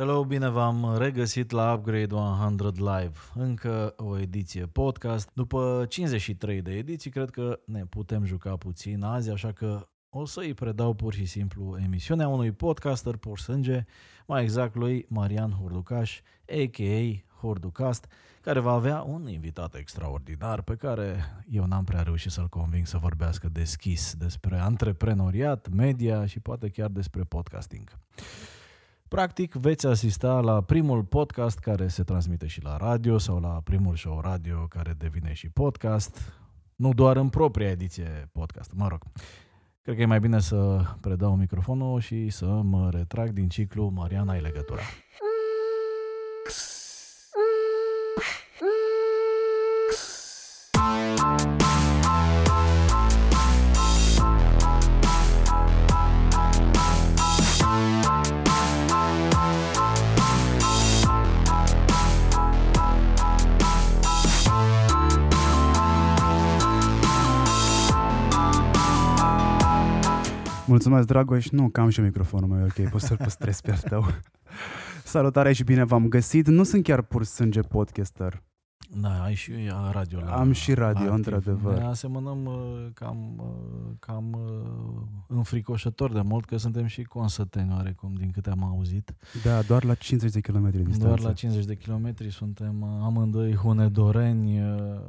Hello, bine v-am regăsit la Upgrade 100 Live. Încă o ediție podcast. După 53 de ediții, cred că ne putem juca puțin azi, așa că o să îi predau pur și simplu emisiunea unui podcaster pur sânge, mai exact lui Marian Hurducaș, a.k.a. Hurducast, care va avea un invitat extraordinar pe care eu n-am prea reușit să-l conving să vorbească deschis despre antreprenoriat, media și poate chiar despre podcasting. Practic, veți asista la primul podcast care se transmite și la radio sau la primul show radio care devine și podcast, nu doar în propria ediție podcast, mă rog. Cred că e mai bine să predau microfonul și să mă retrag din ciclu Mariana ai legătura. Mulțumesc, Dragoș. Nu, cam și microfonul meu, ok, poți să-l păstrezi pe al tău. Salutare și bine v-am găsit. Nu sunt chiar pur sânge podcaster. Da, ai și radio la Am și radio, activ. într-adevăr. Ne asemănăm uh, cam, uh, cam uh, înfricoșător de mult că suntem și consăteni oarecum, din câte am auzit. Da, doar la 50 de km distanță. Doar la 50 de kilometri suntem uh, amândoi hunedoreni uh,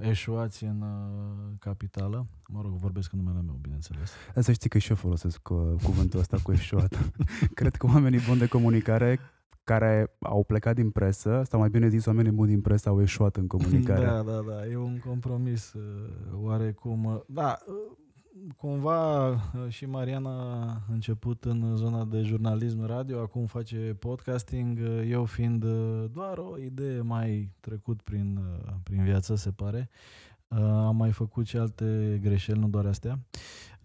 eșuați în uh, capitală. Mă rog, vorbesc în numele meu, bineînțeles. Dar Să știi că și eu folosesc uh, cuvântul ăsta cu eșuat. Cred că oamenii buni de comunicare care au plecat din presă, sau mai bine zis, oamenii buni din presă au eșuat în comunicare. Da, da, da, e un compromis uh, oarecum. uh, Da, uh, cumva uh, și Mariana a început în zona de jurnalism radio, acum face podcasting, uh, eu fiind uh, doar o idee mai trecut prin, uh, prin viață, se pare. Uh, Am mai făcut și alte greșeli, nu doar astea.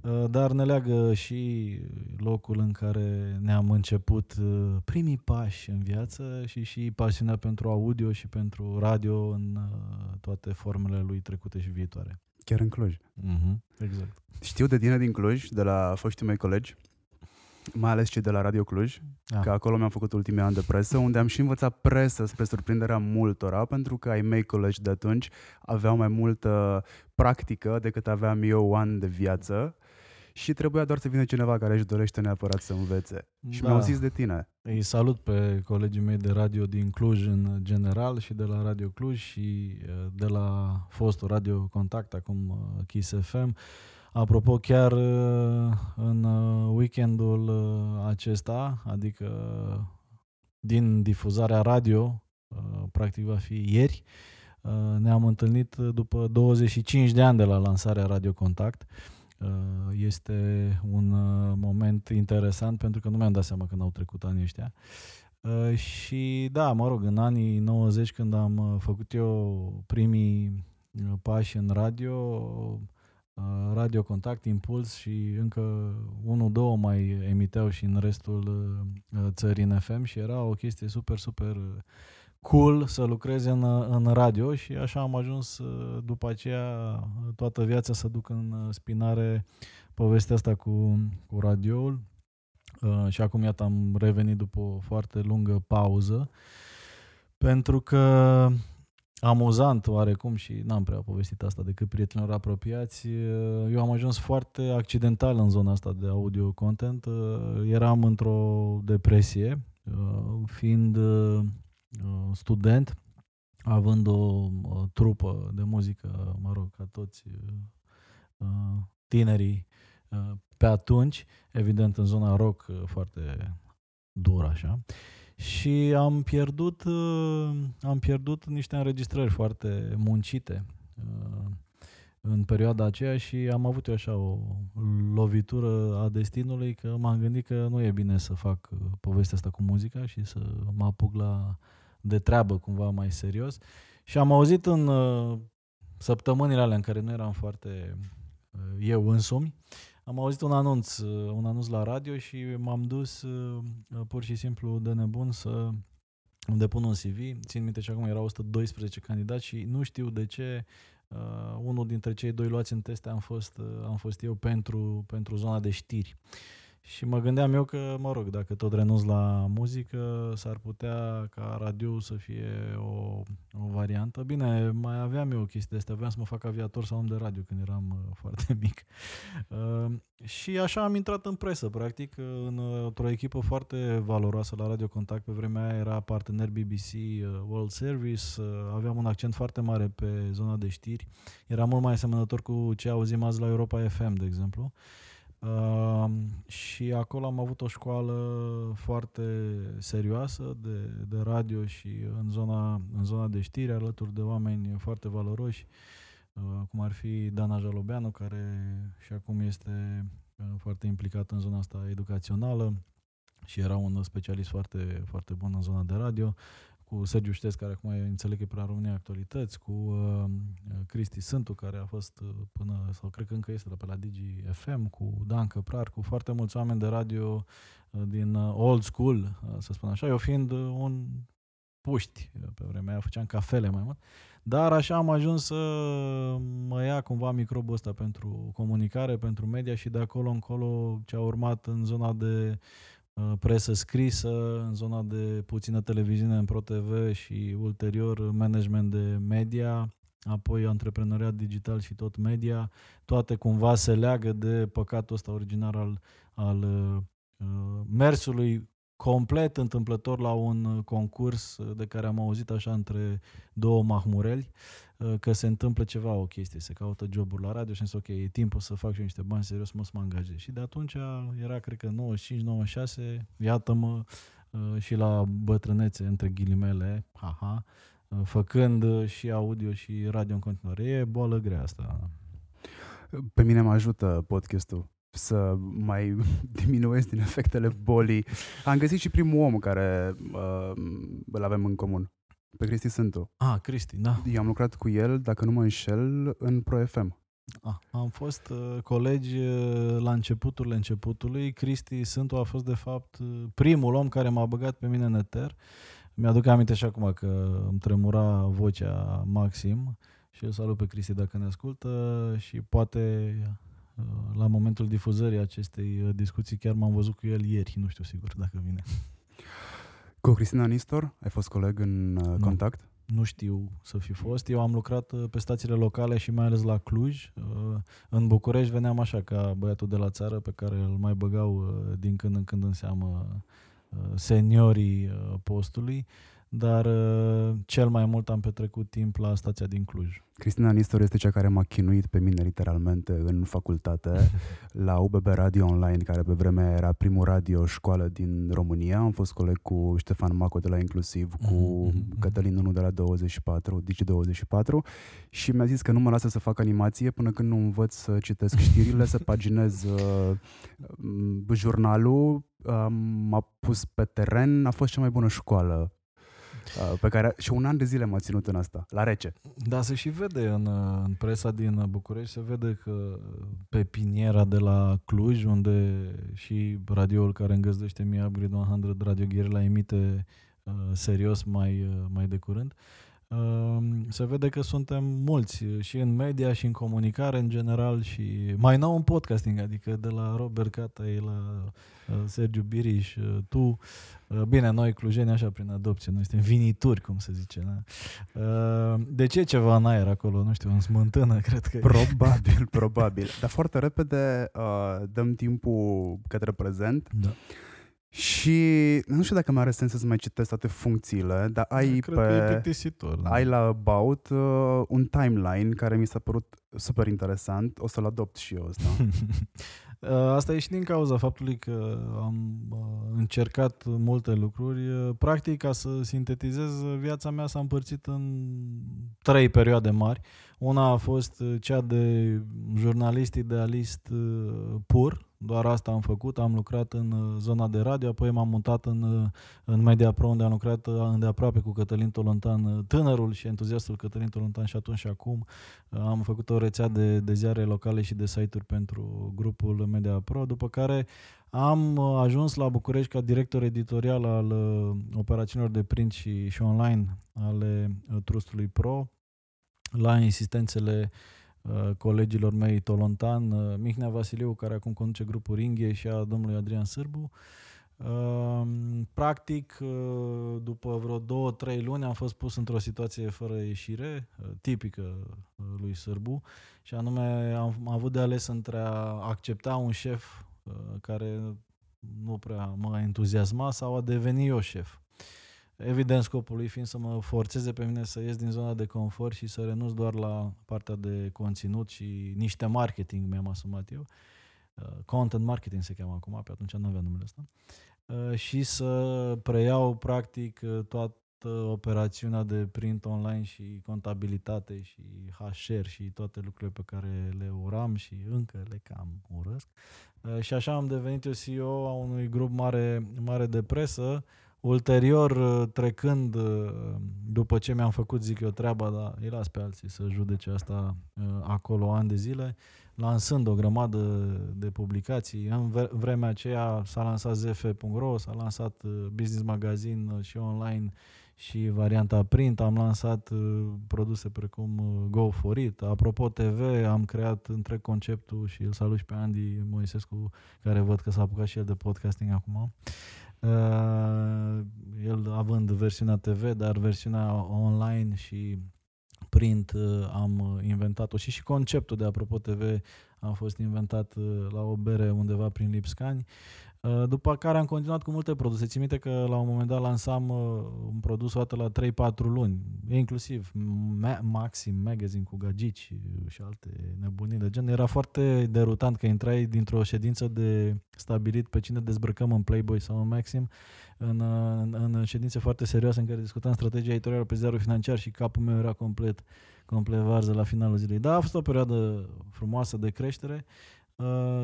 Uh, Dar ne leagă și locul în care ne-am început uh, primii pași în viață și și pasiunea pentru audio și pentru radio în uh, toate formele lui trecute și viitoare. Chiar în Cluj. Mhm, exact. Știu de tine din Cluj, de la foștii mei colegi, mai ales cei de la Radio Cluj, Ah. că acolo mi-am făcut ultimii ani de presă, unde am și învățat presă spre surprinderea multora, pentru că ai mei colegi de atunci aveau mai multă practică decât aveam eu ani de viață și trebuia doar să vină cineva care își dorește neapărat să învețe. Și Da. mi-au zis de tine. Îi salut pe colegii mei de radio din Cluj în general și de la Radio Cluj și uh, de la fostul Radio Contact, acum uh, Kiss FM. Apropo, chiar uh, în uh, weekendul uh, acesta, adică din difuzarea radio, uh, practic va fi ieri, uh, ne-am întâlnit după 25 de ani de la lansarea Radio Contact. Uh, Este un uh, moment interesant pentru că nu mi-am dat seama când au trecut anii ăștia. Uh, Și da, mă rog, în anii 90 când am uh, făcut eu primii uh, pași în radio, uh, Radio Contact, Impuls și încă unul, două mai emiteau și în restul uh, uh, țării în FM și era o chestie super, super uh, cool să lucrezi în, uh, în radio și așa am ajuns uh, după aceea uh, toată viața să duc în uh, spinare povestea asta cu, cu radioul uh, și acum iată am revenit după o foarte lungă pauză pentru că amuzant oarecum și n-am prea povestit asta decât prietenilor apropiați. uh, Eu am ajuns foarte accidental în zona asta de audio content. uh, Eram într-o depresie, uh, fiind uh, uh, student, având o, o trupă de muzică, mă rog, ca toți uh, uh, tinerii uh, pe atunci, evident în zona rock uh, foarte dur așa. Și am pierdut, uh, am pierdut niște înregistrări foarte muncite uh, în perioada aceea și am avut eu așa o lovitură a destinului că m-am gândit că nu e bine să fac uh, povestea asta cu muzica și să mă apuc la de treabă cumva mai serios. Și am auzit în uh, săptămânile alea în care nu eram foarte uh, eu însumi, am auzit un anunț, uh, un anunț la radio și m-am dus uh, pur și simplu de nebun să îmi depun un CV. Țin minte și acum erau 112 candidați și nu știu de ce uh, unul dintre cei doi luați în teste am fost, uh, am fost eu pentru, pentru zona de știri. Și mă gândeam eu că, mă rog, dacă tot renunț la muzică, s-ar putea ca radio să fie o, o variantă. Bine, mai aveam eu o chestie de astea, aveam să mă fac aviator sau om de radio când eram uh, foarte mic. Uh, și așa am intrat în presă, practic, în, într-o echipă foarte valoroasă la Radio Contact. Pe vremea aia era partener BBC uh, World Service, uh, aveam un accent foarte mare pe zona de știri. Era mult mai asemănător cu ce auzim azi la Europa FM, de exemplu. Uh, și acolo am avut o școală foarte serioasă de, de radio și în zona, în zona de știri, alături de oameni foarte valoroși, uh, cum ar fi Dana Jalobeanu, care și acum este uh, foarte implicat în zona asta educațională și era un specialist foarte, foarte bun în zona de radio cu Sergiu Ștesc, care acum înțeleg că e prea România Actualități, cu uh, Cristi Sântu, care a fost uh, până, sau cred că încă este de pe la Digi FM, cu Dan Căprar, cu foarte mulți oameni de radio uh, din uh, old school, uh, să spun așa, eu fiind uh, un puști, pe vremea aia făceam cafele mai mult, dar așa am ajuns să mă ia cumva microbul ăsta pentru comunicare, pentru media și de acolo încolo ce a urmat în zona de Uh, presă scrisă, în zona de puțină televiziune în ProTV și ulterior management de media, apoi antreprenoriat digital și tot media, toate cumva se leagă de păcatul ăsta originar al, al uh, mersului complet întâmplător la un concurs de care am auzit așa între două mahmureli. Uh, că se întâmplă ceva, o chestie, se caută joburi la radio și am zis, ok, e timpul să fac și eu niște bani serios, mă să mă angajez. Și de atunci era, cred că 95-96, iată-mă uh, și la bătrânețe, între ghilimele, haha, uh, făcând și audio și radio în continuare. E boală grea asta. Pe mine mă ajută podcastul să mai diminuez din efectele bolii. Am găsit și primul om care uh, îl avem în comun. Pe Cristi Sântu. Ah, Cristi, da. Eu am lucrat cu el, dacă nu mă înșel, în ProFM. Ah, am fost uh, colegi uh, la începuturile începutului. Cristi Sântu a fost, de fapt, uh, primul om care m-a băgat pe mine în eter. Mi-aduc aminte și acum că îmi tremura vocea maxim și eu salut pe Cristi dacă ne ascultă și poate uh, la momentul difuzării acestei uh, discuții chiar m-am văzut cu el ieri, nu știu sigur dacă vine. Cu Cristina Nistor ai fost coleg în uh, contact? Nu știu să fi fost. Eu am lucrat uh, pe stațiile locale și mai ales la Cluj. Uh, în București veneam așa ca băiatul de la țară pe care îl mai băgau uh, din când în când în seamă seniorii postului dar uh, cel mai mult am petrecut timp la stația din Cluj. Cristina Nistor este cea care m-a chinuit pe mine literalmente în facultate la UBB Radio Online, care pe vremea era primul radio școală din România. Am fost coleg cu Ștefan Maco de la Inclusiv, cu mm-hmm. Cătălin 1 de la 24, Digi24 și mi-a zis că nu mă lasă să fac animație până când nu învăț să citesc știrile, să paginez uh, jurnalul. Uh, m-a pus pe teren, a fost cea mai bună școală Uh, pe care și un an de zile m-a ținut în asta, la rece. Da, se și vede în, în presa din București, se vede că pe piniera de la Cluj, unde și radioul care îngăzdește Mi Upgrade 100 Radio Guerrilla emite uh, serios mai, uh, mai de curând, uh, se vede că suntem mulți și în media și în comunicare în general și mai nou în podcasting, adică de la Robert Catai la uh, Sergiu Biriș, uh, tu, Uh, bine, noi clujeni așa prin adopție, noi suntem vinituri, cum se zice. Da? Uh, de ce ceva în aer acolo? Nu știu, în smântână, cred că Probabil, probabil. Dar foarte repede uh, dăm timpul către prezent. Da. Și nu știu dacă mai are sens să mai citesc toate funcțiile, dar ai, Cred pe, că e plictisitor, da. ai la About uh, un timeline care mi s-a părut super interesant. O să-l adopt și eu ăsta. Uh, asta e și din cauza faptului că am uh, încercat multe lucruri. Uh, practic, ca să sintetizez, viața mea s-a împărțit în trei perioade mari. Una a fost cea de jurnalist idealist pur, doar asta am făcut, am lucrat în uh, zona de radio, apoi m-am mutat în, uh, în Media Pro, unde am lucrat uh, îndeaproape cu Cătălin Tolontan, tânărul și entuziastul Cătălin Tolontan și atunci și acum. Am făcut o rețea de, de ziare locale și de site-uri pentru grupul Media Pro, după care am ajuns la București ca director editorial al operațiunilor de print și, și online ale Trustului Pro, la insistențele colegilor mei Tolontan, Mihnea Vasiliu, care acum conduce grupul Ringhe și a domnului Adrian Sârbu. Practic, după vreo două, trei luni am fost pus într-o situație fără ieșire, tipică lui Sârbu, și anume am avut de ales între a accepta un șef care nu prea mă entuziasma sau a deveni eu șef. Evident, scopul lui fiind să mă forțeze pe mine să ies din zona de confort și să renunț doar la partea de conținut și niște marketing mi-am asumat eu. Uh, content marketing se cheamă acum, pe atunci nu avea numele ăsta. Uh, și să preiau practic uh, toată operațiunea de print online și contabilitate și HR și toate lucrurile pe care le uram și încă le cam urăsc. Și așa am devenit eu CEO a unui grup mare, mare de presă, Ulterior, uh, trecând, uh, după ce mi-am făcut, zic eu, treaba, dar îi las pe alții să judece asta uh, acolo ani de zile, lansând o grămadă de publicații. În vremea aceea s-a lansat zf.ro, s-a lansat Business Magazine și online și varianta print, am lansat produse precum Go For It. Apropo TV, am creat întreg conceptul și îl salut și pe Andy Moisescu, care văd că s-a apucat și el de podcasting acum. Uh, el având versiunea TV, dar versiunea online și print uh, am inventat-o și și conceptul de Apropo TV a fost inventat uh, la o bere undeva prin Lipscani. Uh, după care am continuat cu multe produse. Țin minte că la un moment dat lansam uh, un produs o dată la 3-4 luni, inclusiv Maxim Magazine cu gagici și alte nebunii de gen. Era foarte derutant că intrai dintr-o ședință de stabilit pe cine dezbrăcăm în Playboy sau în Maxim în, în, în ședințe foarte serioase în care discutam strategia editorială pe ziarul financiar și capul meu era complet, complet varză la finalul zilei. Da, a fost o perioadă frumoasă de creștere Uh,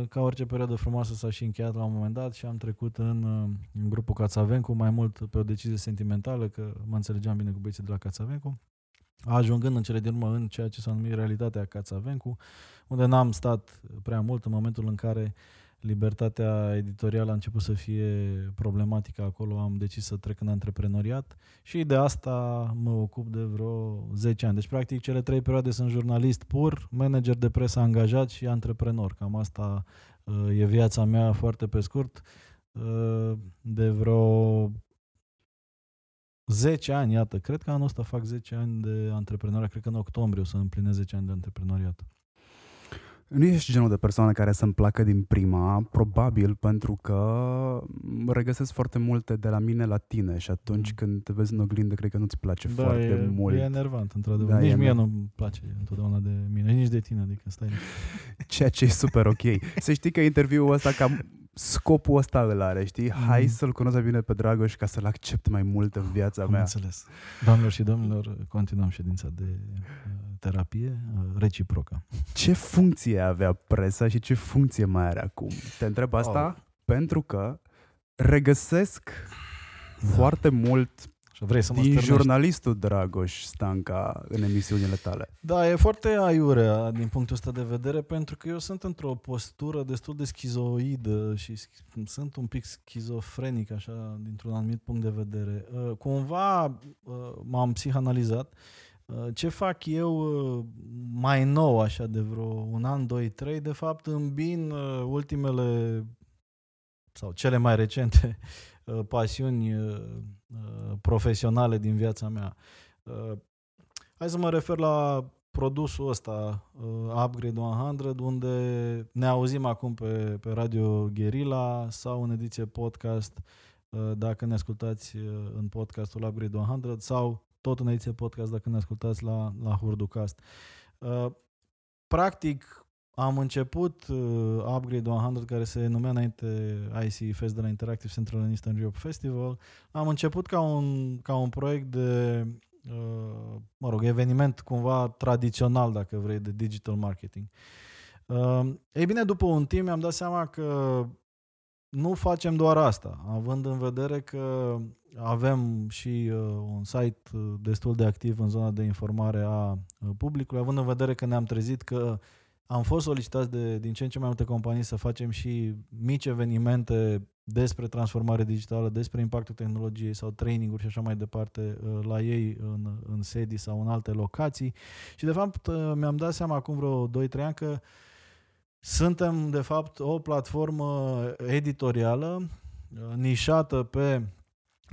ca orice perioadă frumoasă s-a și încheiat la un moment dat și am trecut în, uh, în grupul Cațavencu, mai mult pe o decizie sentimentală, că mă înțelegeam bine cu băieții de la Cațavencu, ajungând în cele din urmă în ceea ce s-a numit realitatea Cațavencu, unde n-am stat prea mult în momentul în care uh, libertatea editorială a început să fie problematică acolo, am decis să trec în antreprenoriat și de asta mă ocup de vreo 10 ani. Deci, practic, cele trei perioade sunt jurnalist pur, manager de presă angajat și antreprenor. Cam asta uh, e viața mea foarte pe scurt. Uh, de vreo 10 ani, iată, cred că anul ăsta fac 10 ani de antreprenoriat, cred că în octombrie o să împlinesc 10 ani de antreprenoriat. Nu ești genul de persoană care să-mi placă din prima, probabil pentru că regăsesc foarte multe de la mine la tine și atunci mm. când te vezi în oglindă, cred că nu-ți place da, foarte e, mult. e enervant, într-adevăr. Da, nici mie nu-mi place întotdeauna de mine, nici de tine, adică stai. Ceea ce e super ok. Să știi că interviul ăsta cam scopul ăsta îl are, știi? Mm. Hai să-l cunosc bine pe Dragoș ca să-l accept mai mult în viața Am mea. înțeles. Doamnelor și domnilor, continuăm ședința de uh, terapie uh, reciprocă. Ce funcție avea presa și ce funcție mai are acum? Te întreb asta oh. pentru că regăsesc da. foarte mult și vrei să mă din jurnalistul Dragoș Stanca în emisiunile tale. Da, e foarte aiurea din punctul ăsta de vedere pentru că eu sunt într-o postură destul de schizoidă și sunt un pic schizofrenic așa dintr-un anumit punct de vedere. Uh, cumva uh, m-am psihanalizat ce fac eu mai nou, așa, de vreo un an, doi, trei, de fapt îmbin ultimele sau cele mai recente pasiuni profesionale din viața mea. Hai să mă refer la produsul ăsta, Upgrade 100, unde ne auzim acum pe, pe Radio Guerilla sau în ediție podcast, dacă ne ascultați în podcastul Upgrade 100 sau tot în ediție podcast dacă ne ascultați la, la Hurducast. Uh, practic, am început uh, Upgrade 100, care se numea înainte IC Fest de la Interactive Central and Eastern Europe Festival. Am început ca un, ca un proiect de, uh, mă rog, eveniment cumva tradițional, dacă vrei, de digital marketing. Uh, ei bine, după un timp mi-am dat seama că nu facem doar asta, având în vedere că avem și uh, un site uh, destul de activ în zona de informare a uh, publicului, având în vedere că ne-am trezit că am fost solicitați de din ce în ce mai multe companii să facem și mici evenimente despre transformare digitală, despre impactul tehnologiei sau training-uri și așa mai departe uh, la ei în, în sedii sau în alte locații. Și de fapt uh, mi-am dat seama acum vreo 2-3 ani că suntem de fapt o platformă editorială uh, nișată pe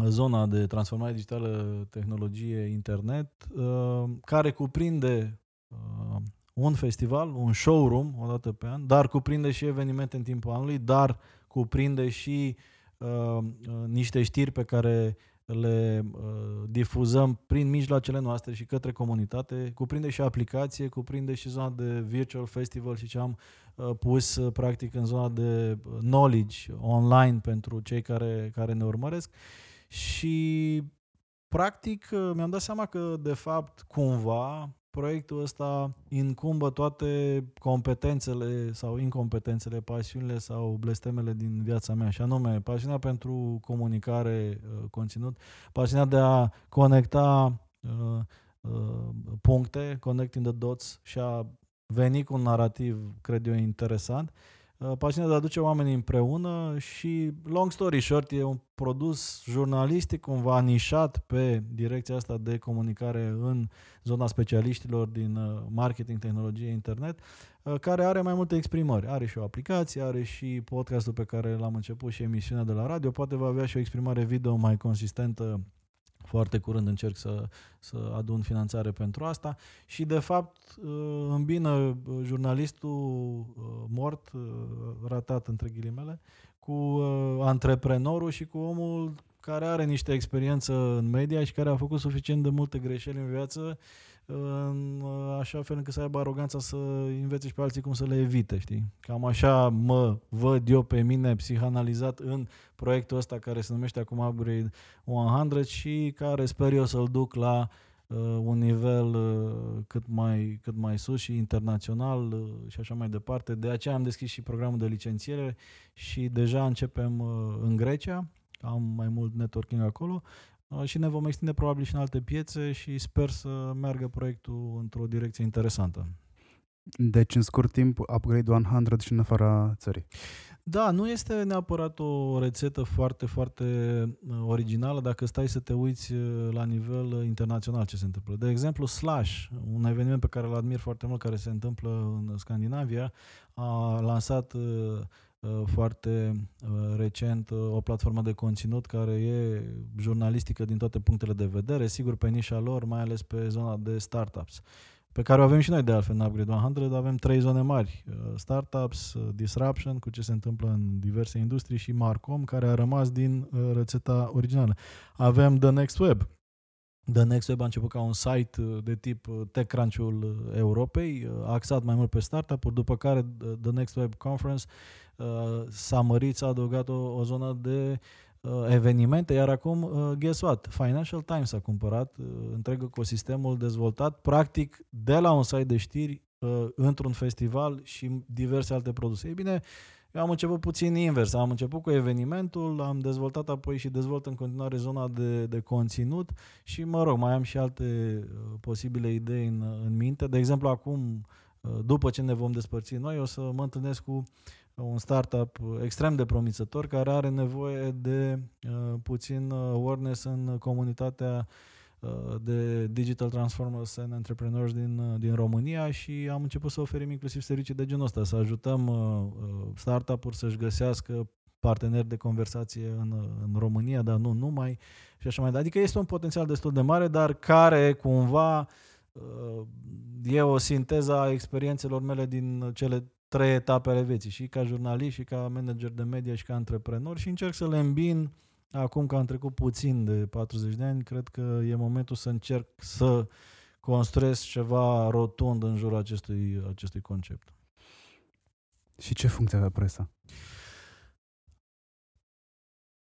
zona de transformare digitală, tehnologie, internet, care cuprinde un festival, un showroom o dată pe an, dar cuprinde și evenimente în timpul anului, dar cuprinde și uh, uh, niște știri pe care le uh, difuzăm prin mijloacele noastre și către comunitate, cuprinde și aplicație, cuprinde și zona de virtual festival și ce am uh, pus uh, practic în zona de knowledge online pentru cei care, care ne urmăresc. Și practic uh, mi-am dat seama că de fapt cumva proiectul ăsta incumbă toate competențele sau incompetențele, pasiunile sau blestemele din viața mea, și anume pasiunea pentru comunicare, uh, conținut, pasiunea de a conecta uh, uh, puncte, connecting the dots și a veni cu un narativ, cred eu, interesant. Uh, pasiunea de a aduce oamenii împreună și, long story short, e un produs jurnalistic cumva nișat pe direcția asta de comunicare în zona specialiștilor din uh, marketing, tehnologie, internet, uh, care are mai multe exprimări. Are și o aplicație, are și podcastul pe care l-am început și emisiunea de la radio, poate va avea și o exprimare video mai consistentă foarte curând încerc să, să adun finanțare pentru asta. Și de fapt uh, îmbină uh, jurnalistul uh, mort, ratat între ghilimele, cu antreprenorul și cu omul care are niște experiență în media și care a făcut suficient de multe greșeli în viață în așa fel încât să aibă aroganța să învețe și pe alții cum să le evite, știi? Cam așa mă văd eu pe mine psihanalizat în proiectul ăsta care se numește acum Upgrade 100 și care sper eu să-l duc la uh, un nivel uh, cât, mai, cât mai sus și internațional uh, și așa mai departe. De aceea am deschis și programul de licențiere și deja începem uh, în Grecia, am mai mult networking acolo Uh, și ne vom extinde probabil și în alte piețe și sper să meargă proiectul într-o direcție interesantă. Deci, în scurt timp, Upgrade 100 și în afara țării. Da, nu este neapărat o rețetă foarte, foarte uh, originală dacă stai să te uiți uh, la nivel internațional ce se întâmplă. De exemplu, Slash, un eveniment pe care îl admir foarte mult, care se întâmplă în Scandinavia, a lansat Uh, foarte uh, recent uh, o platformă de conținut care e jurnalistică din toate punctele de vedere, sigur pe nișa lor, mai ales pe zona de startups pe care o avem și noi de altfel în Upgrade 100, avem trei zone mari. Startups, Disruption, cu ce se întâmplă în diverse industrii și Marcom, care a rămas din rețeta originală. Avem The Next Web. The Next Web a început ca un site de tip TechCrunch-ul Europei, axat mai mult pe startup-uri, după care The Next Web Conference Uh, s-a mărit, s-a adăugat o, o zonă de uh, evenimente, iar acum, uh, guess what? Financial Times a cumpărat uh, întreg ecosistemul dezvoltat, practic, de la un site de știri uh, într-un festival și diverse alte produse. Ei bine, eu am început puțin invers. Am început cu evenimentul, am dezvoltat apoi și dezvolt în continuare zona de, de conținut și, mă rog, mai am și alte uh, posibile idei în, în minte. De exemplu, acum, uh, după ce ne vom despărți noi, o să mă întâlnesc cu un startup extrem de promițător care are nevoie de uh, puțin uh, awareness în comunitatea uh, de digital transformers and entrepreneurs din, uh, din România și am început să oferim inclusiv servicii de genul ăsta, să ajutăm uh, uh startup-uri să-și găsească parteneri de conversație în, în România, dar nu numai și așa mai departe. Adică este un potențial destul de mare, dar care cumva uh, e o sinteză a experiențelor mele din cele trei etape ale vieții, și ca jurnalist, și ca manager de media, și ca antreprenor și încerc să le îmbin acum că am trecut puțin de 40 de ani, cred că e momentul să încerc să construiesc ceva rotund în jurul acestui, acestui concept. Și ce funcție avea presa?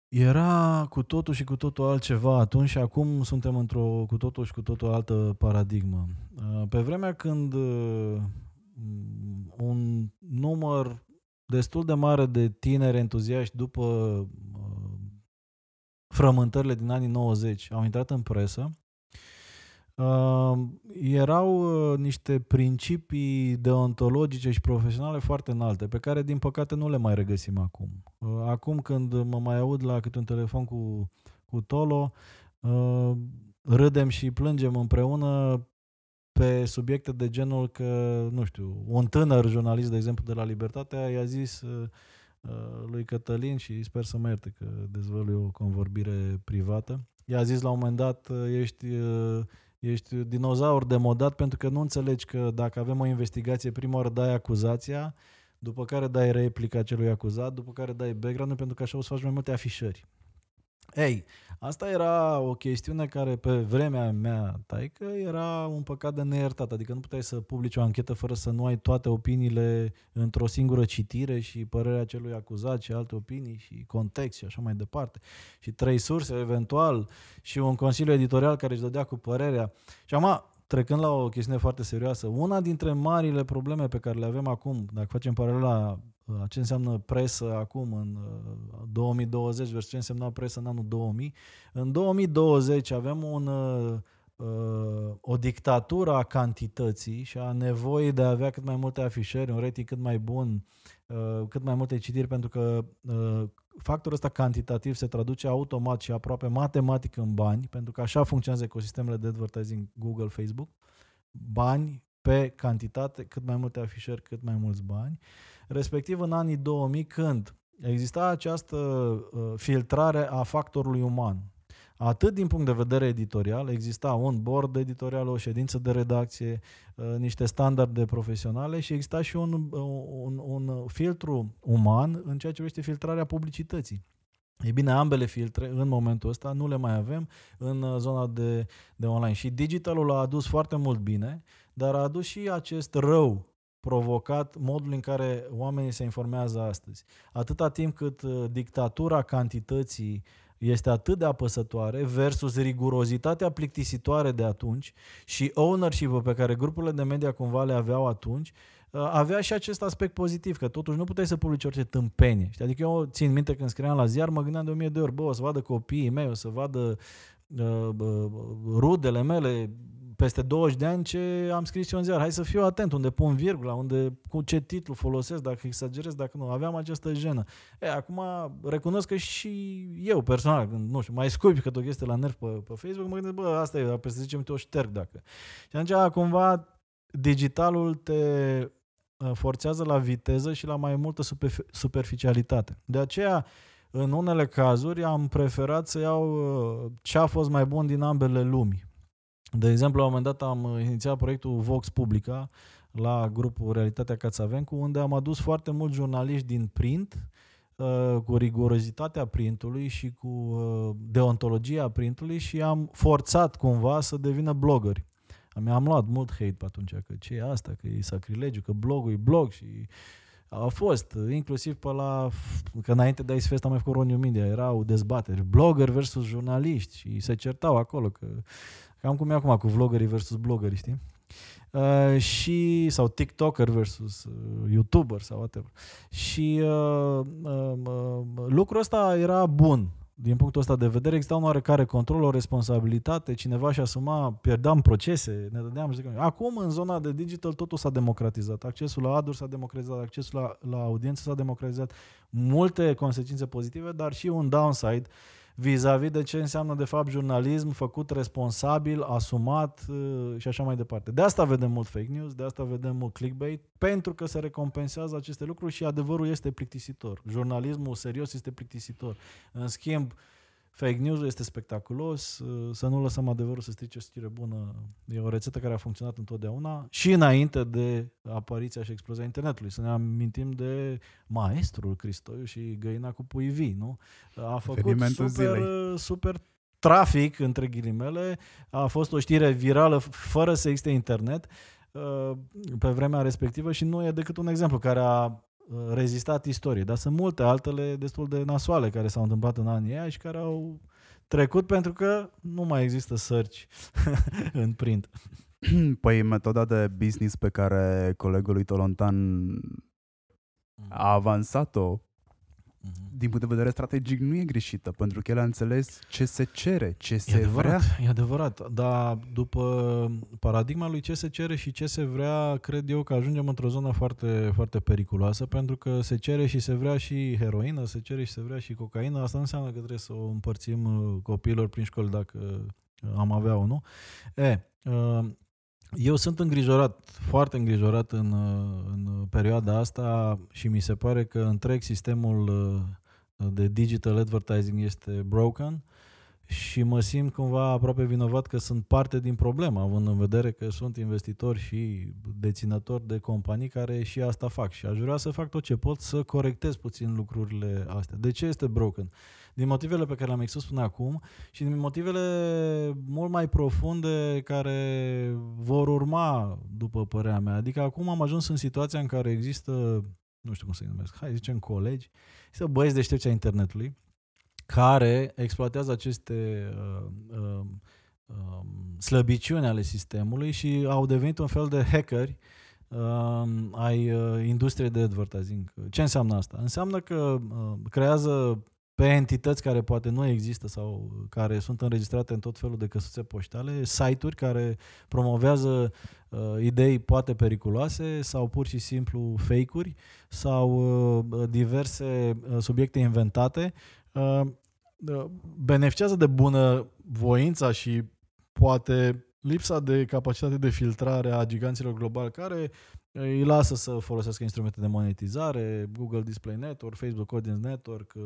Era cu totul și cu totul altceva atunci și acum suntem într-o cu totul și cu totul altă paradigmă. Pe vremea când Mm, un număr destul de mare de tineri entuziaști după uh, frământările din anii 90 au intrat în presă. uh, erau uh, niște principii deontologice și profesionale foarte înalte, pe care din păcate nu le mai regăsim acum. Uh, acum când mă mai aud la câte un telefon cu, cu Tolo, uh, râdem și plângem împreună pe subiecte de genul că, nu știu, un tânăr jurnalist, de exemplu, de la Libertatea i-a zis uh, uh, lui Cătălin și sper să mă ierte că dezvălui o convorbire privată. I-a zis la un moment dat, uh, ești, ești dinozaur demodat pentru că nu înțelegi că dacă avem o investigație, prima oară dai acuzația, după care dai replica celui acuzat, după care dai background pentru că așa o să faci mai multe afișări. Ei, asta era o chestiune care pe vremea mea, taică, era un păcat de neiertat. Adică nu puteai să publici o anchetă fără să nu ai toate opiniile într-o singură citire și părerea celui acuzat și alte opinii și context și așa mai departe. Și trei surse, eventual, și un consiliu editorial care își dădea cu părerea. Și acum, trecând la o chestiune foarte serioasă, una dintre marile probleme pe care le avem acum, dacă facem paralela Uh, ce înseamnă presă acum în 2020 uh, versus ce însemna presă în anul 2000. În 2020 avem un, uh, o dictatură a cantității și a nevoii de a avea cât mai multe afișări, un rating cât mai bun, cât mai multe citiri, pentru că factorul ăsta cantitativ se traduce automat și aproape matematic în bani, pentru că așa funcționează ecosistemele de advertising Google, Facebook. Bani pe cantitate, cât mai multe afișări, cât mai mulți bani. Uh, respectiv în anii 2000 când exista această uh, filtrare a factorului uman. Atât din punct de vedere editorial, exista un board editorial, o ședință de redacție, uh, niște standarde profesionale și exista și un, uh, un, un filtru uman în ceea ce privește filtrarea publicității. E bine, ambele filtre în momentul ăsta nu le mai avem în zona de, de online. Și digitalul a adus foarte mult bine, dar a adus și acest rău provocat modul în care oamenii se informează astăzi. Atâta timp cât uh, dictatura cantității este atât de apăsătoare versus rigurozitatea plictisitoare de atunci și ownership-ul pe care grupurile de media cumva le aveau atunci, uh, avea și acest aspect pozitiv, că totuși nu puteai să publici orice tâmpenie. Adică eu țin minte când scriam la ziar, mă gândeam de o mie de ori, bă, o să vadă copiii mei, o să vadă uh, uh, rudele mele, peste 20 de ani ce am scris eu în ziar. Hai să fiu atent unde pun virgula, unde, cu ce titlu folosesc, dacă exagerez, dacă nu. Aveam această jenă. E, acum recunosc că și eu personal, când, nu știu, mai scuipi că o chestie la nerv pe, pe Facebook, mă gândesc, bă, asta e, peste 10 minute o șterg dacă. Și atunci, cumva, digitalul te uh, forțează la viteză și la mai multă superficialitate. De aceea, în unele cazuri, am preferat să iau uh, ce a fost mai bun din ambele lumi. De exemplu, la un moment dat am inițiat proiectul Vox Publica la grupul Realitatea Cațavencu, unde am adus foarte mulți jurnaliști din print, uh, cu rigorozitatea printului și cu uh, deontologia printului și am forțat cumva să devină blogări. Mi-am luat mult hate pe atunci, că ce e asta, că e sacrilegiu, că blogul e blog și a fost, inclusiv pe la, că înainte de Ice Fest am mai făcut Roniu Media, erau dezbateri, blogger versus jurnaliști și se certau acolo că Cam cum e acum cu vloggerii versus bloggeri, știi? Uh, și, sau TikToker versus uh, YouTuber sau whatever. Și uh, uh, uh, lucrul ăsta era bun din punctul ăsta de vedere, exista un oarecare control, o responsabilitate, cineva și asuma, pierdeam procese, ne dădeam și Acum, în zona de digital, totul s-a democratizat. Accesul la aduri s-a democratizat, accesul la, la audiență s-a democratizat. Multe consecințe pozitive, dar și un downside vis-a-vis de ce înseamnă de fapt jurnalism făcut responsabil, asumat uh, și așa mai departe. De asta vedem mult fake news, de asta vedem mult clickbait, pentru că se recompensează aceste lucruri și adevărul este plictisitor. Jurnalismul serios este plictisitor. În schimb, Fake news este spectaculos, uh, să nu lăsăm adevărul să strice o știre bună. E o rețetă care a funcționat întotdeauna și înainte de apariția și explozia internetului. Să ne amintim de maestrul Cristoiu și găina cu pui vii, nu? A făcut super, zilei. super trafic, între ghilimele, a fost o știre virală fără să existe internet uh, pe vremea respectivă și nu e decât un exemplu care a rezistat istoriei, dar sunt multe altele destul de nasoale care s-au întâmplat în anii aia și care au trecut pentru că nu mai există search în print. Păi metoda de business pe care colegul lui Tolontan a avansat-o uh-huh. Din punct de vedere strategic, nu e greșită, pentru că el a înțeles ce se cere, ce e se adevărat, vrea. E adevărat, dar după paradigma lui ce se cere și ce se vrea, cred eu că ajungem într-o zonă foarte, foarte periculoasă, pentru că se cere și se vrea și heroină, se cere și se vrea și cocaină. Asta nu înseamnă că trebuie să o împărțim uh, copiilor prin școli dacă uh, am avea o, nu? E, uh, eu sunt îngrijorat, foarte îngrijorat în, în perioada asta și mi se pare că întreg sistemul de digital advertising este broken și mă simt cumva aproape vinovat că sunt parte din problemă, având în vedere că sunt investitori și deținători de companii care și asta fac și aș vrea să fac tot ce pot să corectez puțin lucrurile astea. De ce este broken? Din motivele pe care le-am expus până acum și din motivele mult mai profunde care vor urma, după părerea mea. Adică acum am ajuns în situația în care există, nu știu cum să-i numesc, hai zicem colegi, există băieți deștepți a internetului, care exploatează aceste uh, uh, uh, slăbiciuni ale sistemului și au devenit un fel de hackeri uh, ai uh, industriei de advertising. Ce înseamnă asta? Înseamnă că uh, creează pe entități care poate nu există sau care sunt înregistrate în tot felul de căsuțe poștale, site-uri care promovează uh, idei poate periculoase sau pur și simplu fake-uri sau uh, diverse uh, subiecte inventate uh, beneficiază de bună voința și poate lipsa de capacitate de filtrare a giganților globali care îi lasă să folosească instrumente de monetizare, Google Display Network, Facebook Audience Network, uh,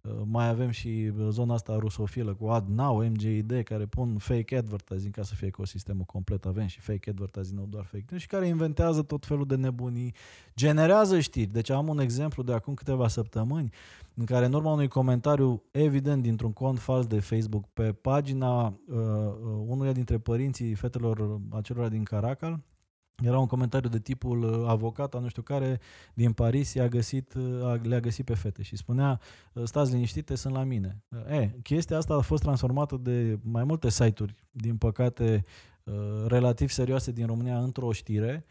uh, mai avem și zona asta rusofilă cu AdNow, MJD, care pun fake advertising ca să fie ecosistemul complet, avem și fake advertising, nu doar fake news, și care inventează tot felul de nebunii, generează știri. Deci am un exemplu de acum câteva săptămâni în care în urma unui comentariu evident dintr-un cont fals de Facebook pe pagina uh, uh, unuia dintre părinții fetelor acelora din Caracal, era un comentariu de tipul uh, avocata, nu știu care, din Paris i-a găsit, uh, le-a găsit pe fete și spunea uh, stați liniștite, sunt la mine. E, chestia asta a fost transformată de mai multe site-uri, din păcate, relativ serioase din România într-o știre.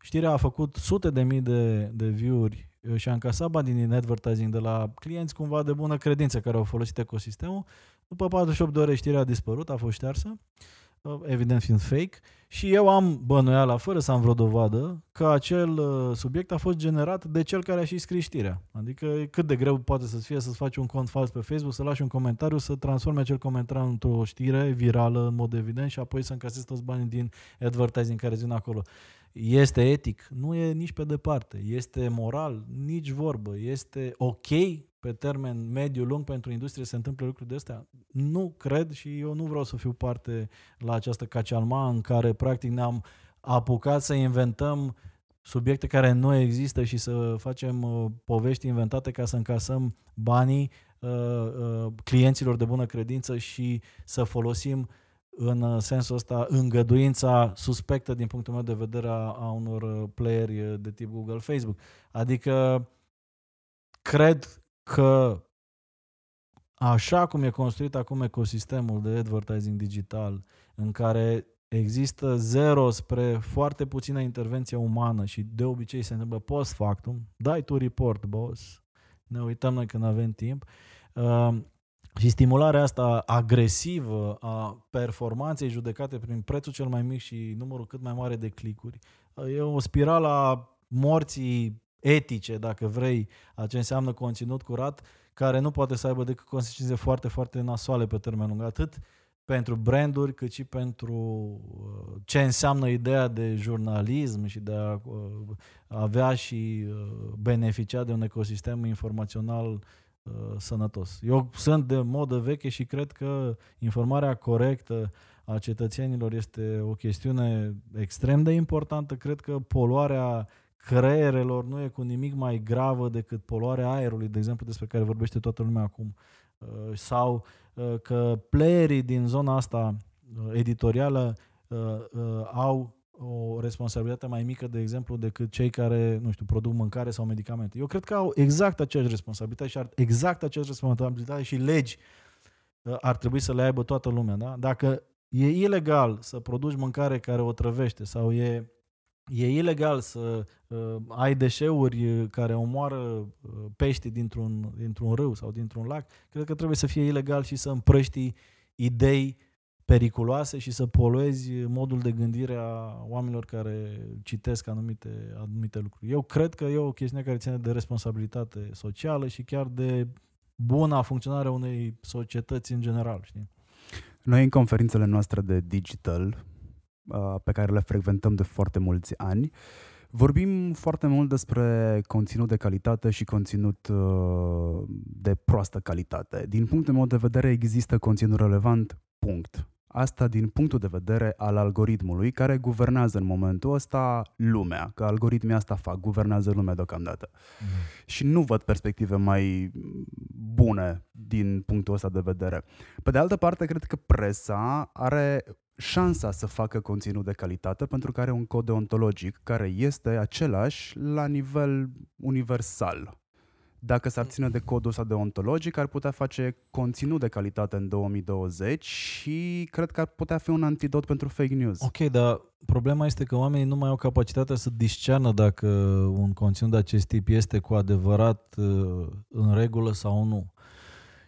Știrea a făcut sute de mii de, de view-uri și a încasat bani din advertising de la clienți cumva de bună credință care au folosit ecosistemul. După 48 de ore știrea a dispărut, a fost ștearsă evident fiind fake, și eu am bănuiala, fără să am vreo dovadă, că acel uh, subiect a fost generat de cel care a și scris știrea. Adică cât de greu poate să fie să-ți faci un cont fals pe Facebook, să lași un comentariu, să transforme acel comentariu într-o știre virală, în mod evident, și apoi să încasezi toți banii din advertising care vin acolo. Este etic? Nu e nici pe departe. Este moral? Nici vorbă. Este ok pe termen mediu-lung pentru industrie se întâmplă lucruri de astea? Nu cred și eu nu vreau să fiu parte la această cacealma în care practic ne-am apucat să inventăm subiecte care nu există și să facem uh, povești inventate ca să încasăm banii uh, uh, clienților de bună credință și să folosim în uh, sensul ăsta îngăduința suspectă din punctul meu de vedere a, a unor uh, playeri uh, de tip Google, Facebook. Adică cred că așa cum e construit acum ecosistemul de advertising digital, în care există zero spre foarte puțină intervenție umană și de obicei se întâmplă post factum, dai tu report, boss, ne uităm noi când avem timp, uh, și stimularea asta agresivă a performanței judecate prin prețul cel mai mic și numărul cât mai mare de clicuri, e o spirală a morții etice, dacă vrei, a ce înseamnă conținut curat, care nu poate să aibă decât consecințe foarte, foarte nasoale pe termen lung, atât pentru branduri, cât și pentru uh, ce înseamnă ideea de jurnalism și de a uh, avea și uh, beneficia de un ecosistem informațional sănătos. Eu sunt de modă veche și cred că informarea corectă a cetățenilor este o chestiune extrem de importantă. Cred că poluarea creierelor nu e cu nimic mai gravă decât poluarea aerului, de exemplu, despre care vorbește toată lumea acum. Uh, sau uh, că playerii din zona asta uh, editorială au o responsabilitate mai mică, de exemplu, decât cei care, nu știu, produc mâncare sau medicamente. Eu cred că au exact aceeași responsabilitate și ar, exact aceeași responsabilitate și legi ar trebui să le aibă toată lumea. Da? Dacă e ilegal să produci mâncare care o trăvește sau e E ilegal să uh, ai deșeuri care omoară uh, pești dintr-un, dintr-un râu sau dintr-un lac. Cred că trebuie să fie ilegal și să împrăști idei periculoase și să poluezi modul de gândire a oamenilor care citesc anumite, anumite lucruri. Eu cred că e o chestiune care ține de responsabilitate socială și chiar de buna funcționare a unei societăți în general. Știi? Noi în conferințele noastre de digital, uh, pe care le frecventăm de foarte mulți ani, Vorbim foarte mult despre conținut de calitate și conținut uh, de proastă calitate. Din punctul meu de vedere, există conținut relevant, punct. Asta din punctul de vedere al algoritmului care guvernează în momentul ăsta lumea, că algoritmii asta fac, guvernează lumea deocamdată. Mm. Și nu văd perspective mai bune din punctul ăsta de vedere. Pe de altă parte, cred că presa are șansa să facă conținut de calitate pentru că are un cod deontologic care este același la nivel universal dacă s-ar ține de codul ăsta deontologic, ar putea face conținut de calitate în 2020 și cred că ar putea fi un antidot pentru fake news. Ok, dar problema este că oamenii nu mai au capacitatea să discearnă dacă un conținut de acest tip este cu adevărat uh, în regulă sau nu.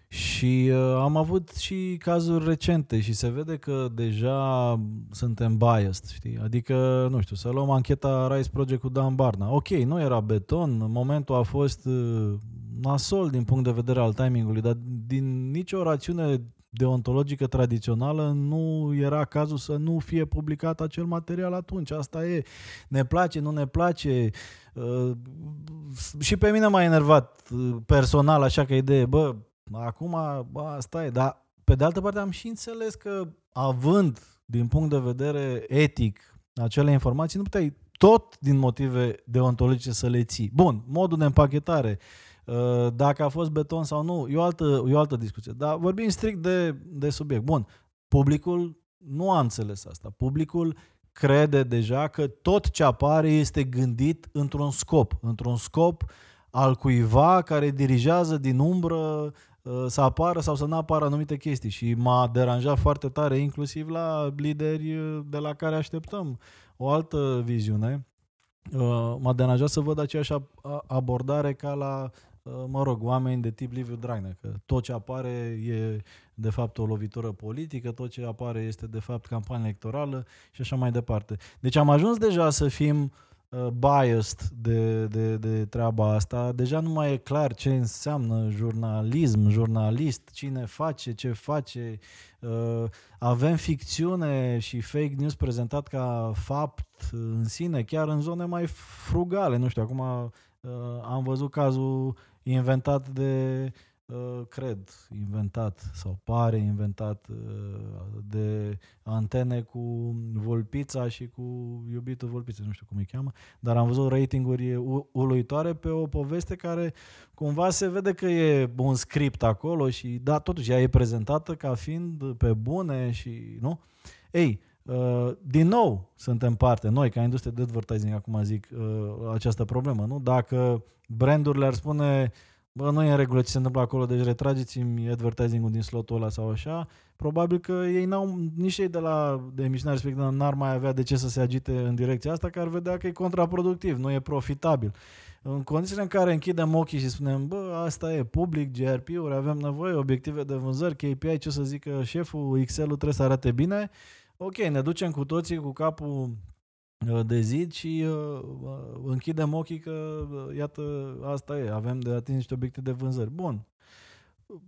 Și uh, am avut și cazuri recente și se vede că deja suntem biased, știi? Adică, nu știu, să luăm ancheta Rise Project cu Dan Barna. Ok, nu era beton, momentul a fost uh, nasol din punct de vedere al timingului, dar din nicio rațiune deontologică tradițională nu era cazul să nu fie publicat acel material atunci. Asta e. Ne place, nu ne place. Uh, și pe mine m-a enervat uh, personal așa că idee, bă, Acum, bă, asta e, dar pe de altă parte am și înțeles că având din punct de vedere etic acele informații, nu puteai tot din motive deontologice să le ții. Bun, modul de împachetare, uh, dacă a fost beton sau nu, e o altă, e o altă discuție. Dar vorbim strict de, de subiect. Bun, publicul nu a înțeles asta. Publicul crede deja că tot ce apare este gândit într-un scop, într-un scop al cuiva care dirigează din umbră Uh, să apară sau să nu apară anumite chestii și m-a deranjat foarte tare, inclusiv la lideri uh, de la care așteptăm o altă viziune. Uh, m-a deranjat să văd aceeași abordare ca la, mă rog, oameni de tip Liviu Dragnea, că tot ce apare e de fapt o lovitură politică, tot ce apare este de fapt campanie electorală și așa mai departe. Deci am ajuns deja să fim uh, Uh, biased de, de, de treaba asta. Deja nu mai e clar ce înseamnă jurnalism, jurnalist, cine face, ce face. Uh, avem ficțiune și fake news prezentat ca fapt în sine, chiar în zone mai frugale. Nu știu, acum uh, am văzut cazul inventat de Uh, cred, inventat sau pare inventat uh, de antene cu Volpița și cu iubitul Volpița, nu știu cum îi cheamă, dar am văzut ratinguri uluitoare pe o poveste care cumva se vede că e un script acolo și da, totuși ea e prezentată ca fiind pe bune și, nu? Ei, Uh, din nou suntem parte, noi ca industrie de advertising, acum zic, uh, această problemă, nu? Dacă brandurile ar spune uh, bă, nu e în regulă ce se întâmplă acolo, deci retrageți-mi advertising-ul din slotul ăla sau așa, probabil că ei n-au, nici ei de la de emisiunea respectivă n-ar mai avea de ce să se agite în direcția asta, că ar vedea că e contraproductiv, nu e profitabil. În condițiile în care închidem ochii și spunem, bă, asta e public, GRP-uri, avem nevoie, obiective de vânzări, KPI, ce să zică șeful, Excel-ul trebuie să arate bine, ok, ne ducem cu toții cu capul Uh, de zid și uh, uh, închidem ochii că, uh, iată, asta e, avem de atins niște obiecte de vânzări. Bun,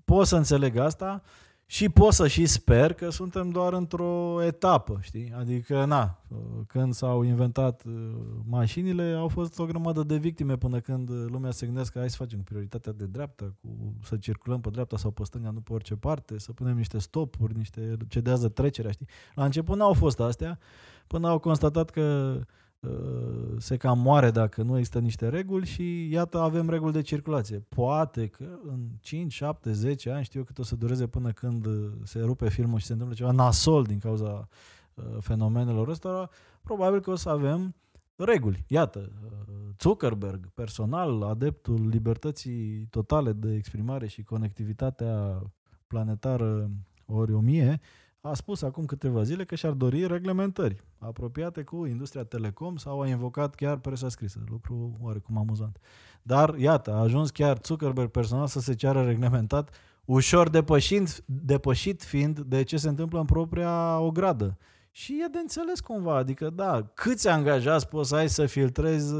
pot să înțeleg asta și pot să și sper că suntem doar într-o etapă, știi? Adică, na, uh, când s-au inventat mașinile, au fost o grămadă de victime până când lumea se gândește că hai să facem prioritatea de dreapta, cu, să circulăm pe dreapta sau pe stânga, nu pe orice parte, să punem niște stopuri, niște cedează trecerea, știi? La început n-au fost astea, până au constatat că uh, se cam moare dacă nu există niște reguli și iată avem reguli de circulație. Poate că în 5, 7, 10 ani știu cât o să dureze până când se rupe filmul și se întâmplă ceva nasol din cauza uh, fenomenelor ăstora, probabil că o să avem reguli. Iată, uh, Zuckerberg, personal, adeptul libertății totale de exprimare și conectivitatea planetară ori o mie, a spus acum câteva zile că și-ar dori reglementări apropiate cu industria telecom sau a invocat chiar presa scrisă, lucru oarecum amuzant. Dar, iată, a ajuns chiar Zuckerberg personal să se ceară reglementat, ușor depășind, depășit fiind de ce se întâmplă în propria ogradă. Și e de înțeles cumva, adică da, câți angajați poți să ai să filtrezi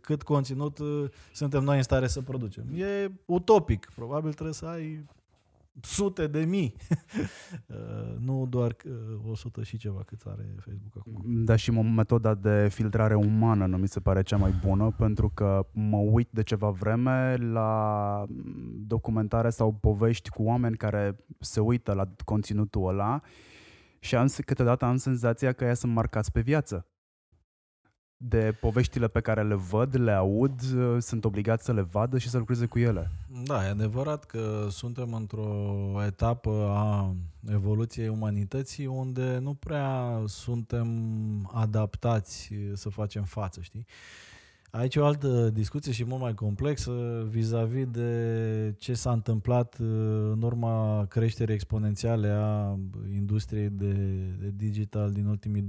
cât conținut uh, suntem noi în stare să producem. E utopic, probabil trebuie să ai sute de mii, uh, nu doar 100 uh, și ceva cât are Facebook acum. Da, și metoda de filtrare umană nu mi se pare cea mai bună, pentru că mă uit de ceva vreme la documentare sau povești cu oameni care se uită la conținutul ăla și am, câteodată am senzația că ea sunt marcați pe viață de poveștile pe care le văd, le aud, sunt obligați să le vadă și să lucreze cu ele. Da, e adevărat că suntem într-o etapă a evoluției umanității unde nu prea suntem adaptați să facem față, știi? Aici e o altă discuție și mult mai complexă vis-a-vis de ce s-a întâmplat uh, în urma creșterii exponențiale a industriei de, de digital din ultimii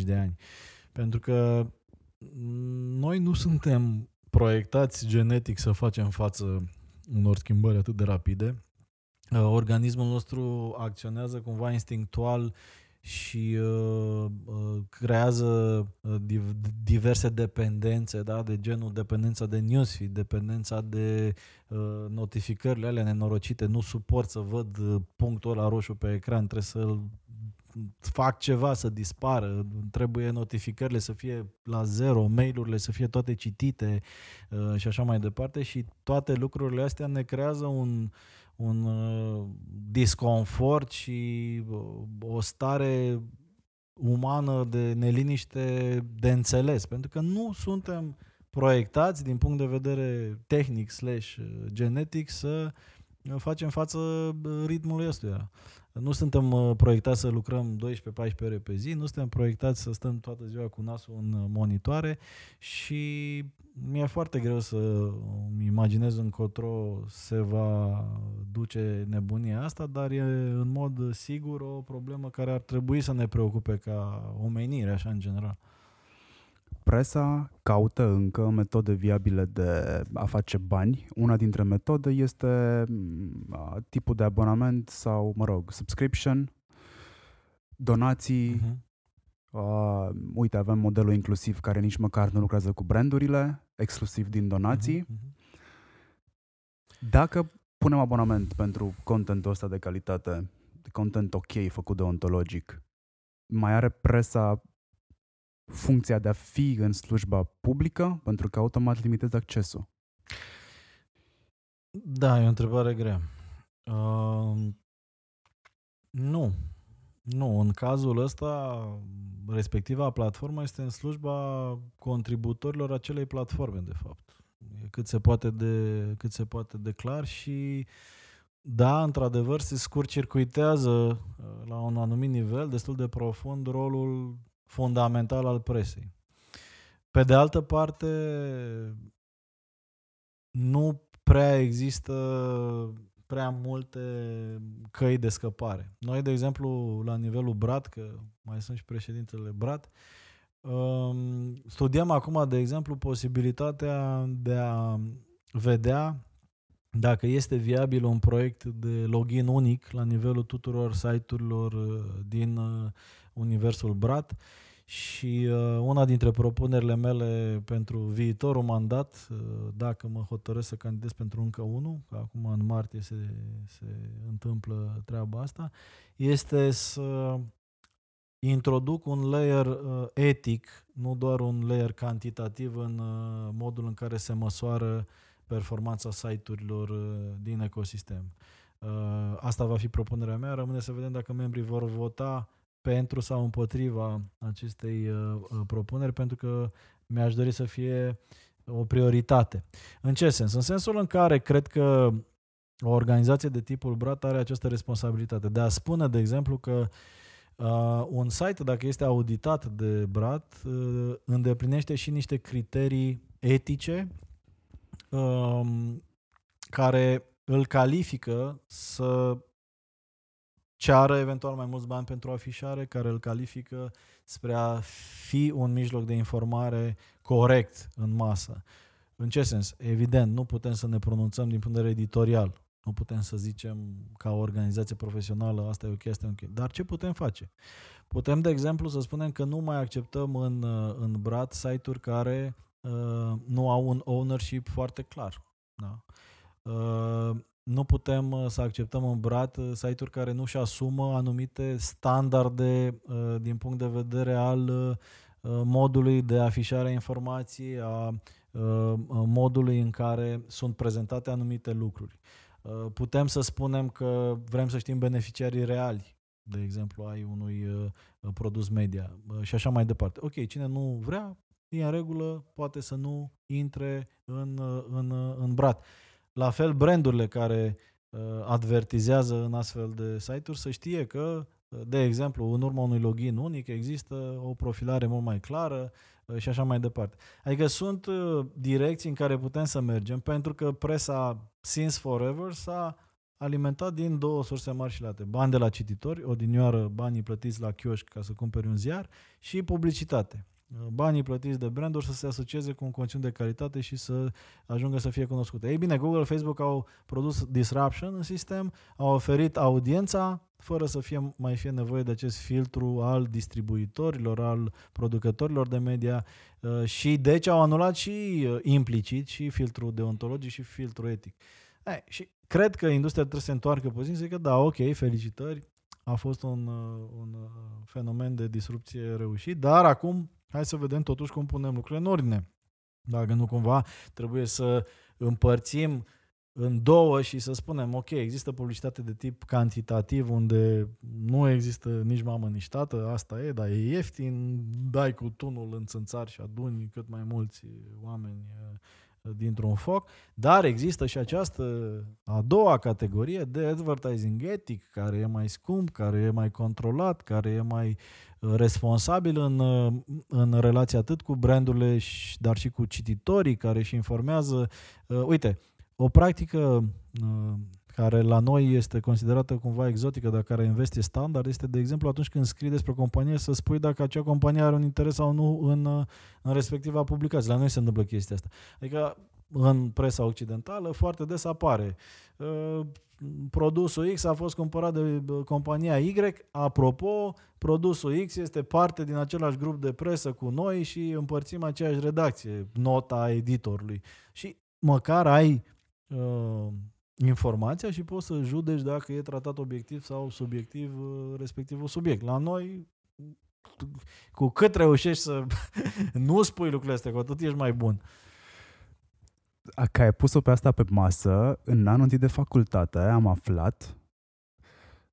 20-25 de ani. Pentru că noi nu suntem proiectați genetic să facem față unor schimbări atât de rapide. Uh, organismul nostru acționează cumva instinctual și uh, uh, creează uh, diverse dependențe, da? de genul dependența de newsfeed, dependența de uh, notificările alea nenorocite, nu suport să văd uh, punctul ăla roșu pe ecran, trebuie să fac ceva să dispară, trebuie notificările să fie la zero, mail-urile să fie toate citite uh, și așa mai departe. Și toate lucrurile astea ne creează un, uh, un uh, disconfort și uh, o stare umană de neliniște de înțeles, pentru că nu suntem proiectați din punct de vedere tehnic slash uh, genetic să facem față ritmului ăstuia. Nu suntem proiectați să lucrăm 12-14 ore pe zi, nu suntem proiectați să stăm toată ziua cu nasul în monitoare și mi-e foarte greu să îmi imaginez încotro se va duce nebunia asta, dar e în mod sigur o problemă care ar trebui să ne preocupe ca omenire, așa în general. Presa caută încă metode viabile de a face bani. Una dintre metode este tipul de abonament sau, mă rog, subscription, donații, uh-huh. Uh, uite, avem modelul inclusiv care nici măcar nu lucrează cu brandurile, exclusiv din donații. Uh-huh, Dacă punem abonament pentru contentul ăsta de calitate, de content ok, făcut deontologic, mai are presa funcția de a fi în slujba publică pentru că automat limitezi accesul? Da, e o întrebare grea. Uh, nu. Nu, în cazul ăsta respectiva platformă este în slujba contributorilor acelei platforme, de fapt. E cât se poate de, cât se poate de clar și da, într-adevăr, se scurcircuitează uh, la un anumit nivel, destul de profund, rolul fundamental al presei. Pe de altă parte, nu prea există prea multe căi de scăpare. Noi, de exemplu, la nivelul BRAT, că mai sunt și președintele BRAT, um, studiem acum, de exemplu, posibilitatea de a vedea dacă este viabil un proiect de login unic la nivelul tuturor site-urilor uh, din uh, universul BRAT și uh, una dintre propunerile mele pentru viitorul mandat, uh, dacă mă hotărăsc să candidez pentru încă unul, că acum în martie se, se întâmplă treaba asta, este să introduc un layer uh, etic, nu doar un layer cantitativ în uh, modul în care se măsoară performanța site-urilor uh, din ecosistem. Uh, asta va fi propunerea mea. Rămâne să vedem dacă membrii vor vota pentru sau împotriva acestei uh, uh, propuneri, pentru că mi-aș dori să fie o prioritate. În ce sens? În sensul în care cred că o organizație de tipul BRAT are această responsabilitate de a spune, de exemplu, că uh, un site, dacă este auditat de BRAT, uh, îndeplinește și niște criterii etice uh, care îl califică să ceară eventual mai mulți bani pentru afișare, care îl califică spre a fi un mijloc de informare corect în masă. În ce sens? Evident, nu putem să ne pronunțăm din punct de vedere editorial. Nu putem să zicem ca o organizație profesională asta e ok, asta e ok. Dar ce putem face? Putem, de exemplu, să spunem că nu mai acceptăm în, în brat site-uri care uh, nu au un ownership foarte clar. Da? Uh, nu putem uh, să acceptăm în brat uh, site-uri care nu-și asumă anumite standarde uh, din punct de vedere al uh, modului de afișare a informației, a uh, modului în care sunt prezentate anumite lucruri. Uh, putem să spunem că vrem să știm beneficiarii reali, de exemplu, ai unui uh, produs media uh, și așa mai departe. Ok, cine nu vrea, e în regulă, poate să nu intre în, în, în brat. La fel, brandurile care advertizează în astfel de site-uri să știe că, de exemplu, în urma unui login unic există o profilare mult mai clară și așa mai departe. Adică sunt direcții în care putem să mergem pentru că presa since forever s-a alimentat din două surse mari și late. Bani de la cititori, odinioară banii plătiți la chioșc ca să cumperi un ziar și publicitate. Banii plătiți de branduri să se asocieze cu un conținut de calitate și să ajungă să fie cunoscute. Ei bine, Google, Facebook au produs disruption în sistem, au oferit audiența fără să fie, mai fie nevoie de acest filtru al distribuitorilor, al producătorilor de media uh, și deci au anulat și uh, implicit și filtrul deontologic și filtrul etic. Ei, și cred că industria trebuie să se întoarcă puțin să zică, da, ok, felicitări, a fost un, uh, un fenomen de disrupție reușit, dar acum hai să vedem totuși cum punem lucrurile în ordine. Dacă nu cumva trebuie să împărțim în două și să spunem, ok, există publicitate de tip cantitativ unde nu există nici mamă, nici tată, asta e, dar e ieftin, dai cu tunul în țânțar și aduni cât mai mulți oameni uh, dintr-un foc, dar există și această a doua categorie de advertising etic, care e mai scump, care e mai controlat, care e mai uh, responsabil în, uh, în relație atât cu brandurile, dar și cu cititorii care își informează. Uite, o practică uh, care la noi este considerată cumva exotică, dar care investi standard, este, de exemplu, atunci când scrii despre o companie, să spui dacă acea companie are un interes sau nu în, uh, în respectiva publicație. La noi se întâmplă chestia asta. Adică, în presa occidentală, foarte des apare uh, produsul X a fost cumpărat de compania Y. Apropo, produsul X este parte din același grup de presă cu noi și împărțim aceeași redacție, nota editorului. Și măcar ai uh, informația și poți să judeci dacă e tratat obiectiv sau subiectiv uh, respectivul subiect. La noi, cu cât reușești să nu spui lucrurile astea, cu atât ești mai bun. Că ai pus-o pe asta pe masă, în anul întâi de facultate am aflat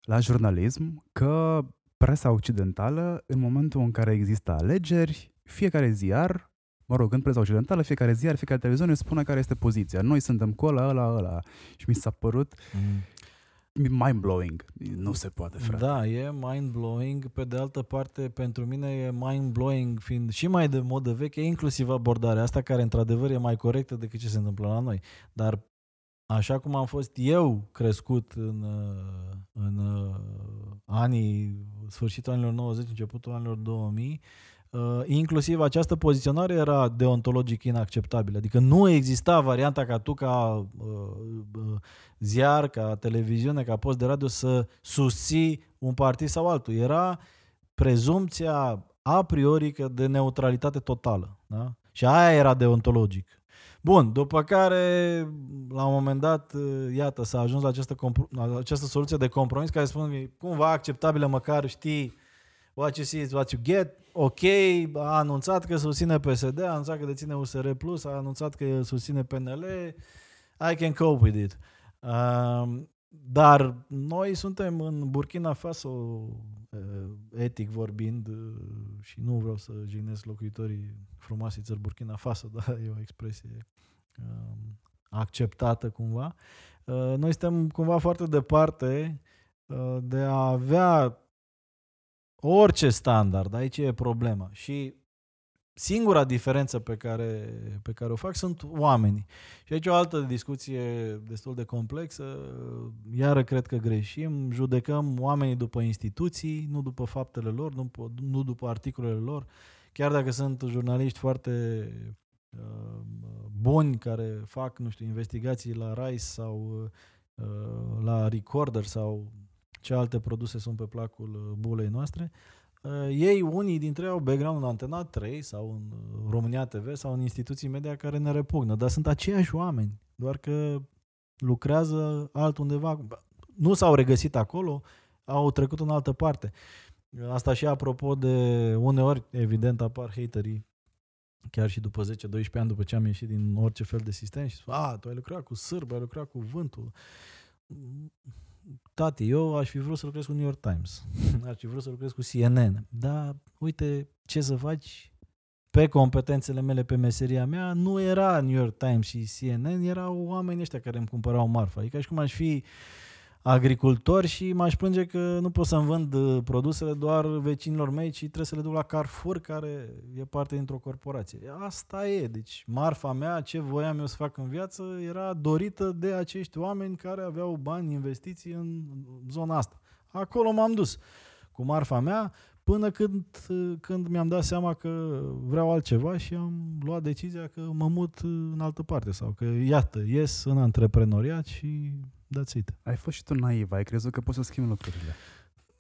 la jurnalism că presa occidentală, în momentul în care există alegeri, fiecare ziar mă rog, în presa occidentală, fiecare ziar, fiecare televiziune spune care este poziția. Noi suntem cu ăla, ăla, ăla. Și mi s-a părut mm. Mind-blowing. Nu se poate, frate. Da, e mind-blowing. Pe de altă parte, pentru mine e mind-blowing fiind și mai de modă veche, inclusiv abordarea asta, care într-adevăr e mai corectă decât ce se întâmplă la noi. Dar așa cum am fost eu crescut în, în anii, sfârșitul anilor 90, începutul anilor 2000, Uh, inclusiv această poziționare era deontologic inacceptabilă. Adică nu exista varianta ca tu, ca uh, uh, ziar, ca televiziune, ca post de radio să susții un partid sau altul. Era prezumția a priori de neutralitate totală. Da? Și aia era deontologic. Bun, după care, la un moment dat, uh, iată, s-a ajuns la această, la această soluție de compromis care spune cumva acceptabilă, măcar știi what you see is what you get, ok, a anunțat că susține PSD, a anunțat că deține USR+, a anunțat că susține PNL, I can cope with it. Uh, dar noi suntem în Burkina Faso, uh, etic vorbind, uh, și nu vreau să jignesc locuitorii frumoasei țări Burkina Faso, dar e o expresie uh, acceptată cumva. Uh, noi suntem cumva foarte departe uh, de a avea Orice standard, aici e problema. Și singura diferență pe care, pe care o fac sunt oamenii. Și aici o altă discuție destul de complexă. Iară cred că greșim. Judecăm oamenii după instituții, nu după faptele lor, nu, nu după articolele lor. Chiar dacă sunt jurnaliști foarte uh, buni care fac, nu știu, investigații la RISE sau uh, la Recorder sau ce alte produse sunt pe placul bulei noastre, Uh, ei, unii dintre ei au background în Antena 3 sau în uh, România TV sau în instituții media care ne repugnă, dar sunt aceiași oameni, doar că lucrează altundeva. Nu s-au regăsit acolo, au trecut în altă parte. Asta și apropo de uneori, evident, apar haterii chiar și după 10-12 ani după ce am ieșit din orice fel de sistem și spun, a, tu ai lucrat cu sârb, ai lucrat cu vântul tati, eu aș fi vrut să lucrez cu New York Times, aș fi vrut să lucrez cu CNN, dar uite ce să faci? Pe competențele mele, pe meseria mea, nu era New York Times și CNN, erau oamenii ăștia care îmi cumpărau marfa. Adică și cum aș fi agricultor și m-aș plânge că nu pot să-mi vând uh, produsele doar vecinilor mei, ci trebuie să le duc la Carrefour, care e parte dintr-o corporație. Asta e. Deci marfa mea, ce voiam eu să fac în viață, era dorită de acești oameni care aveau bani, investiții în zona asta. Acolo m-am dus cu marfa mea până când, uh, când mi-am dat seama că vreau altceva și am luat decizia că mă mut în altă parte sau că iată, ies în antreprenoriat și That's it. Ai fost și tu naiv, ai crezut că poți să schimbi lucrurile.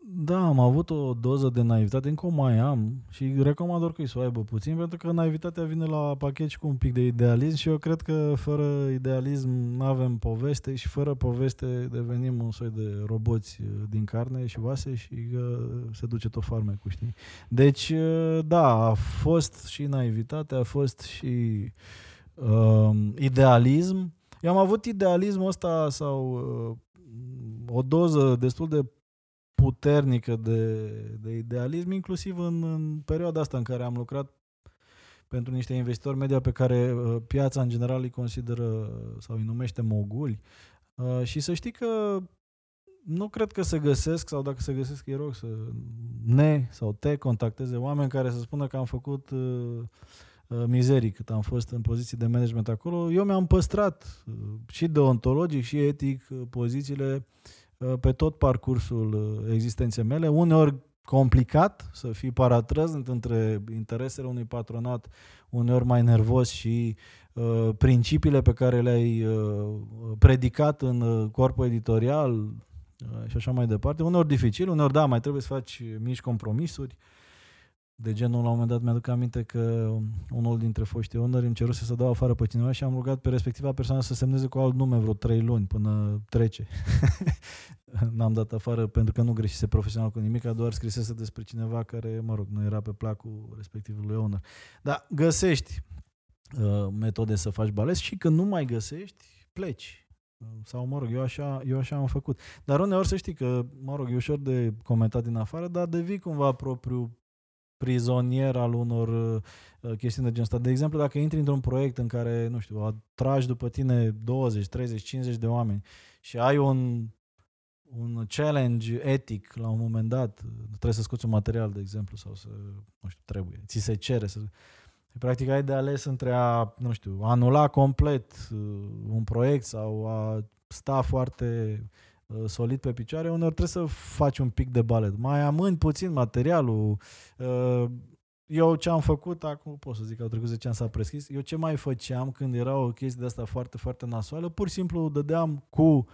Da, am avut o doză de naivitate, încă o mai am și recomand oricui să o aibă puțin, pentru că naivitatea vine la pachet și cu un pic de idealism și eu cred că fără idealism nu avem poveste și fără poveste devenim un soi de roboți uh, din carne și oase și uh, se duce tot farmecul, știi? Deci, uh, da, a fost și naivitate, a fost și uh, idealism, eu am avut idealismul ăsta sau uh, o doză destul de puternică de, de idealism, inclusiv în, în perioada asta în care am lucrat pentru niște investitori media pe care uh, piața în general îi consideră sau îi numește moguli. Uh, și să știi că nu cred că se găsesc, sau dacă se găsesc, îi rog să ne sau te contacteze oameni care să spună că am făcut uh, Uh, mizerii cât am fost în poziții de management acolo, eu mi-am păstrat uh, și deontologic și etic uh, pozițiile pe tot parcursul existenței mele, uneori complicat să fii paratrăzând între interesele unui patronat, uneori mai nervos și uh, principiile pe care le-ai uh, predicat în uh, corpul editorial uh, și așa mai departe. Uneori dificil, uneori da, mai trebuie să faci mici compromisuri. Uh, de genul, la un moment dat mi-aduc aminte că unul dintre foștii onori îmi ceruse să dau afară pe cineva și am rugat pe respectiva persoană să semneze cu alt nume vreo trei luni până trece. N-am dat afară pentru că nu greșise profesional cu nimic, doar scrisese despre cineva care, mă rog, nu era pe placul respectivului owner. Dar găsești uh, metode să faci bales și când nu mai găsești, pleci. Sau, mă rog, eu așa, eu așa am făcut. Dar uneori să știi că, mă rog, e ușor de comentat din afară, dar devii cumva propriu prizonier al unor uh, chestiuni de genul ăsta. De exemplu, dacă intri într-un proiect în care, nu știu, atragi după tine 20, 30, 50 de oameni și ai un, un challenge etic la un moment dat, trebuie să scoți un material, de exemplu, sau să, nu știu, trebuie, ți se cere să... Practic ai de ales între a, nu știu, anula complet uh, un proiect sau a sta foarte Uh, solid pe picioare, uneori trebuie să faci un pic de balet. Mai amâni puțin materialul. Uh, eu ce am făcut, acum pot să zic că au trecut 10 ani s-a preschis, eu ce mai făceam când era o chestie de asta foarte, foarte nasoală, pur și simplu dădeam cu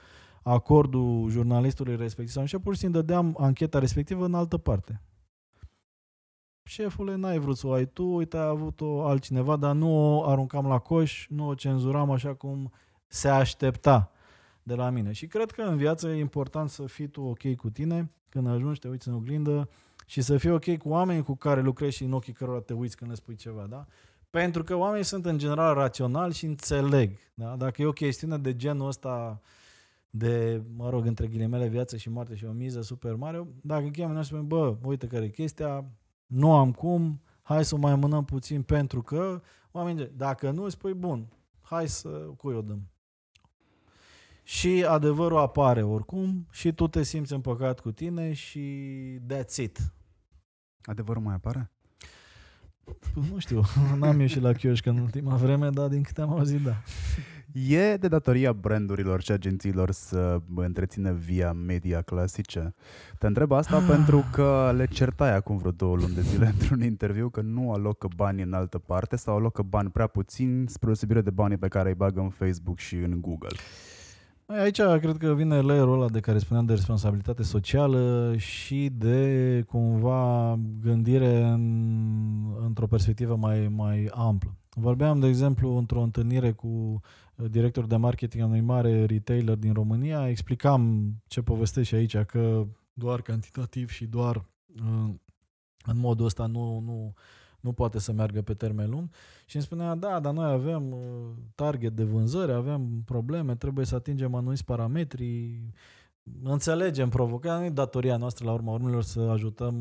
acordul jurnalistului respectiv sau așa, pur și simplu dădeam ancheta respectivă în altă parte. Șefule, n-ai vrut să o ai tu, uite, ai avut-o altcineva, dar nu o aruncam la coș, nu o cenzuram așa cum se aștepta de la mine. Și cred că în viață e important să fii tu ok cu tine când ajungi, te uiți în oglindă și să fii ok cu oamenii cu care lucrezi și în ochii cărora te uiți când le spui ceva, da? Pentru că oamenii sunt în general raționali și înțeleg, da? Dacă e o chestiune de genul ăsta de, mă rog, între ghilimele, viață și moarte și o miză super mare, dacă cheamă noi spune, bă, uite care e chestia, nu am cum, hai să mai mânăm puțin pentru că, oamenii, dacă nu, spui, bun, hai să, cui o dăm? Și adevărul apare oricum și tu te simți împăcat cu tine și that's it. Adevărul mai apare? Nu știu, n-am ieșit la chioșc în ultima vreme, dar din câte am auzit, da. E de datoria brandurilor și agențiilor să întrețină via media clasice? Te întreb asta ah. pentru că le certai acum vreo două luni de zile într-un interviu că nu alocă bani în altă parte sau alocă bani prea puțin spre osebire de banii pe care îi bagă în Facebook și în Google. Aici cred că vine layerul ăla de care spuneam de responsabilitate socială și de cumva gândire în, într-o perspectivă mai, mai amplă. Vorbeam, de exemplu, într-o întâlnire cu uh, director de marketing a unui mare retailer din România, explicam ce povestește aici, că doar cantitativ și doar uh, în modul ăsta nu, nu, nu poate să meargă pe termen lung. Și îmi spunea, da, dar noi avem uh, target de vânzări, avem probleme, trebuie să atingem anumiți parametri, înțelegem provocarea, nu e datoria noastră la urma urmelor să ajutăm,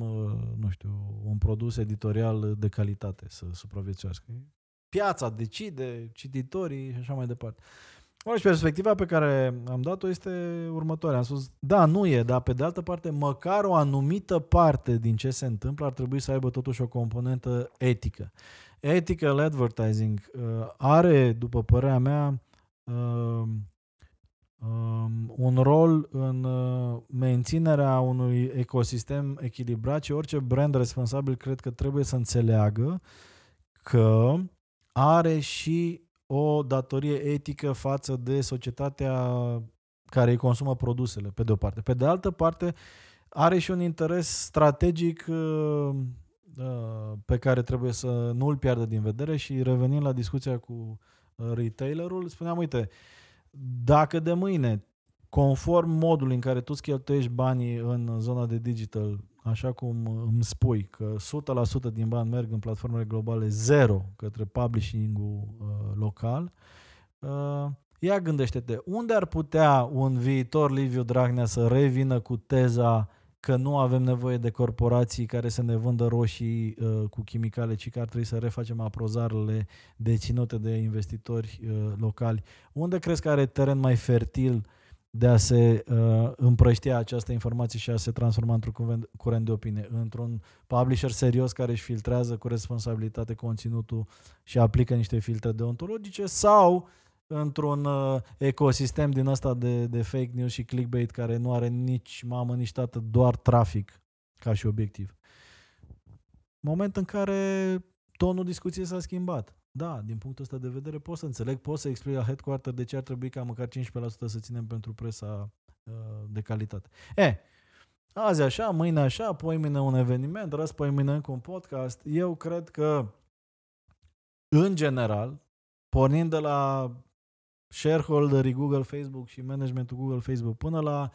nu știu, un produs editorial de calitate să supraviețuiască piața decide, cititorii și așa mai departe. Ori perspectiva pe care am dat-o este următoarea. Am spus, da, nu e, dar pe de altă parte, măcar o anumită parte din ce se întâmplă ar trebui să aibă totuși o componentă etică. Ethical advertising uh, are, după părerea mea, uh, um, un rol în uh, menținerea unui ecosistem echilibrat și orice brand responsabil cred că trebuie să înțeleagă că are și o datorie etică față de societatea care îi consumă produsele, pe de o parte. Pe de altă parte, are și un interes strategic uh, uh, pe care trebuie să nu îl piardă din vedere și revenind la discuția cu uh, retailerul, spuneam, uite, dacă de mâine, conform modului în care tu îți cheltuiești banii în zona de digital, așa cum îmi spui, că 100% din bani merg în platformele globale, zero către publishing-ul uh, local, uh, ia gândește-te, unde ar putea un viitor Liviu Dragnea să revină cu teza că nu avem nevoie de corporații care să ne vândă roșii uh, cu chimicale, ci că ar trebui să refacem aprozarele deținute de investitori uh, locali. Unde crezi că are teren mai fertil uh, de a se uh, împrăștia această informație și a se transforma într-un curent de opinie, într-un publisher serios care își filtrează cu responsabilitate conținutul și aplică niște filtre deontologice sau într-un uh, ecosistem din ăsta de, de fake news și clickbait care nu are nici mamă, nici tată, doar trafic ca și obiectiv. Moment în care tonul discuției s-a schimbat. Da, din punctul ăsta de vedere pot să înțeleg, pot să explic la headquarter de ce ar trebui ca măcar 15% să ținem pentru presa uh, de calitate. E, azi așa, mâine așa, poi mâine un eveniment, răs poi mâine încă un podcast. Eu cred că, în general, pornind de la shareholderii Google, Facebook și managementul Google, Facebook, până la uh,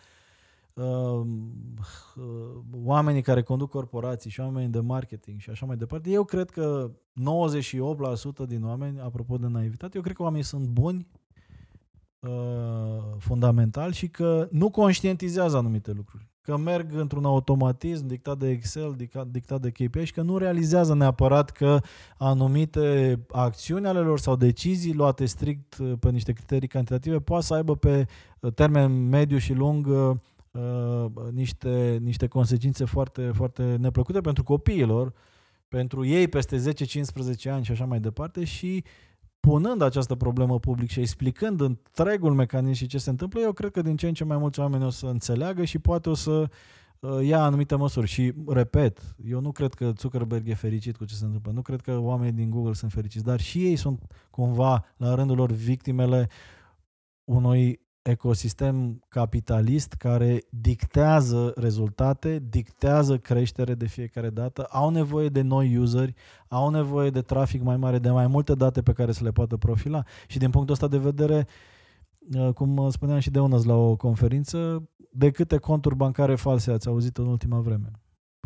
oamenii care conduc corporații și oamenii de marketing și așa mai departe, eu cred că 98% din oameni, apropo de naivitate, eu cred că oamenii sunt buni uh, fundamental și că nu conștientizează anumite lucruri. Că merg într-un automatism dictat de Excel, dictat, dictat de KPI și că nu realizează neapărat că anumite acțiuni ale lor sau decizii luate strict pe niște criterii cantitative poate să aibă pe termen mediu și lung uh, Uh, niște, niște consecințe foarte, foarte neplăcute pentru copiilor, pentru ei peste 10-15 ani și așa mai departe și punând această problemă public și explicând întregul mecanism și ce se întâmplă, eu cred că din ce în ce mai mulți oameni o să înțeleagă și poate o să uh, ia anumite măsuri. Și, repet, eu nu cred că Zuckerberg e fericit cu ce se întâmplă, nu cred că oamenii din Google sunt fericiți, dar și ei sunt cumva, la rândul lor, victimele unui ecosistem capitalist care dictează rezultate, dictează creștere de fiecare dată, au nevoie de noi useri, au nevoie de trafic mai mare, de mai multe date pe care să le poată profila și din punctul ăsta de vedere, uh, cum spuneam și de unăs la o conferință, de câte conturi bancare false ați auzit în ultima vreme?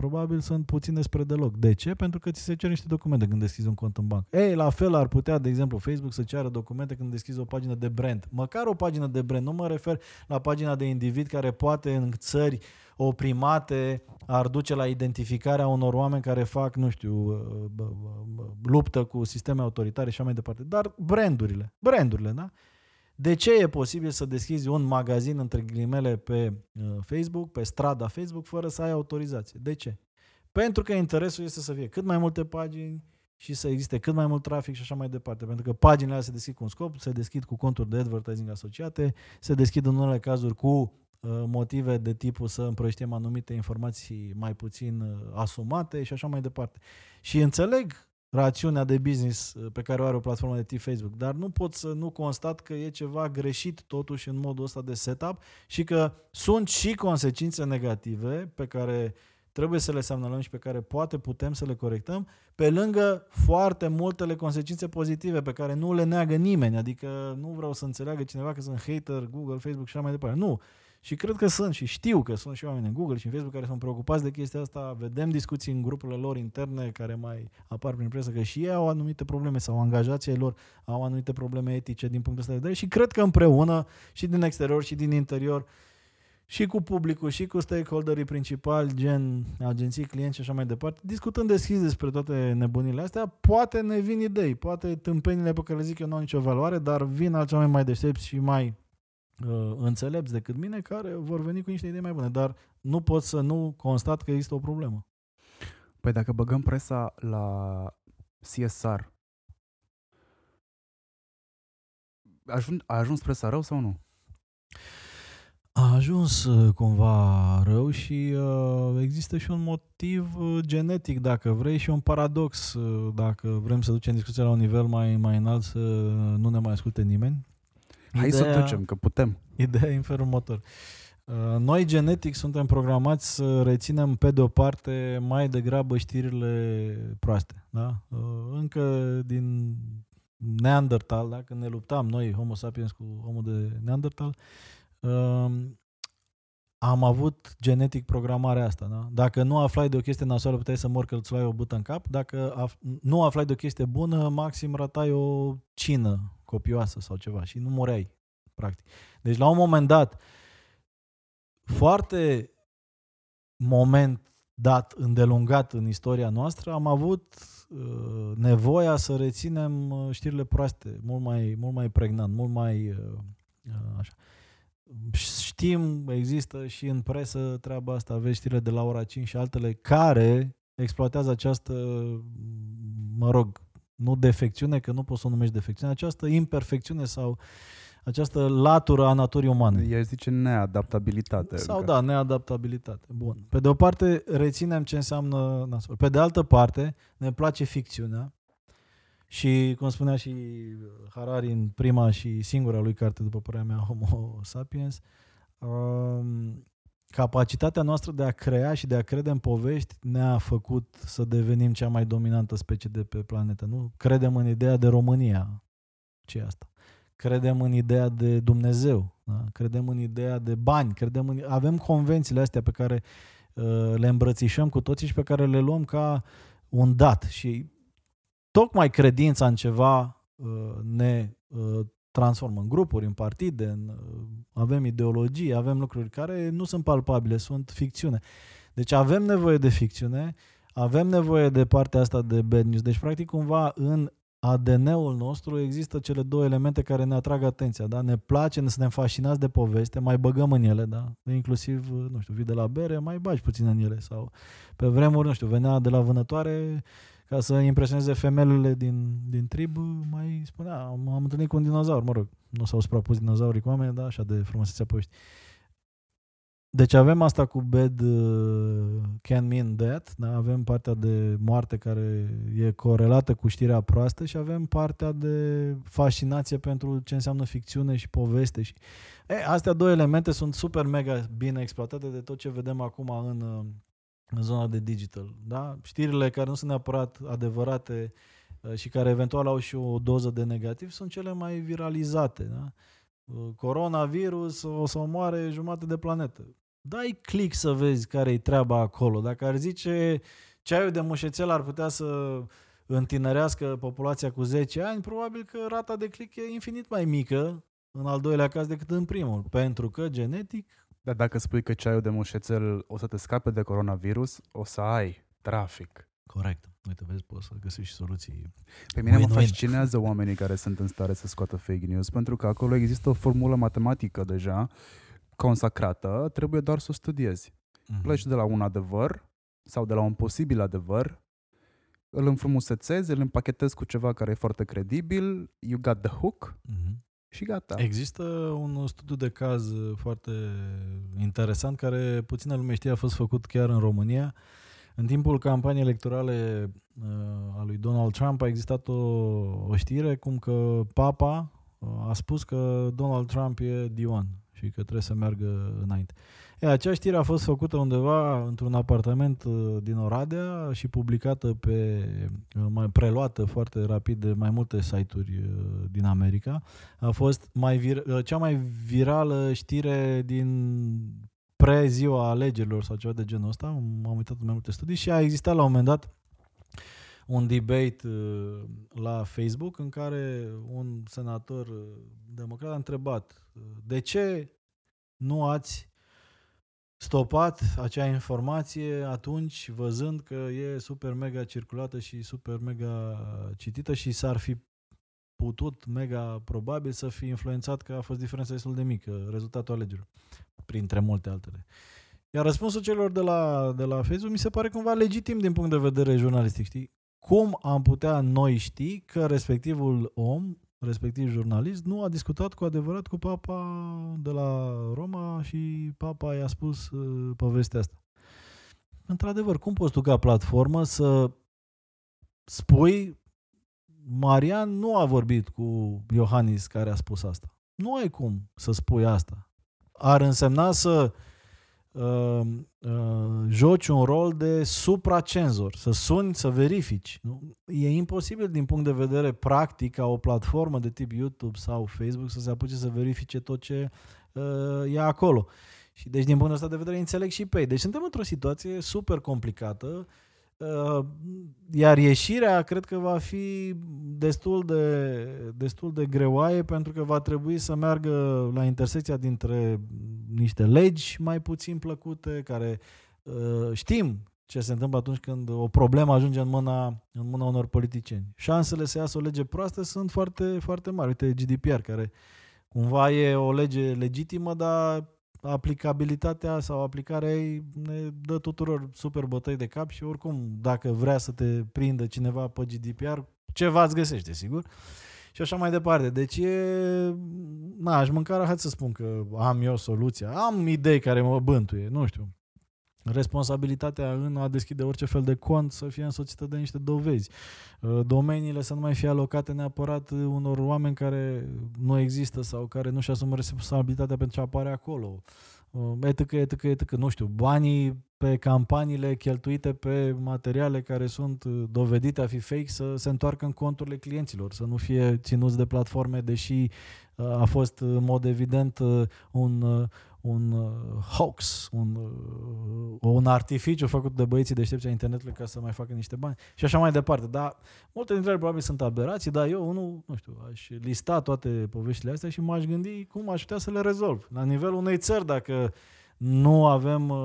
Probabil sunt puține spre deloc. De ce? Pentru că ți se cer niște documente când deschizi un cont în bancă. Ei, la fel ar putea, de exemplu, Facebook să ceară documente când deschizi o pagină de brand. Măcar o pagină de brand. Nu mă refer la pagina de individ care poate în țări oprimate ar duce la identificarea unor oameni care fac, nu știu, luptă cu sisteme autoritare și așa mai departe. Dar brandurile. Brandurile, da? De ce e posibil să deschizi un magazin, între ghilimele, pe uh, Facebook, pe strada Facebook, fără să ai autorizație? De ce? Pentru că interesul este să fie cât mai multe pagini, și să existe cât mai mult trafic și așa mai departe. Pentru că paginile alea se deschid cu un scop, se deschid cu conturi de advertising asociate, se deschid în unele cazuri cu uh, motive de tipul să împrăștiem anumite informații mai puțin uh, asumate și așa mai departe. Și înțeleg rațiunea de business uh, pe care o are o platformă de tip Facebook, dar nu pot să nu constat că e ceva greșit totuși în modul ăsta de setup și că sunt și consecințe negative pe care trebuie să le semnalăm și pe care poate putem să le corectăm, pe lângă foarte multele consecințe pozitive pe care nu le neagă nimeni. Adică nu vreau să înțeleagă cineva că sunt hater, Google, Facebook și așa mai departe. Nu. Și cred că sunt și știu că sunt și oameni în Google și în Facebook care sunt preocupați de chestia asta. Vedem discuții în grupurile lor interne care mai apar prin presă că și ei au anumite probleme sau angajații lor au anumite probleme etice din punctul ăsta de vedere și cred că împreună și din exterior și din interior și cu publicul, și cu stakeholderii principali, gen agenții, clienți și așa mai departe, discutând deschis despre toate nebunile astea, poate ne vin idei, poate tâmpenile pe care le zic eu nu au nicio valoare, dar vin alți oameni mai deștepți și mai uh, înțelepți decât mine care vor veni cu niște idei mai bune, dar nu pot să nu constat că există o problemă. Păi dacă băgăm presa la CSR, a ajuns, a ajuns presa rău sau nu? A ajuns uh, cumva rău și uh, există și un motiv uh, genetic, dacă vrei, și un paradox, uh, dacă vrem să ducem discuția la un nivel mai, mai înalt, să nu ne mai asculte nimeni. Hai să ducem, că putem. Ideea e în felul următor. Uh, Noi, genetic, suntem programați să reținem, pe de o parte, mai degrabă știrile proaste. Da? Uh, Încă din Neandertal, da? când ne luptam noi, Homo sapiens, cu Homo de Neandertal, um, am avut genetic programarea asta. Da? Dacă nu aflai de o chestie nasoală, puteai să mor că îți luai o bută în cap. Dacă af- nu aflai de o chestie bună, maxim ratai o cină copioasă sau ceva și nu moreai, practic. Deci, la un moment dat, foarte moment dat, îndelungat în istoria noastră, am avut uh, nevoia să reținem uh, știrile proaste, mult mai, mult mai pregnant, mult mai uh, uh, așa. Știm, există și în presă treaba asta, aveți știrile de la ora 5 și altele care exploatează această, mă rog, nu defecțiune, că nu poți să o numești defecțiune, această imperfecțiune sau această latură a naturii umane. El zice neadaptabilitate. Sau încă. da, neadaptabilitate. Bun. Pe de o parte, reținem ce înseamnă nasol. Pe de altă parte, ne place ficțiunea și, cum spunea și Harari în prima și singura lui carte, după părerea mea, Homo Sapiens, um, capacitatea noastră de a crea și de a crede în povești ne-a făcut să devenim cea mai dominantă specie de pe planetă. Nu? Credem în ideea de România. ce e asta? Credem în ideea de Dumnezeu, da? credem în ideea de bani, credem în... avem convențiile astea pe care uh, le îmbrățișăm cu toții și pe care le luăm ca un dat și tocmai credința în ceva uh, ne uh, transformă în grupuri, în partide, în, uh, avem ideologii, avem lucruri care nu sunt palpabile, sunt ficțiune. Deci avem nevoie de ficțiune, avem nevoie de partea asta de bad news. Deci, practic, cumva, în ADN-ul nostru există cele două elemente care ne atrag atenția, da? Ne place, ne suntem fascinați de poveste, mai băgăm în ele, da? Inclusiv, nu știu, vii de la bere, mai bagi puțin în ele sau pe vremuri, nu știu, venea de la vânătoare ca să impresioneze femelele din, din trib, mai spunea, am, am întâlnit cu un dinozaur, mă rog, nu s-au suprapus dinozaurii cu oameni, da, așa de frumusețea poști. Deci avem asta cu bad uh, can mean death, da? avem partea de moarte care e corelată cu știrea proastă și avem partea de fascinație pentru ce înseamnă ficțiune și poveste. Și... E, astea două elemente sunt super mega bine exploatate de tot ce vedem acum în, uh, în zona de digital. Da? Știrile care nu sunt neapărat adevărate uh, și care eventual au și o doză de negativ sunt cele mai viralizate. Da? Uh, Coronavirus o să omoare jumate de planetă. Dai click să vezi care e treaba acolo. Dacă ar zice ceaiul de mușețel ar putea să întinerească populația cu 10 ani, probabil că rata de click e infinit mai mică în al doilea caz decât în primul. Pentru că genetic Dar dacă spui că ceaiul de mușețel o să te scape de coronavirus, o să ai trafic. Corect. Uite, vezi, poți să găsești și soluții. Pe mine mă Win-win. fascinează oamenii care sunt în stare să scoată fake news, pentru că acolo există o formulă matematică deja consacrată, trebuie doar să o studiezi. Mhm. Pleci de la un adevăr sau de la un posibil adevăr, îl înfrumusețezi, îl împachetezi cu ceva care e foarte credibil, you got the hook Mhm. Și gata. Există un studiu de caz foarte interesant care puțină lume știe, a fost făcut chiar în România. În timpul campaniei electorale uh, a lui Donald Trump a existat o, o știre cum că papa uh, a spus că Donald Trump e Dion și că trebuie să meargă înainte. E, acea știre a fost făcută undeva într-un apartament uh, din Oradea și publicată pe, uh, mai preluată foarte rapid de mai multe site-uri uh, din America. A fost mai vir- uh, cea mai virală știre din pre-ziua alegerilor sau ceva de genul ăsta. M-am uitat în mai multe studii și a existat la un moment dat un debate uh, la Facebook în care un senator uh, democrat a întrebat uh, de ce nu ați stopat acea informație atunci văzând că e super mega circulată și super mega citită și s-ar fi putut mega probabil să fi influențat că a fost diferența destul de mică, rezultatul alegerilor, printre multe altele. Iar răspunsul celor de la, de la Facebook mi se pare cumva legitim din punct de vedere jurnalistic, știi? Cum am putea noi ști că respectivul om, respectiv jurnalist, nu a discutat cu adevărat cu papa de la Roma și papa i-a spus uh, povestea asta? Într-adevăr, cum poți tu ca platformă să spui Marian nu a vorbit cu Iohannis care a spus asta. Nu ai cum să spui asta. Ar însemna să uh, uh, joci un rol de supracenzor, să suni, să verifici. Nu? E imposibil din punct de vedere practic ca o platformă de tip YouTube sau Facebook să se apuce să verifice tot ce uh, e acolo. Și deci din punctul ăsta de vedere înțeleg și pe ei. Deci suntem într-o situație super complicată Uh, iar ieșirea cred că va fi destul de, destul de greoaie pentru că va trebui să meargă la intersecția dintre niște legi mai puțin plăcute care uh, știm ce se întâmplă atunci când o problemă ajunge în mâna, în mâna unor politicieni. Șansele să iasă o lege proastă sunt foarte, foarte mari. Uite GDPR, care cumva e o lege legitimă, dar aplicabilitatea sau aplicarea ei ne dă tuturor super bătăi de cap și oricum, dacă vrea să te prindă cineva pe GDPR, ceva îți găsește, sigur. Și așa mai departe. Deci e... Na, aș mânca rahat să spun că am eu soluția. Am idei care mă bântuie, nu știu. Responsabilitatea în a deschide orice fel de cont să fie însoțită de niște dovezi. Domeniile să nu mai fie alocate neapărat unor oameni care nu există sau care nu-și asumă responsabilitatea pentru ce apare acolo. Etică, etică, etică, nu știu, banii pe campaniile cheltuite pe materiale care sunt dovedite a fi fake să se întoarcă în conturile clienților, să nu fie ținuți de platforme, deși a fost în mod evident un, un hoax, un, un artificiu făcut de băieții deștepți a internetului ca să mai facă niște bani și așa mai departe. Dar multe dintre ele probabil sunt aberații, dar eu, unul, nu știu, aș lista toate poveștile astea și m-aș gândi cum aș putea să le rezolv. La nivelul unei țări, dacă nu avem uh,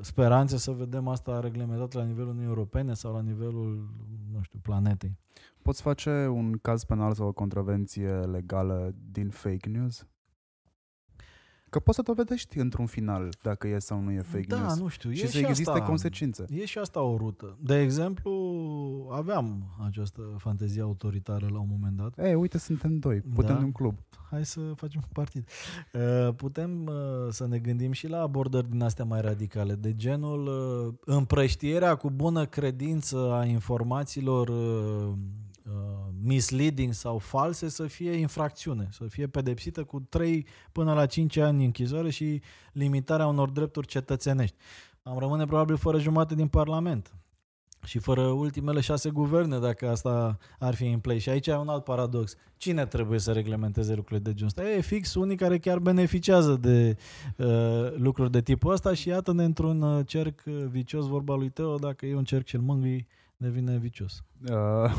speranțe să vedem asta reglementat la nivelul Uniunii Europene sau la nivelul, nu știu, planetei. Poți face un caz penal sau o contravenție legală din fake news? Că poți să dovedești într-un final dacă e sau nu e fake da, news. nu știu. Și e să și existe asta, consecințe. E și asta o rută. De exemplu, aveam această fantezie autoritară la un moment dat. Ei, uite, suntem doi. Putem Da. un club. Hai să facem un partid. Uh, Putem uh, să ne gândim și la abordări din astea mai radicale, de genul uh, împrăștierea cu bună credință a informațiilor uh, uh, misleading sau false să fie infracțiune, să fie pedepsită cu 3 până la 5 ani închisoare și limitarea unor drepturi cetățenești. Am rămâne probabil fără jumate din Parlament și fără ultimele șase guverne, dacă asta ar fi în play. Și aici e un alt paradox. Cine trebuie să reglementeze lucrurile de genul ăsta? E fix unii care chiar beneficiază de uh, lucruri de tipul ăsta și iată-ne într-un uh, cerc uh, vicios, vorba lui Teo, dacă e un cerc și îl mângâi, devine vicios. Uh,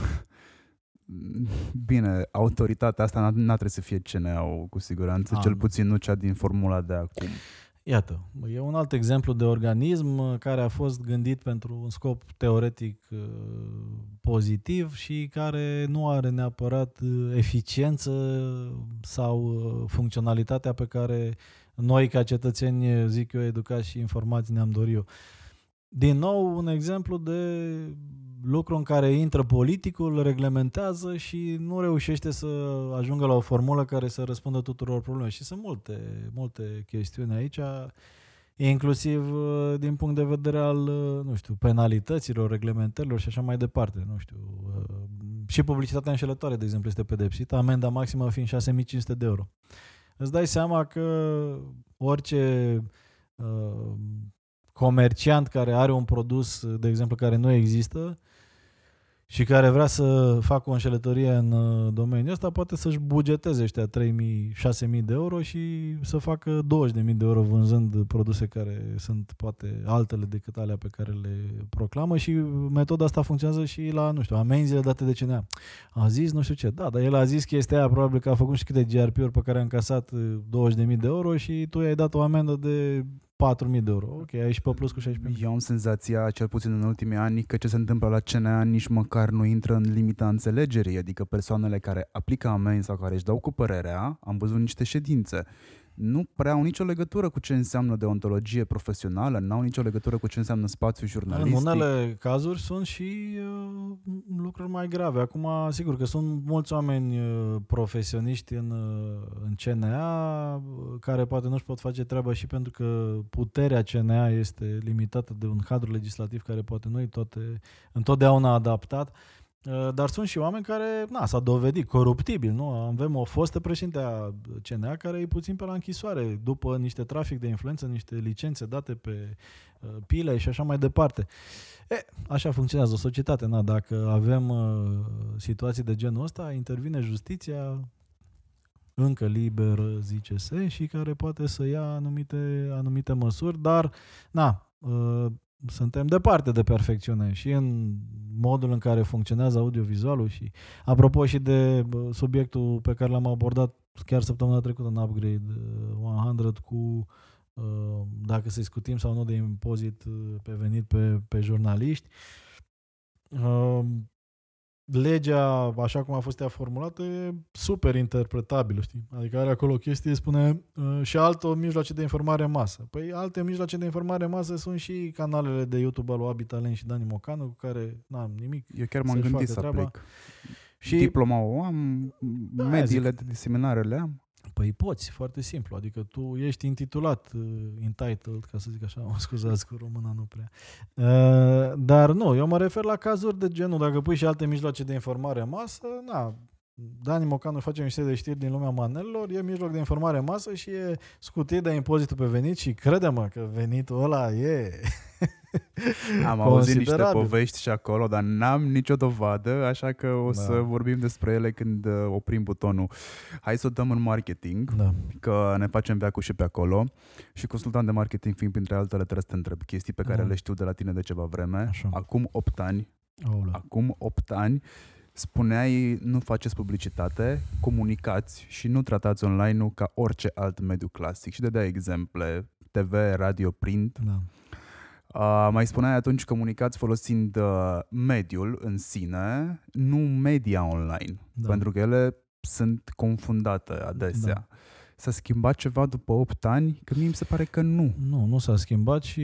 bine, autoritatea asta n-a, n-a trebuit să fie CNA-ul, cu siguranță, Am. cel puțin nu cea din formula de acum. Iată, e un alt exemplu de organism uh, care a fost gândit pentru un scop teoretic uh, pozitiv și care nu are neapărat uh, eficiență sau uh, funcționalitatea pe care noi ca cetățeni, zic eu, educați și informați ne-am dorit eu. Din nou, un exemplu de lucru în care intră politicul, reglementează și nu reușește să ajungă la o formulă care să răspundă tuturor problemelor. Și sunt multe, multe chestiuni aici, inclusiv uh, din punct de vedere al, uh, nu știu, penalităților, reglementărilor și așa mai departe. Nu știu, uh, și publicitatea înșelătoare, de exemplu, este pedepsită, amenda maximă fiind 6500 de euro. Îți dai seama că orice uh, comerciant care are un produs, de exemplu, care nu există, și care vrea să facă o înșelătorie în uh, domeniul ăsta, poate să-și bugeteze ăștia 3.000-6.000 de euro și să facă 20.000 de euro vânzând produse care sunt poate altele decât alea pe care le proclamă și metoda asta funcționează și la, nu știu, amenziile date de CNA. A zis nu știu ce, da, dar el a zis chestia aia, probabil că a făcut și câte GRP-uri pe care a încasat 20.000 uh, de euro și tu i-ai dat o amendă de 4.000 de euro. Ok, ai și pe plus cu 16.000. Eu am senzația, cel puțin în ultimii ani, că ce se întâmplă la CNA nici măcar nu intră în limita înțelegerii, adică persoanele care aplică amenzi sau care își dau cu părerea, am văzut niște ședințe nu prea au nicio legătură cu ce înseamnă deontologie profesională, nu au nicio legătură cu ce înseamnă spațiu jurnalistic. În unele cazuri sunt și uh, lucruri mai grave. Acum, sigur că sunt mulți oameni uh, profesioniști în, uh, în CNA uh, care poate nu-și pot face treaba și pentru că puterea CNA este limitată de un cadru legislativ care poate nu e toate, întotdeauna adaptat. Uh, dar sunt și oameni care, na, s-a dovedit coruptibil, nu? Avem o fostă președinte a CNA care e puțin pe la închisoare după niște trafic de influență, niște licențe date pe uh, pile și așa mai departe. E, așa funcționează o societate, na, dacă avem uh, situații de genul ăsta, intervine justiția încă liber, zice se, și care poate să ia anumite, anumite măsuri, dar, na, uh, suntem departe de perfecțiune și în modul în care funcționează audiovizualul și apropo și de subiectul pe care l-am abordat chiar săptămâna trecută în Upgrade 100 uh, cu uh, dacă să discutim sau nu de impozit uh, pe venit pe, pe jurnaliști legea, așa cum a fost ea formulată, e super interpretabilă, știi? Adică are acolo o chestie, spune uh, și alte mijloace de informare masă. Păi alte mijloace de informare masă sunt și canalele de YouTube al lui Abitalen și Dani Mocanu, cu care n-am nimic Eu chiar m-am gândit să treaba. plec. Și Diploma o am, da, mediile zic, de diseminare le am. Păi poți, foarte simplu. Adică tu ești intitulat, uh, entitled, ca să zic așa, mă scuzați cu româna nu prea. Uh, dar nu, eu mă refer la cazuri de genul, dacă pui și alte mijloace de informare în masă, na, Dani Mocanu face niște de știri din lumea manelelor, e mijloc de informare masă și e scutit de impozitul pe venit și crede-mă că venitul ăla e Am auzit niște povești și acolo, dar n-am nicio dovadă, așa că o da. să vorbim despre ele când uh, oprim butonul. Hai să o dăm în marketing, da. că ne facem veacul și pe acolo. Și consultant de marketing, fiind printre altele, trebuie să te întreb chestii pe care da. le știu de la tine de ceva vreme. Așa. Acum 8 ani, Aula. acum 8 ani, spuneai nu faceți publicitate, comunicați și nu tratați online-ul ca orice alt mediu clasic. Și de dai exemple, TV, radio, print. Da. Uh, mai spuneai atunci comunicați folosind uh, mediul în sine, nu media online, da. pentru că ele sunt confundate adesea. Da. S-a schimbat ceva după 8 ani? Că mie mi se pare că nu. Nu, nu s-a schimbat și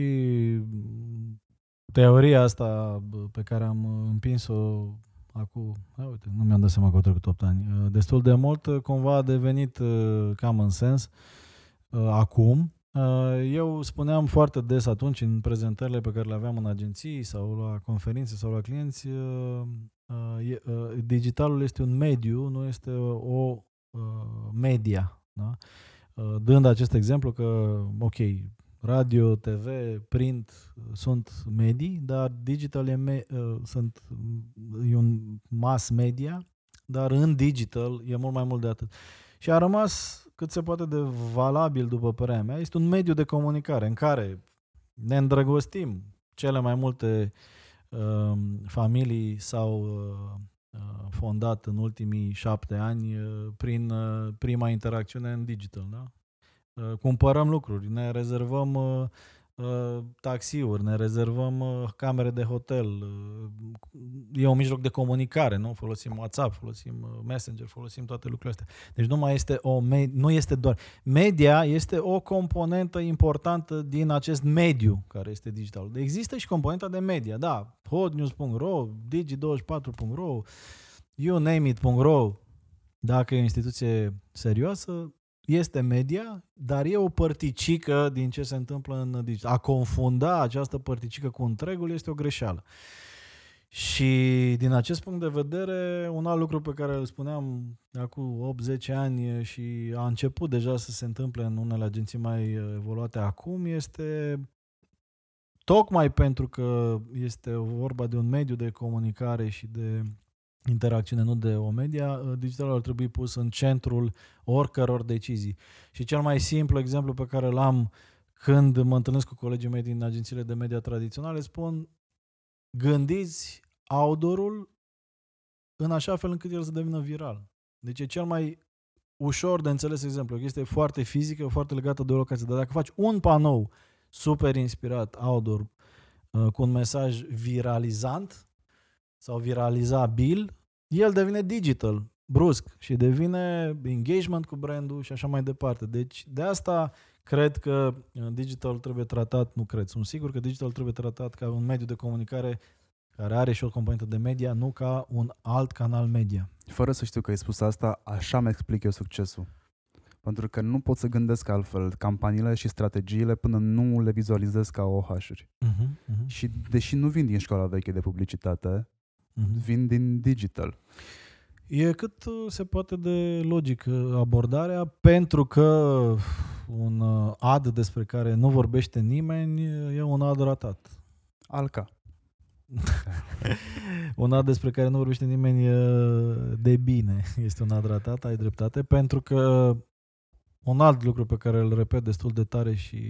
teoria asta pe care am împins-o acum, a, uite, nu mi-am dat seama că au trecut 8 ani, uh, destul de mult, uh, cumva a devenit cam în sens acum, Uh, eu spuneam foarte des atunci în prezentările pe care le aveam în agenții sau la conferințe sau la clienți, uh, uh, digitalul este un mediu, nu este o media. Da? Dând acest exemplu că, ok, radio, TV, print sunt medii, dar digital e, me- sunt, e un mass media, dar în digital e mult mai mult de atât. Și a rămas cât se poate de valabil, după părerea mea, este un mediu de comunicare în care ne îndrăgostim. Cele mai multe uh, familii s-au uh, uh, fondat în ultimii șapte ani uh, prin uh, prima interacțiune în digital. Da? Uh, cumpărăm lucruri, ne rezervăm uh, uh, taxiuri, ne rezervăm uh, camere de hotel. Uh, e un mijloc de comunicare, nu? Folosim WhatsApp, folosim uh, Messenger, folosim toate lucrurile astea. Deci nu mai este o me- nu este doar media este o componentă importantă din acest mediu care este digital. Există și componenta de media, da, hotnews.ro, digi24.ro, you name it.ro, dacă e o instituție serioasă, este media, dar e o părticică din ce se întâmplă în digital. A confunda această părticică cu întregul este o greșeală. Și din acest punct de vedere, un alt lucru pe care îl spuneam acum 8-10 ani și a început deja să se întâmple în unele agenții mai evoluate acum este tocmai pentru că este vorba de un mediu de comunicare și de interacțiune, nu de o media, uh, digitalul ar trebui pus în centrul oricăror decizii. Și cel mai simplu exemplu pe care l-am când mă întâlnesc cu colegii mei din agențiile de media tradiționale, spun gândiți outdoor-ul în așa fel încât el să devină viral. Deci e cel mai ușor de înțeles exemplu. Este foarte fizică, foarte legată de o locație. Dar dacă faci un panou super inspirat outdoor uh, cu un mesaj viralizant, sau viralizabil, el devine digital, brusc, și devine engagement cu brandul și așa mai departe. Deci de asta cred că uh, digital trebuie tratat, nu cred, sunt sigur că digital trebuie tratat ca un mediu de comunicare care are și o componentă de media, nu ca un alt canal media. Fără să știu că ai spus asta, așa mi explic eu succesul. Pentru că nu pot să gândesc altfel campaniile și strategiile până nu le vizualizez ca OH-uri. Uh-huh, uh-huh. Și deși nu vin din școala veche de publicitate, mm-hmm. vin din digital. E cât uh, se poate de logic abordarea, pentru că un uh, ad despre care nu vorbește nimeni e un ad ratat. Alca. un ad despre care nu vorbește nimeni de bine este un ad ratat, ai dreptate, pentru că un alt lucru pe care îl repet destul de tare și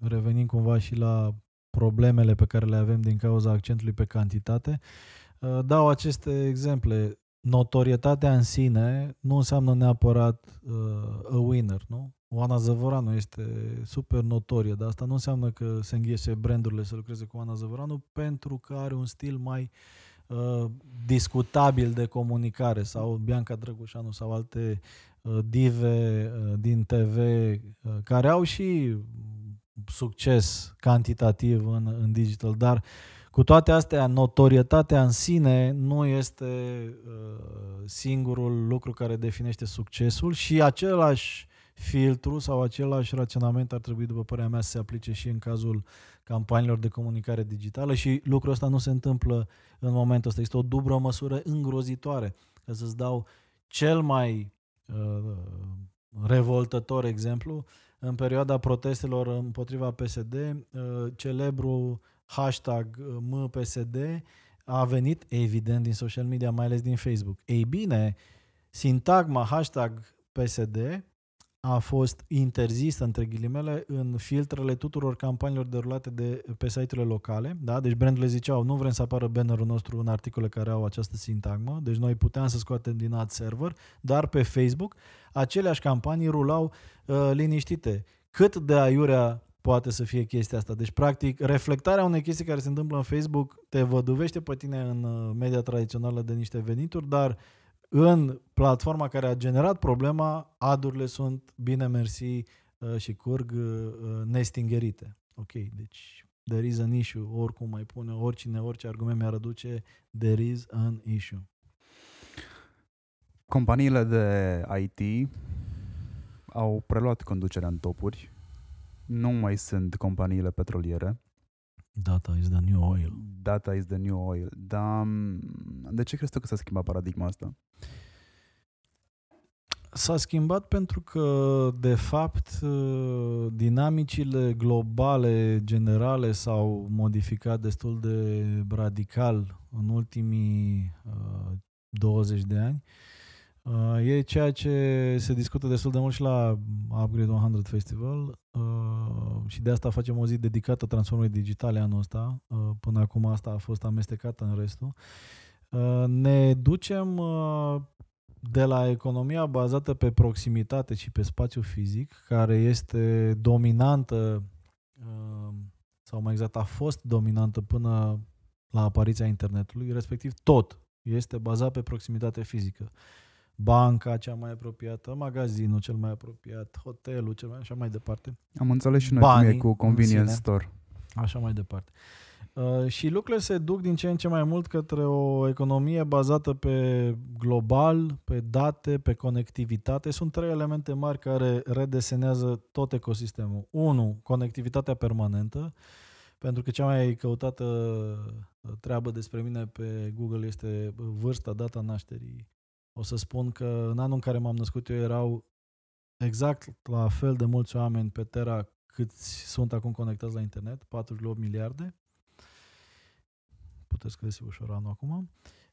revenim cumva și la problemele pe care le avem din cauza accentului pe cantitate, Uh, dau aceste exemple. Notorietatea în sine nu înseamnă neapărat uh, a winner, nu? Oana Zăvoranu este super notorie, dar asta nu înseamnă că se înghesuie brandurile să lucreze cu Oana Zăvoranu pentru că are un stil mai uh, discutabil de comunicare sau Bianca Drăgușanu sau alte uh, dive uh, din TV uh, care au și succes cantitativ în, în digital, dar uh, cu toate astea, notorietatea în sine nu este uh, singurul lucru care definește succesul și același filtru sau același raționament ar trebui, după părerea mea, să se aplice și în cazul campaniilor de comunicare digitală și lucrul ăsta nu se întâmplă în momentul ăsta. Este o dublă măsură îngrozitoare. Ca să-ți dau cel mai uh, revoltător exemplu, în perioada protestelor împotriva PSD, uh, celebru hashtag uh, MPSD a venit evident din social media, mai ales din Facebook. Ei bine, sintagma hashtag PSD a fost interzisă, între ghilimele, în filtrele tuturor campaniilor derulate de, pe site-urile locale. Da? Deci brandurile ziceau, nu vrem să apară bannerul nostru în articole care au această sintagmă, deci noi puteam să scoatem din ad server, dar pe Facebook aceleași campanii rulau uh, liniștite. Cât de aiurea poate să fie chestia asta. Deci, practic, reflectarea unei chestii care se întâmplă în Facebook te văduvește pe tine în uh, media tradițională de niște venituri, dar în platforma care a generat problema, adurile sunt, bine mersi, uh, și curg uh, nestingerite. Ok, deci there is an issue, oricum mai pune, oricine, orice argument mi-ar aduce, there is an issue. Companiile de IT au preluat conducerea în topuri nu mai sunt companiile petroliere. Data is the new oil. Data is the new oil. Dar mm, de ce crezi tu că s-a schimbat paradigma asta? S-a schimbat pentru că, de fapt, dinamicile globale, generale, s-au modificat destul de radical în ultimii uh, 20 de ani. Uh, e ceea ce se discută destul de mult și la Upgrade 100 Festival uh, și de asta facem o zi dedicată transformării digitale anul ăsta. Uh, până acum asta a fost amestecată în restul. Uh, ne ducem uh, de la economia bazată pe proximitate și pe spațiu fizic, care este dominantă uh, sau mai exact a fost dominantă până la apariția internetului, respectiv tot este bazat pe proximitate fizică. Banca cea mai apropiată, magazinul cel mai apropiat, hotelul cel mai așa mai departe. Am înțeles și noi Banii cum e cu convenience store. Așa mai departe. Uh, și lucrurile se duc din ce în ce mai mult către o economie bazată pe global, pe date, pe conectivitate. Sunt trei elemente mari care redesenează tot ecosistemul. Unu, conectivitatea permanentă, pentru că cea mai căutată uh, treabă despre mine pe Google este vârsta, data nașterii. O să spun că în anul în care m-am născut eu erau exact la fel de mulți oameni pe Terra câți sunt acum conectați la internet, 4,8 miliarde puteți găsi ușor anul acum.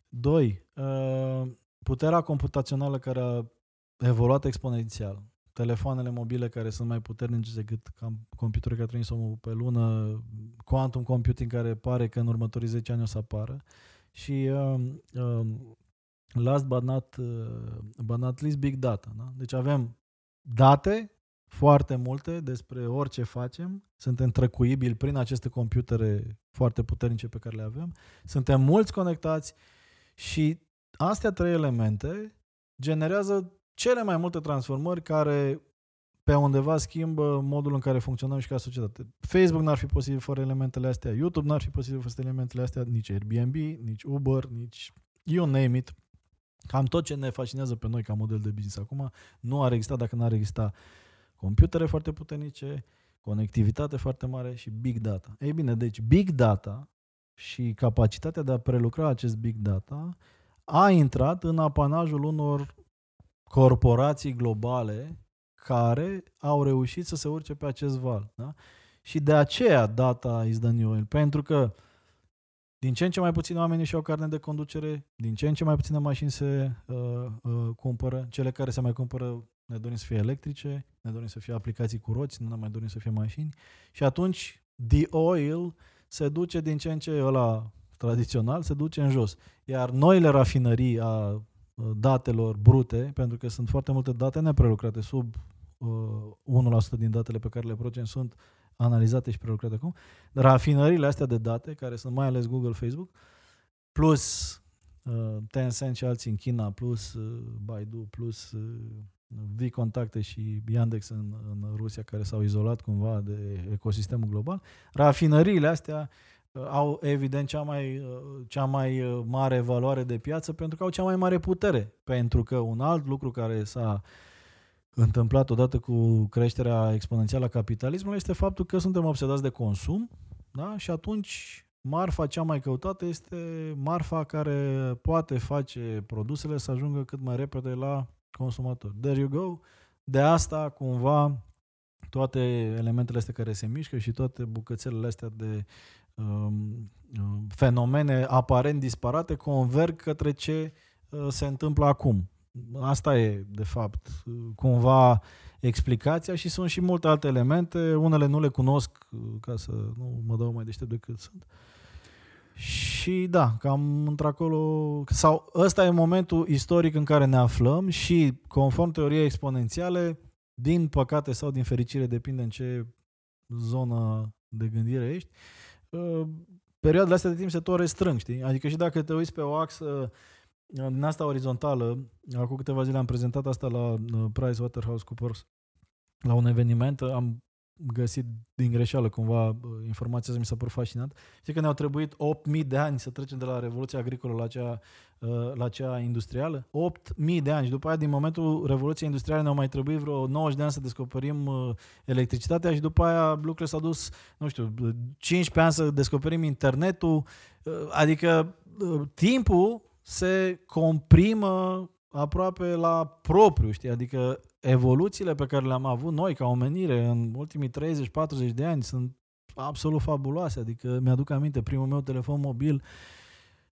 Doi, uh, puterea computațională care a evoluat exponențial. Telefoanele mobile care sunt mai puternice decât computerul care trimis omul pe lună, quantum computing care pare că în următorii 10 ani o să apară. Și uh, uh, last but not, uh, but not least, big data. Da? Deci avem date foarte multe despre orice facem, suntem trăcuibili prin aceste computere foarte puternice pe care le avem, suntem mulți conectați și astea trei elemente generează cele mai multe transformări care pe undeva schimbă modul în care funcționăm și ca societate. Facebook n-ar fi posibil fără elementele astea, YouTube n-ar fi posibil fără elementele astea, nici Airbnb, nici Uber, nici you name it. Cam tot ce ne fascinează pe noi ca model de business acum nu ar exista dacă n-ar exista computere foarte puternice, conectivitate foarte mare și big data. Ei bine, deci big data și capacitatea de a prelucra acest big data a intrat în apanajul unor corporații globale care au reușit să se urce pe acest val. Da? Și de aceea data is the new oil. Pentru că din ce în ce mai puțini oameni și au carne de conducere, din ce în ce mai puține mașini se uh, uh, cumpără, cele care se mai cumpără ne dorim să fie electrice, ne dorim să fie aplicații cu roți, nu ne mai dorim să fie mașini și atunci the oil se duce din ce în ce ăla tradițional, se duce în jos. Iar noile rafinării a uh, datelor brute, pentru că sunt foarte multe date neprelucrate, sub uh, 1% din datele pe care le producem sunt analizate și prelucrate acum, rafinările astea de date, care sunt mai ales Google, Facebook, plus uh, Tencent și alții în China, plus uh, Baidu, plus uh, V-Contacte și Yandex în, în Rusia, care s-au izolat cumva de ecosistemul global, rafinăriile astea uh, au evident cea mai, uh, cea mai uh, mare valoare de piață pentru că au cea mai mare putere. Pentru că un alt lucru care s-a întâmplat odată cu creșterea exponențială a capitalismului este faptul că suntem obsedați de consum da? și atunci marfa cea mai căutată este marfa care poate face produsele să ajungă cât mai repede la consumator. There you go. De asta, cumva, toate elementele astea care se mișcă și toate bucățelele astea de um, um, fenomene aparent disparate converg către ce uh, se întâmplă acum. Asta e, de fapt, cumva explicația și sunt și multe alte elemente. Unele nu le cunosc, uh, ca să nu mă dau mai deștept decât sunt. Uh, și da, cam într-acolo, sau ăsta e momentul istoric în care ne aflăm și conform teoriei exponențiale, din păcate sau din fericire, depinde în ce zonă de gândire ești, ă, perioadele astea de timp se tot restrâng, știi? Adică și dacă te uiți pe o axă din asta orizontală, acum câteva zile am prezentat asta la ă, PricewaterhouseCoopers la un eveniment, am găsit din greșeală cumva informația mi s-a părut fascinant. Știi că ne-au trebuit 8.000 de ani să trecem de la Revoluția Agricolă la cea, uh, la cea industrială. 8.000 de ani și după aia din momentul Revoluției Industriale ne-au mai trebuit vreo 90 de ani să descoperim uh, electricitatea și după aia lucrurile s-au dus, nu știu, 15 ani să descoperim internetul. Uh, adică timpul se comprimă aproape la propriu, știi? Adică evoluțiile pe care le-am avut noi ca omenire în ultimii 30-40 de ani sunt absolut fabuloase. Adică mi-aduc aminte, primul meu telefon mobil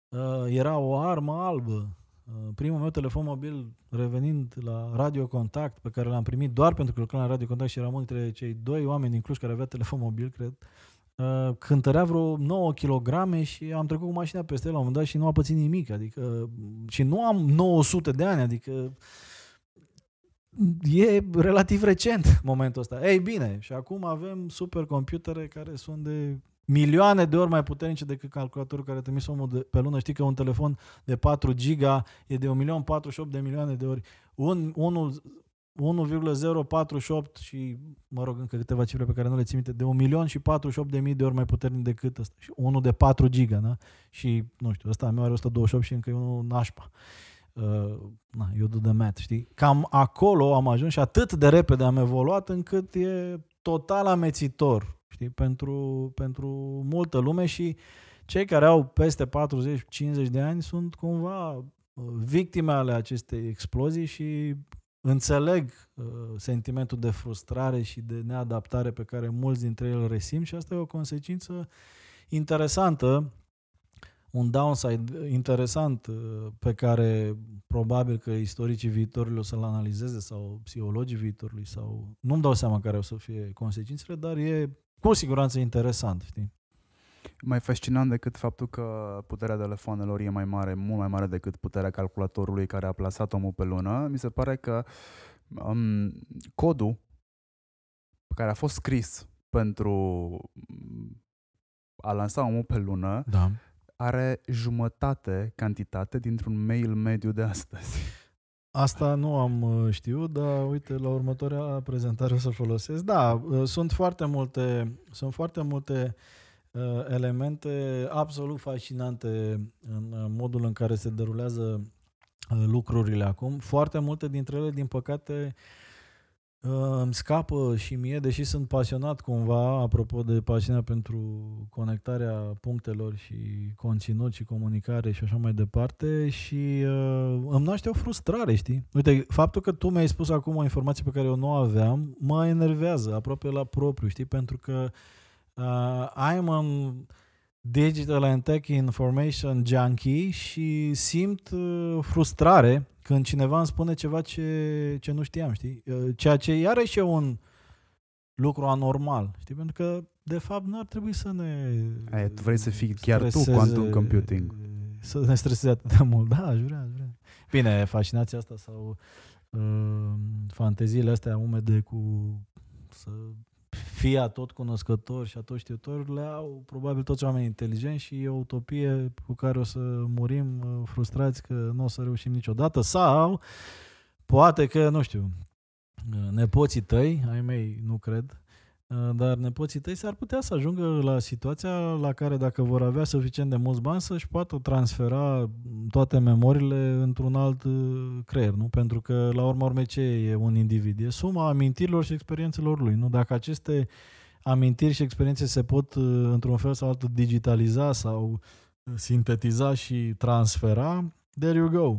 uh, era o armă albă. Uh, primul meu telefon mobil, revenind la Radio Contact, pe care l-am primit doar pentru că lucram la Radio Contact și eram unul dintre cei doi oameni din Cluj care avea telefon mobil, cred, uh, cântărea vreo 9 kg și am trecut cu mașina peste el la un moment dat și nu a pățit nimic. Adică, și nu am 900 de ani, adică e relativ recent momentul ăsta. Ei bine, și acum avem supercomputere care sunt de milioane de ori mai puternice decât calculatorul care trimis omul de, pe lună. Știi că un telefon de 4 giga e de 1.048 de milioane de ori. Un, unul 1,048 și, mă rog, încă câteva cifre pe care nu le țin minte, de 1 milion și 48 de mii de ori mai puternic decât ăsta. Și unul de 4 giga, da? Și, nu știu, ăsta meu are 128 și încă e unul nașpa. Uh, na, eu do de mat, știi? Cam acolo am ajuns și atât de repede am evoluat încât e total amețitor, știi, pentru, pentru multă lume și cei care au peste 40-50 de ani sunt cumva uh, victime ale acestei explozii și înțeleg uh, sentimentul de frustrare și de neadaptare pe care mulți dintre ei îl resimt și asta e o consecință interesantă, un downside interesant uh, pe care probabil că istoricii viitorului o să-l analizeze sau psihologii viitorului sau nu-mi dau seama care o să fie consecințele, dar e cu siguranță interesant, știi? Mai fascinant decât faptul că puterea telefonelor e mai mare, mult mai mare decât puterea calculatorului care a plasat omul pe lună, mi se pare că um, codul care a fost scris pentru a lansa omul pe lună da. are jumătate cantitate dintr-un mail mediu de astăzi. Asta nu am uh, știut, dar uite, la următoarea prezentare o să folosesc. Da, uh, sunt foarte multe, sunt foarte multe uh, Uh, elemente absolut fascinante în uh, modul în care se derulează uh, lucrurile acum. Foarte multe dintre ele, din păcate, îmi scapă și mie, deși sunt pasionat cumva, apropo de pasiunea pentru conectarea punctelor și conținut și comunicare și așa mai departe și uh, îmi naște o frustrare, știi? Uite, faptul că tu mi-ai spus acum o informație pe care eu nu o aveam, mă enervează aproape la propriu, știi? Pentru că uh, Uh, I'm un digital and tech information junkie și simt uh, frustrare când cineva îmi spune ceva ce, ce nu știam, știi? Uh, ceea ce iarăși e un lucru anormal, știi? Pentru că, de fapt, nu ar trebui să ne... Aia, tu vrei să fii chiar tu quantum computing. Să ne streseze atât de mult. Da, aș vrea, aș vrea. Bine, fascinația asta sau uh, fanteziile astea umede cu să fie tot cunoscător și tot știutor, le au probabil toți oamenii inteligenți și e o utopie cu care o să murim uh, frustrați că nu o să reușim niciodată sau poate că, nu știu, uh, nepoții tăi, ai mei nu cred, Uh, dar nepoții tăi s-ar putea să ajungă la situația la care dacă vor avea suficient de mulți bani să-și poată transfera toate memoriile într-un alt uh, creier, nu? Pentru că la urma urmei ce e un individ? E suma amintirilor și experiențelor lui, nu? Dacă aceste amintiri și experiențe se pot uh, într-un fel sau altul digitaliza sau sintetiza și transfera, there you go.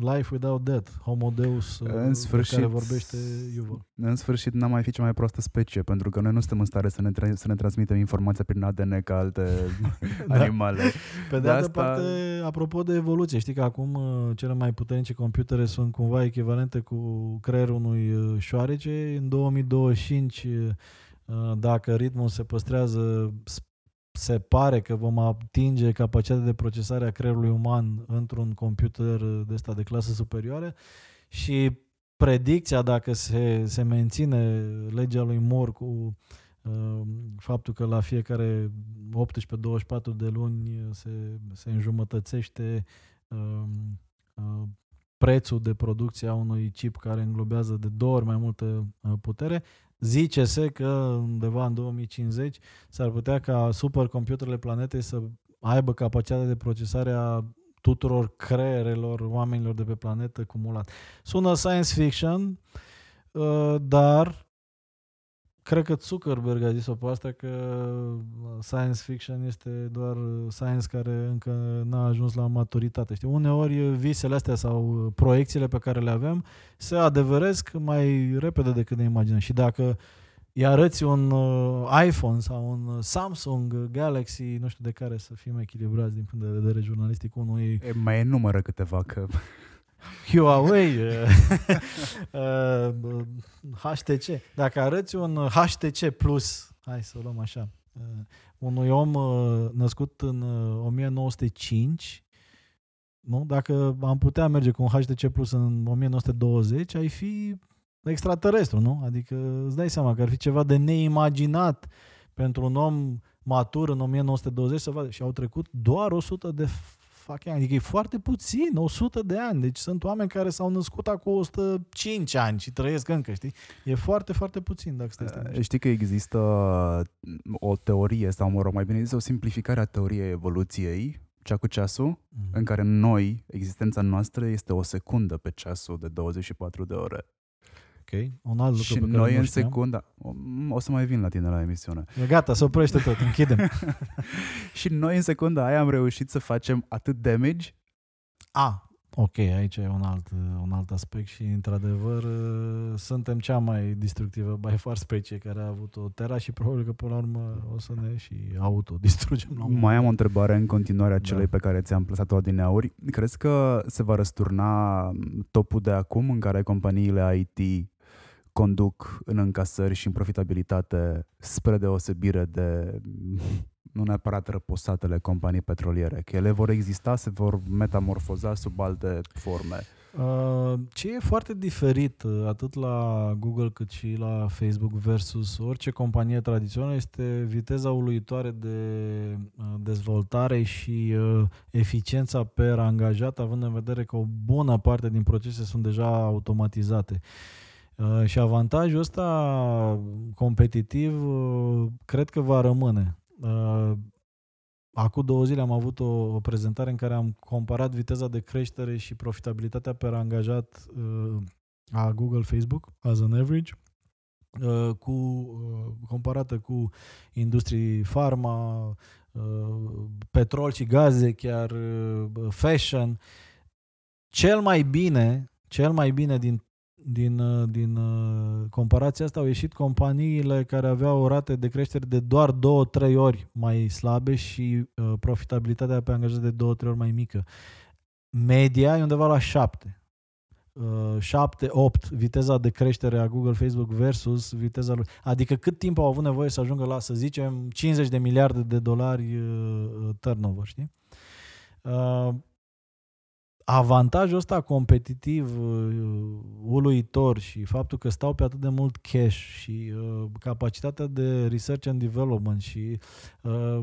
Life Without Death, Homo Deus, în uh, sfârșit, care vorbește Yuval. În sfârșit, n-am mai fi cea mai proastă specie, pentru că noi nu suntem în stare să ne, tra- să ne transmitem informația prin ADN ca alte da. animale. Pe de, de altă asta... parte, apropo de evoluție, știi că acum uh, cele mai puternice computere sunt cumva echivalente cu creierul unui uh, șoarece. În 2025, dacă ritmul se păstrează se pare că vom atinge capacitatea de procesare a creierului uman într-un computer de ăsta de clasă superioară și predicția, dacă se, se menține legea lui Moore cu uh, faptul că la fiecare 18-24 de luni se, se înjumătățește uh, uh, prețul de producție a unui chip care înglobează de două ori mai multă uh, putere, Zice-se că undeva în 2050 s-ar putea ca supercomputerele planetei să aibă capacitatea de procesare a tuturor creierelor oamenilor de pe planetă cumulat. Sună science fiction, uh, dar cred că Zuckerberg a zis-o pe asta că science fiction este doar science care încă n-a ajuns la maturitate. Știi? Uneori visele astea sau proiecțiile pe care le avem se adeveresc mai repede decât ne imaginăm. Și dacă îi arăți un uh, iPhone sau un Samsung Galaxy, nu știu de care să fim echilibrați din punct de vedere jurnalistic, unul e... e mai enumără câteva că Huawei, HTC. Uh, uh, Dacă arăți un HTC Plus, hai să o luăm așa, uh, unui om născut în 1905, nu? Dacă am putea merge cu un HTC Plus în 1920, ai fi extraterestru, nu? Adică îți dai seama că ar fi ceva de neimaginat pentru un om matur în 1920 să vadă. Și au trecut doar 100 de fucking ani. Adică e foarte puțin, 100 de ani. Deci sunt oameni care s-au născut acum 105 ani și trăiesc încă, știi? E foarte, foarte puțin dacă stai uh, Știi că există o teorie, sau mă rog, mai bine există o simplificare a teoriei evoluției, cea cu ceasul, mm-hmm. în care noi, existența noastră este o secundă pe ceasul de 24 de ore. Ok, un alt lucru Și pe care noi nu în știam. secunda, o, o să mai vin la tine la emisiune. E Gata, se oprește tot, închidem. Și noi în secunda aia am reușit să facem atât damage A, ok, aici e un alt, un alt aspect și, într-adevăr, suntem cea mai destructivă by far specie care a avut o Terra și probabil că, până la urmă, o să ne și autodistrugem. La un Mai am o întrebare în continuare a Da. celei pe care ți-am plasat-o adineauri. Crezi că se va răsturna topul de acum în care companiile IT conduc în încasări și în profitabilitate spre deosebire de nu neapărat răposatele companii petroliere, că ele vor exista, se vor metamorfoza sub alte forme. Uh, Ce e foarte diferit uh, atât la Google cât și la Facebook versus orice companie tradițională este viteza uluitoare de uh, dezvoltare și uh, eficiența per angajat, având în vedere că o bună parte din procese sunt deja automatizate. Uh, Și avantajul ăsta competitiv uh, cred că va rămâne. Uh, Acum două zile am avut o, o prezentare în care am comparat viteza de creștere și profitabilitatea per angajat uh, a Google Facebook, as an average, uh, cu, uh, comparată cu industrii pharma, uh, petrol și gaze, chiar uh, fashion. Cel mai bine, cel mai bine din din, uh, din uh, comparația asta au ieșit companiile care aveau o rate de creștere de doar 2-3 ori mai slabe și uh, profitabilitatea pe angajat de 2-3 ori mai mică. Media e undeva la 7. Uh, 7-8 viteza de creștere a Google Facebook versus viteza lui. Adică cât timp au avut nevoie să ajungă la, să zicem, 50 de miliarde de dolari uh, turnover, știi? Uh, avantajul ăsta competitiv uh, uluitor și faptul că stau pe atât de mult cash și uh, capacitatea de research and development și uh,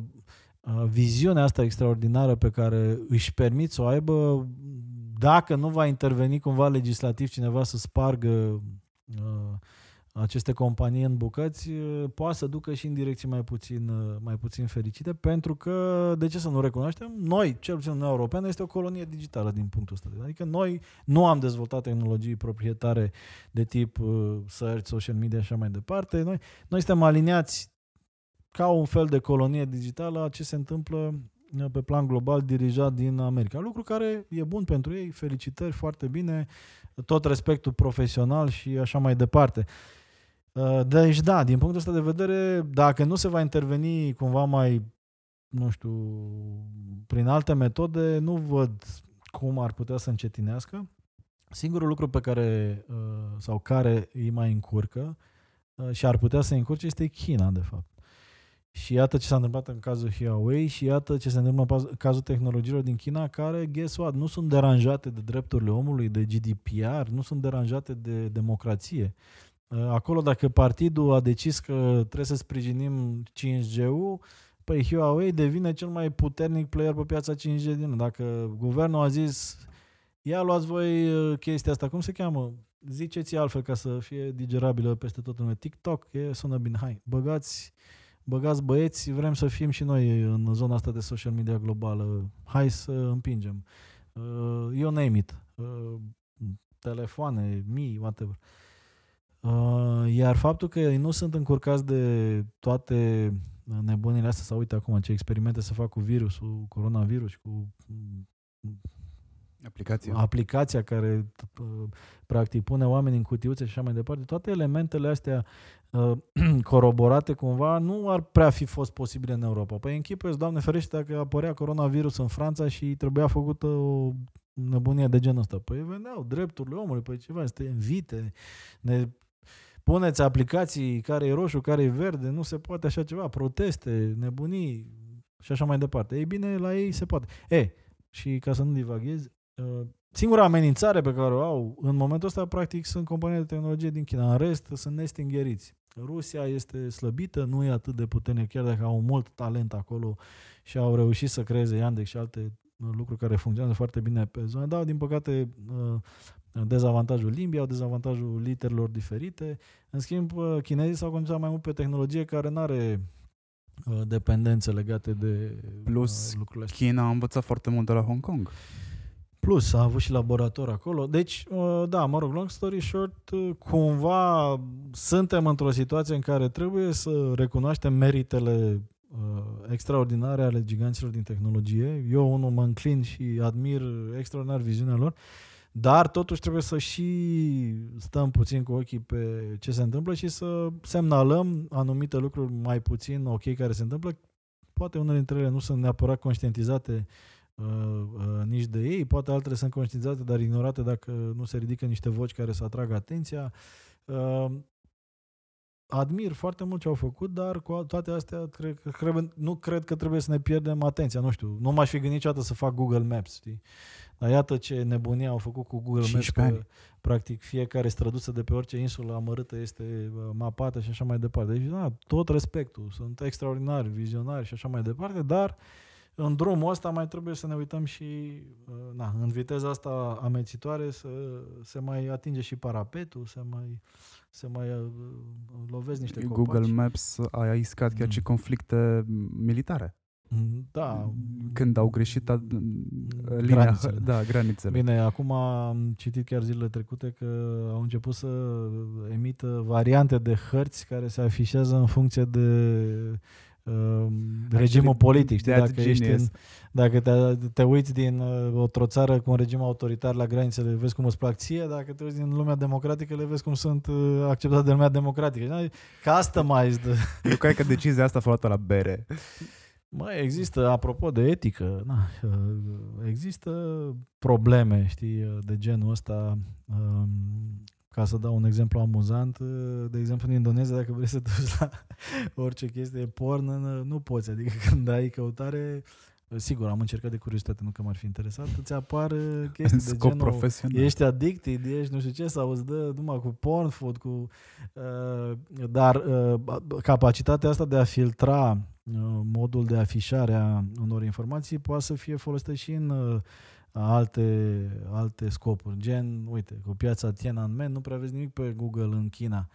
uh, viziunea asta extraordinară pe care își permit să o aibă dacă nu va interveni cumva legislativ cineva să spargă uh, aceste companii în bucăți, uh, poate să ducă și în direcții mai puțin, uh, mai puțin fericite, pentru că, de ce să nu recunoaștem, noi, cel puțin Uniunea Europeană, este o colonie digitală din punctul ăsta. Adică noi nu am dezvoltat tehnologii proprietare de tip uh, search, social media și așa mai departe. Noi, noi suntem aliniați ca un fel de colonie digitală a ce se întâmplă uh, pe plan global dirijat din America. Lucru care e bun pentru ei, felicitări, foarte bine, tot respectul profesional și așa mai departe. Uh, Deci da, din punctul ăsta de vedere, dacă nu se va interveni cumva mai, nu știu, prin alte metode, nu văd cum ar putea să încetinească. Singurul lucru pe care, uh, sau care îi mai încurcă uh, și ar putea să încurce este China, de fapt. Și iată ce s-a întâmplat în cazul Huawei și iată ce se întâmplă în cazul tehnologiilor din China care, guess what, nu sunt deranjate de drepturile omului, de GDPR, nu sunt deranjate de democrație. Acolo dacă partidul a decis că trebuie să sprijinim 5G-ul, păi Huawei devine cel mai puternic player pe piața 5G din Dacă guvernul a zis, ia luați voi uh, chestia asta, cum se cheamă? Ziceți altfel ca să fie digerabilă peste tot în lume. TikTok, e, sună bine, hai, băgați, băgați băieți, vrem să fim și noi în zona asta de social media globală. Hai să împingem. Uh, you name it. Uh, telefoane, mii, whatever. Uh, iar faptul că ei nu sunt încurcați de toate nebunile astea, sau uite acum ce experimente se fac cu virusul, coronavirus și cu Aplicația. aplicația care t- uh, practic pune oamenii în cutiuțe și așa mai departe, toate elementele astea uh, coroborate cumva nu ar prea fi fost posibile în Europa. Păi închipuiesc, Doamne ferește, dacă apărea coronavirus în Franța și trebuia făcută o nebunie de genul ăsta. Păi veneau drepturile omului, păi ceva, este invite, ne puneți aplicații care e roșu, care e verde, nu se poate așa ceva, proteste, nebunii și așa mai departe. Ei bine, la ei se poate. E, și ca să nu divaghez, uh, singura amenințare pe care o au în momentul ăsta, practic, sunt companiile de tehnologie din China. În rest, sunt nestingheriți. Rusia este slăbită, nu e atât de puternică, chiar dacă au mult talent acolo și au reușit să creeze Yandex și alte uh, lucruri care funcționează foarte bine pe zona, dar din păcate uh, dezavantajul limbii, au dezavantajul literelor diferite. În schimb, uh, chinezii s-au concentrat mai mult pe tehnologie care nu are dependențe legate de Plus, lucrurile astea. China a învățat foarte mult de la Hong Kong. Plus, a avut și laborator acolo. Deci, da, mă rog, long story short, cumva suntem într-o situație în care trebuie să recunoaștem meritele extraordinare ale giganților din tehnologie. Eu, unul, mă înclin și admir extraordinar viziunea lor, dar totuși trebuie să și stăm puțin cu ochii pe ce se întâmplă și să semnalăm anumite lucruri mai puțin ok care se întâmplă. Poate unele dintre ele nu sunt neapărat conștientizate uh, uh, nici de ei, poate altele sunt conștientizate, dar ignorate dacă nu se ridică niște voci care să atragă atenția. Uh, admir foarte mult ce au făcut, dar cu toate astea cred, cred, nu cred că trebuie să ne pierdem atenția. Nu știu, nu m-aș fi gândit niciodată să fac Google Maps, știi? Dar iată ce nebunie au făcut cu Google Maps, că practic fiecare străduță de pe orice insulă amărâtă este mapată și așa mai departe. Deci, da, tot respectul, sunt extraordinari, vizionari și așa mai departe, dar în drumul ăsta mai trebuie să ne uităm și na, în viteza asta amețitoare să se mai atinge și parapetul, să mai se mai uh, lovesc niște copaci. Google Maps a iscat chiar mm. și conflicte militare. Mm, da. Când au greșit a, linia, granițele. Da, granițele. Bine, acum am citit chiar zilele trecute că au început să emită variante de hărți care se afișează în funcție de uh, regimul politic. Știi? Dacă, ești în, dacă te, te uiți din uh, o țară cu un regim autoritar la granițe, le vezi cum îți plac ție, dacă te uiți din lumea democratică, le vezi cum sunt uh, acceptate de lumea democratică. Customized. Nu cred că decizia asta a la bere. Mai există, apropo de etică, na, uh, există probleme, știi, de genul ăsta. Um, ca să dau un exemplu amuzant, de exemplu în Indonezia, dacă vrei să te duci la orice chestie porn, nu poți. Adică când ai căutare, Sigur, am încercat de curiozitate, nu că m-ar fi interesat, îți apar chestii de genul, profesional. ești addicted, ești nu știu ce, sau îți dă numai cu porn food, cu... Uh, dar uh, capacitatea asta de a filtra uh, modul de afișare a unor informații poate să fie folosită și în uh, alte, alte scopuri. Gen, uite, cu piața Tiananmen nu prea vezi nimic pe Google în China,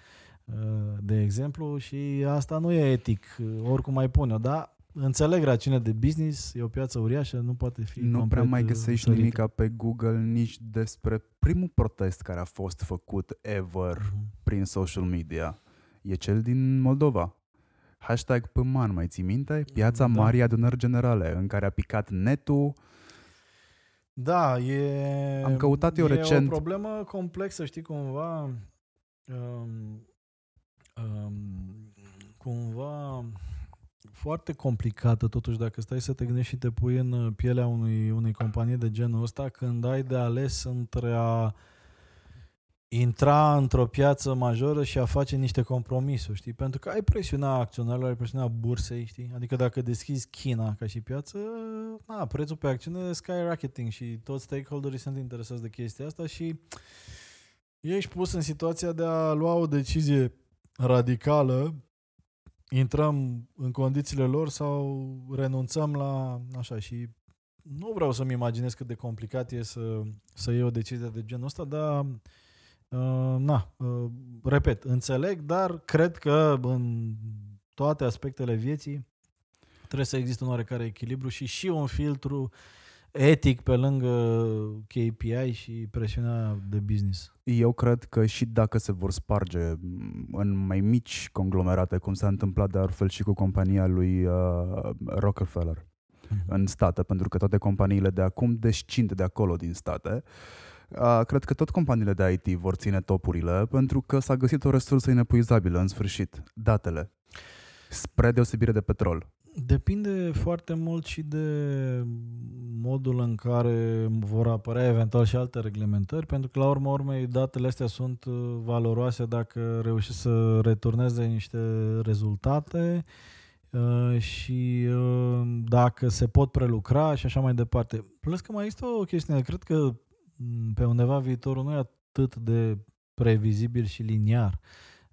uh, de exemplu, și asta nu e etic, oricum mai pune-o, dar înțeleg rațiunea de business, e o piață uriașă, nu poate fi Nu prea mai găsești nimic pe Google nici despre primul protest care a fost făcut ever uh-huh. prin social media. E cel din Moldova. Hashtag Păman, mai ții minte? Piața da. Marii Adunări Generale, în care a picat netul, da, e, Am căutat eu e recent. o problemă complexă, știi, cumva, um, um, cumva foarte complicată totuși dacă stai să te gândești și te pui în pielea unui, unei companii de genul ăsta când ai de ales între a intra într-o piață majoră și a face niște compromisuri, știi? Pentru că ai presiunea acționarilor, ai presiunea bursei, știi? Adică dacă deschizi China ca și piață, na, prețul pe acțiune e skyrocketing și toți stakeholderii sunt interesați de chestia asta și ești pus în situația de a lua o decizie radicală, intrăm în condițiile lor sau renunțăm la așa și nu vreau să-mi imaginez cât de complicat e să, să iei o decizie de genul ăsta, dar Uh, na, uh, repet, înțeleg, dar cred că în toate aspectele vieții trebuie să existe un oarecare echilibru și și un filtru etic pe lângă KPI și presiunea de business. Eu cred că și dacă se vor sparge în mai mici conglomerate, cum s-a întâmplat de altfel și cu compania lui uh, Rockefeller mm-hmm. în state, pentru că toate companiile de acum descind de acolo din state, uh, cred că tot companiile de IT vor ține topurile pentru că s-a găsit o resursă inepuizabilă în sfârșit, datele, spre deosebire de petrol. Depinde foarte mult și de modul în care vor apărea eventual și alte reglementări, pentru că la urma urmei datele astea sunt uh, valoroase dacă reușesc să returneze niște rezultate uh, și uh, dacă se pot prelucra și așa mai departe. Plus că mai este o chestie, cred că Mm, pe undeva viitorul nu e atât de previzibil și liniar.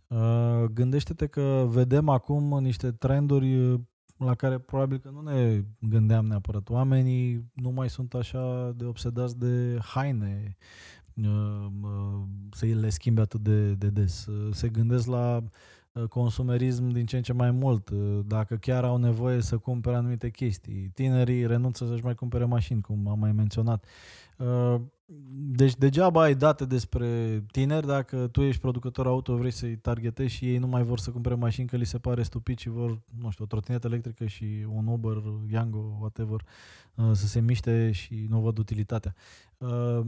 Uh, gândește-te că vedem acum niște trenduri la care probabil că nu ne gândeam neapărat. Oamenii nu mai sunt așa de obsedați de haine, să le schimbe atât de, de des. Se gândesc la consumerism din ce în ce mai mult, dacă chiar au nevoie să cumpere anumite chestii. Tinerii renunță să-și mai cumpere mașini, cum am mai menționat. Deci degeaba ai date despre tineri dacă tu ești producător auto, vrei să-i targetezi și ei nu mai vor să cumpere mașini că li se pare stupid și vor, nu știu, o trotinetă electrică și un Uber, Yango, whatever, uh, să se miște și nu văd utilitatea. Uh,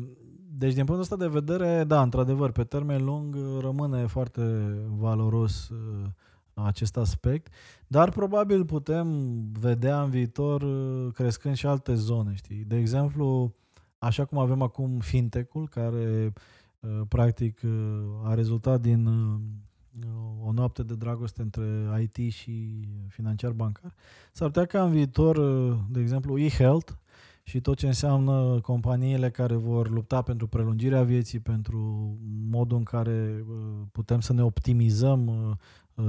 deci din punctul ăsta de vedere, da, într-adevăr, pe termen lung rămâne foarte valoros uh, acest aspect, dar probabil putem vedea în viitor crescând și alte zone, știi? De exemplu, Așa cum avem acum fintech-ul, care uh, practic uh, a rezultat din uh, o noapte de dragoste între IT și financiar bancar, s-ar putea ca în viitor, de exemplu, e-health și tot ce înseamnă companiile care vor lupta pentru prelungirea vieții, pentru modul în care putem să ne optimizăm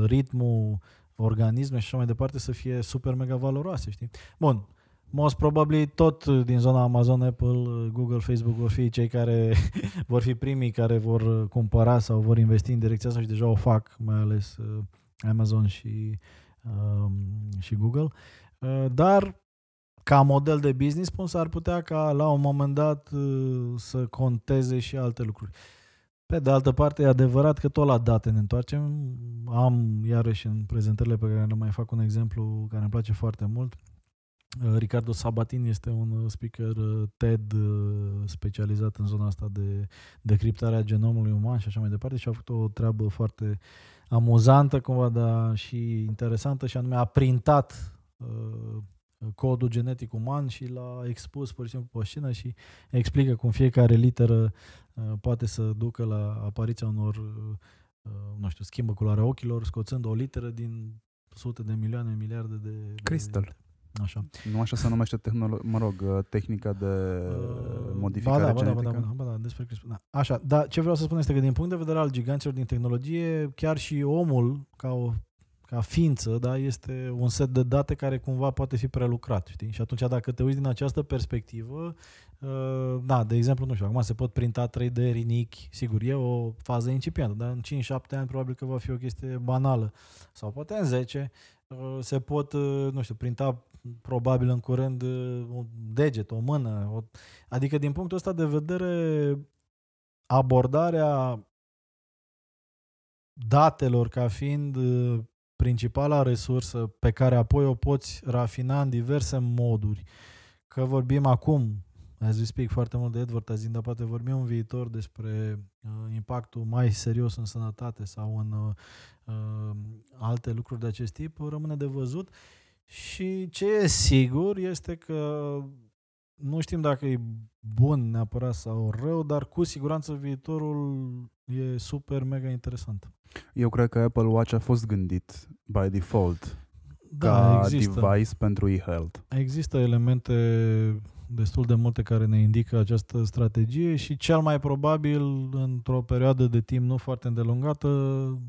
ritmul organisme și așa mai departe să fie super mega valoroase, știi? Bun, most probably tot din zona Amazon, Apple, Google, Facebook vor fi cei care vor fi primii care vor cumpăra sau vor investi în direcția asta și deja o fac, mai ales uh, Amazon și, um, și Google. Uh, dar ca model de business spun s-ar putea ca la un moment dat uh, să conteze și alte lucruri. Pe de altă parte, e adevărat că tot la date ne întoarcem. Am, iarăși, în prezentările pe care le mai fac un exemplu care îmi place foarte mult. Uh, Ricardo Sabatin este un uh, speaker uh, TED specializat în zona asta de decriptare a genomului uman și așa mai departe și a făcut o treabă foarte amuzantă cumva, dar și interesantă și anume a printat codul genetic uman și l-a expus pur și simplu pe scenă și explică cum fiecare literă poate să ducă la apariția unor, nu știu, schimbă culoarea ochilor, scoțând o literă din sute de milioane, miliarde de... Crystal. De, Așa. Nu așa se numește, tehnolo- mă rog, uh, tehnica de uh, modificare ba da, genetică? Ba da, ba da, ba da, despre CRISPR. Da. Așa, dar ce vreau să spun este că din punct de vedere al giganților din tehnologie, chiar și omul, ca o ca ființă, da, este un set de date care cumva poate fi prelucrat, știi? Și atunci dacă te uiți din această perspectivă, uh, da, de exemplu, nu știu, acum se pot printa 3D rinichi, sigur, e o fază incipientă, dar în 5-7 ani probabil că va fi o chestie banală. Sau poate în 10 uh, se pot, uh, nu știu, printa probabil în curând un deget, o mână. O... Adică din punctul ăsta de vedere abordarea datelor ca fiind principala resursă pe care apoi o poți rafina în diverse moduri. Că vorbim acum, as we speak, foarte mult de advertising, dar poate vorbim în viitor despre uh, impactul mai serios în sănătate sau în uh, uh alte lucruri de acest tip, rămâne de văzut. Și ce e sigur este că nu știm dacă e bun neapărat sau rău, dar cu siguranță viitorul e super mega interesant. Eu cred că Apple Watch a fost gândit by default da, ca există. device pentru e-health. Există elemente destul de multe care ne indică această strategie și cel mai probabil într-o perioadă de timp nu foarte îndelungată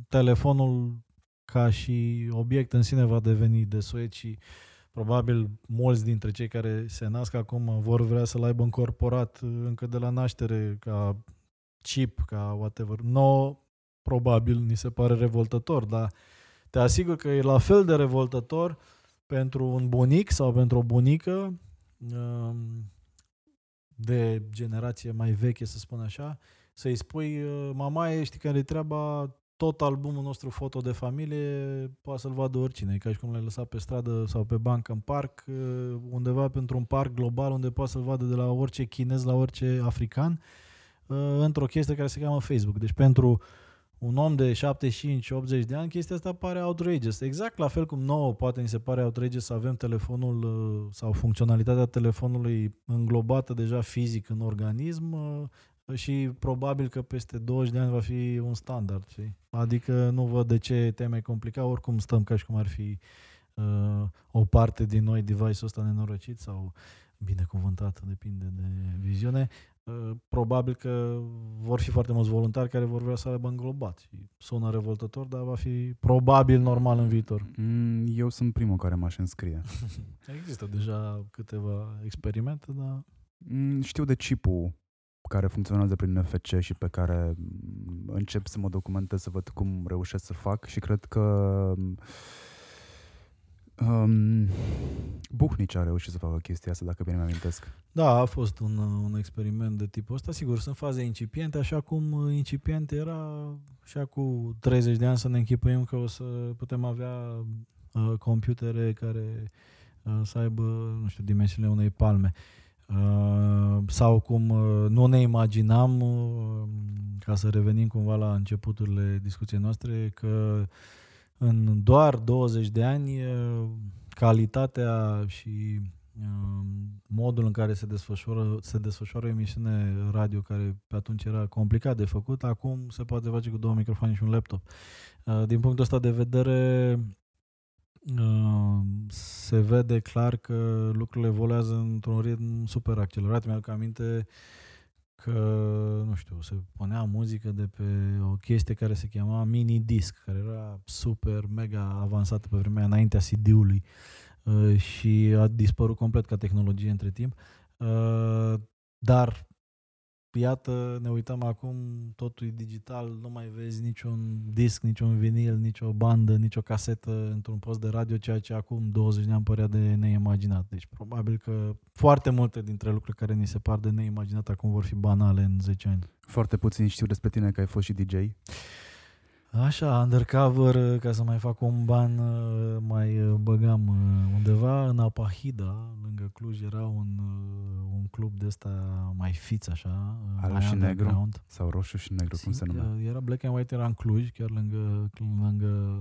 telefonul ca și obiect în sine va deveni desuet și probabil mulți dintre cei care se nasc acum vor vrea să-l aibă încorporat încă de la naștere ca chip, ca whatever. No, probabil ni se pare revoltător, dar te asigur că e la fel de revoltător pentru un bunic sau pentru o bunică um, de generație mai veche, să spun așa, să-i spui, mama, știi care e treaba, tot albumul nostru foto de familie poate să-l vadă oricine, e ca și cum l-ai lăsat pe stradă sau pe bancă în parc, undeva pentru un parc global unde poate să-l vadă de la orice chinez la orice african, într-o chestie care se cheamă Facebook. Deci pentru un om de 75-80 de ani, chestia asta pare outrageous. Exact la fel cum nouă poate ni se pare outrageous să avem telefonul uh, sau funcționalitatea telefonului înglobată deja fizic în organism uh, și probabil că peste 20 de ani va fi un standard. Știi? Adică nu văd de ce te mai complica, oricum stăm ca și cum ar fi uh, o parte din noi device-ul ăsta nenorocit sau binecuvântat, depinde de viziune. uh, probabil că vor fi foarte mulți voluntari care vor vrea să aibă înglobat. Și sună revoltător, dar va fi probabil normal în viitor. Mm, Eu sunt primul care m-aș înscrie. Există deja câteva experimente, dar Mm, Știu de chipul care funcționează prin NFC și pe care mm, încep să mă documentez să văd cum reușesc să fac și cred că um, Buhnici a reușit să facă chestia asta, dacă bine mi-amintesc. Da, a fost un, un experiment de tipul ăsta. Sigur, sunt faze incipiente, așa cum incipient era și cu 30 de ani să ne închipuim că o să putem avea uh, computere care uh, să aibă, nu știu, dimensiunile unei palme. Uh, sau cum uh, nu ne imaginam, uh, ca să revenim cumva la începuturile discuției noastre, că în doar 20 de ani uh, calitatea și uh, modul în care se desfășoară, se desfășoară o emisiune radio care pe atunci era complicat de făcut, acum se poate face cu două microfoane și un laptop. Uh, Din punctul ăsta de vedere, uh, se vede clar că lucrurile evoluează într-un ritm super accelerat. Mi-aduc aminte că, nu știu, se punea muzică de pe o chestie care se chema mini-disc, care era super, mega avansată pe vremea înaintea CD-ului uh, și a dispărut complet ca tehnologie între timp. Uh, Dar, iată, ne uităm acum, totul e digital, nu mai vezi niciun disc, niciun vinil, nicio bandă, nicio casetă într-un post de radio, ceea ce acum 20 de ani părea de neimaginat. Deci probabil că foarte multe dintre lucruri care ni se par de neimaginat acum vor fi banale în 10 ani. Foarte puțin știu despre tine că ai fost și DJ. Așa, undercover, ca să mai fac un ban, uh, mai uh, băgam uh, undeva în Apahida, lângă Cluj, era un, un club de ăsta mai fiț, așa, Alb mai și negru? underground. Sau roșu și negru, cum se Simt că numea? Era Black and White, era în Cluj, chiar lângă, lângă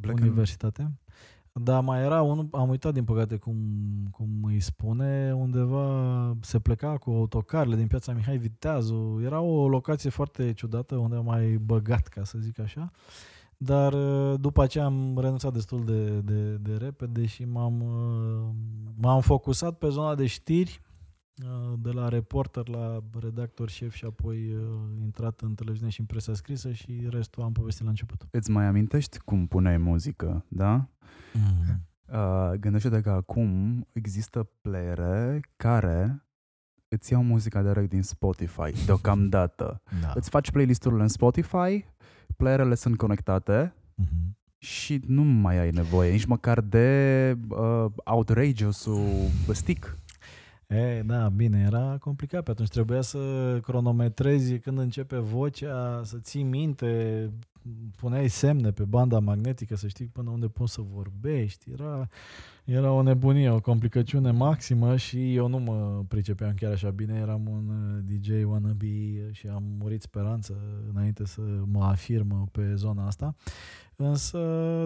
Black and- universitate. Da, mai era unul, am uitat din păcate cum, cum îi spune, undeva se pleca cu autocarele din piața Mihai Viteazu. Era o locație foarte ciudată unde am mai băgat, ca să zic așa. Dar uh, după aceea am renunțat destul de, de, de repede și m-am, uh, m-am focusat pe zona de știri, uh, de la reporter la redactor șef și apoi uh, intrat în televiziune și în presa scrisă și restul am povestit la început. Îți mai amintești cum puneai muzică, da? Mm. Uh, gândește-te că acum există playere care îți iau muzica direct din Spotify, deocamdată. Da. Îți faci playlisturile în Spotify, playerele sunt conectate Mhm. și nu mai ai nevoie nici măcar de uh, outrageous-ul stick. E, da, bine, era complicat pe atunci. Trebuia să cronometrezi când începe vocea, să ții minte, puneai semne pe banda magnetică să știi până unde poți să vorbești. Era, era o nebunie, o complicăciune maximă și eu nu mă pricepeam chiar așa bine. Eram un uh, DJ wannabe și am murit speranță înainte să mă afirm pe zona asta. Însă,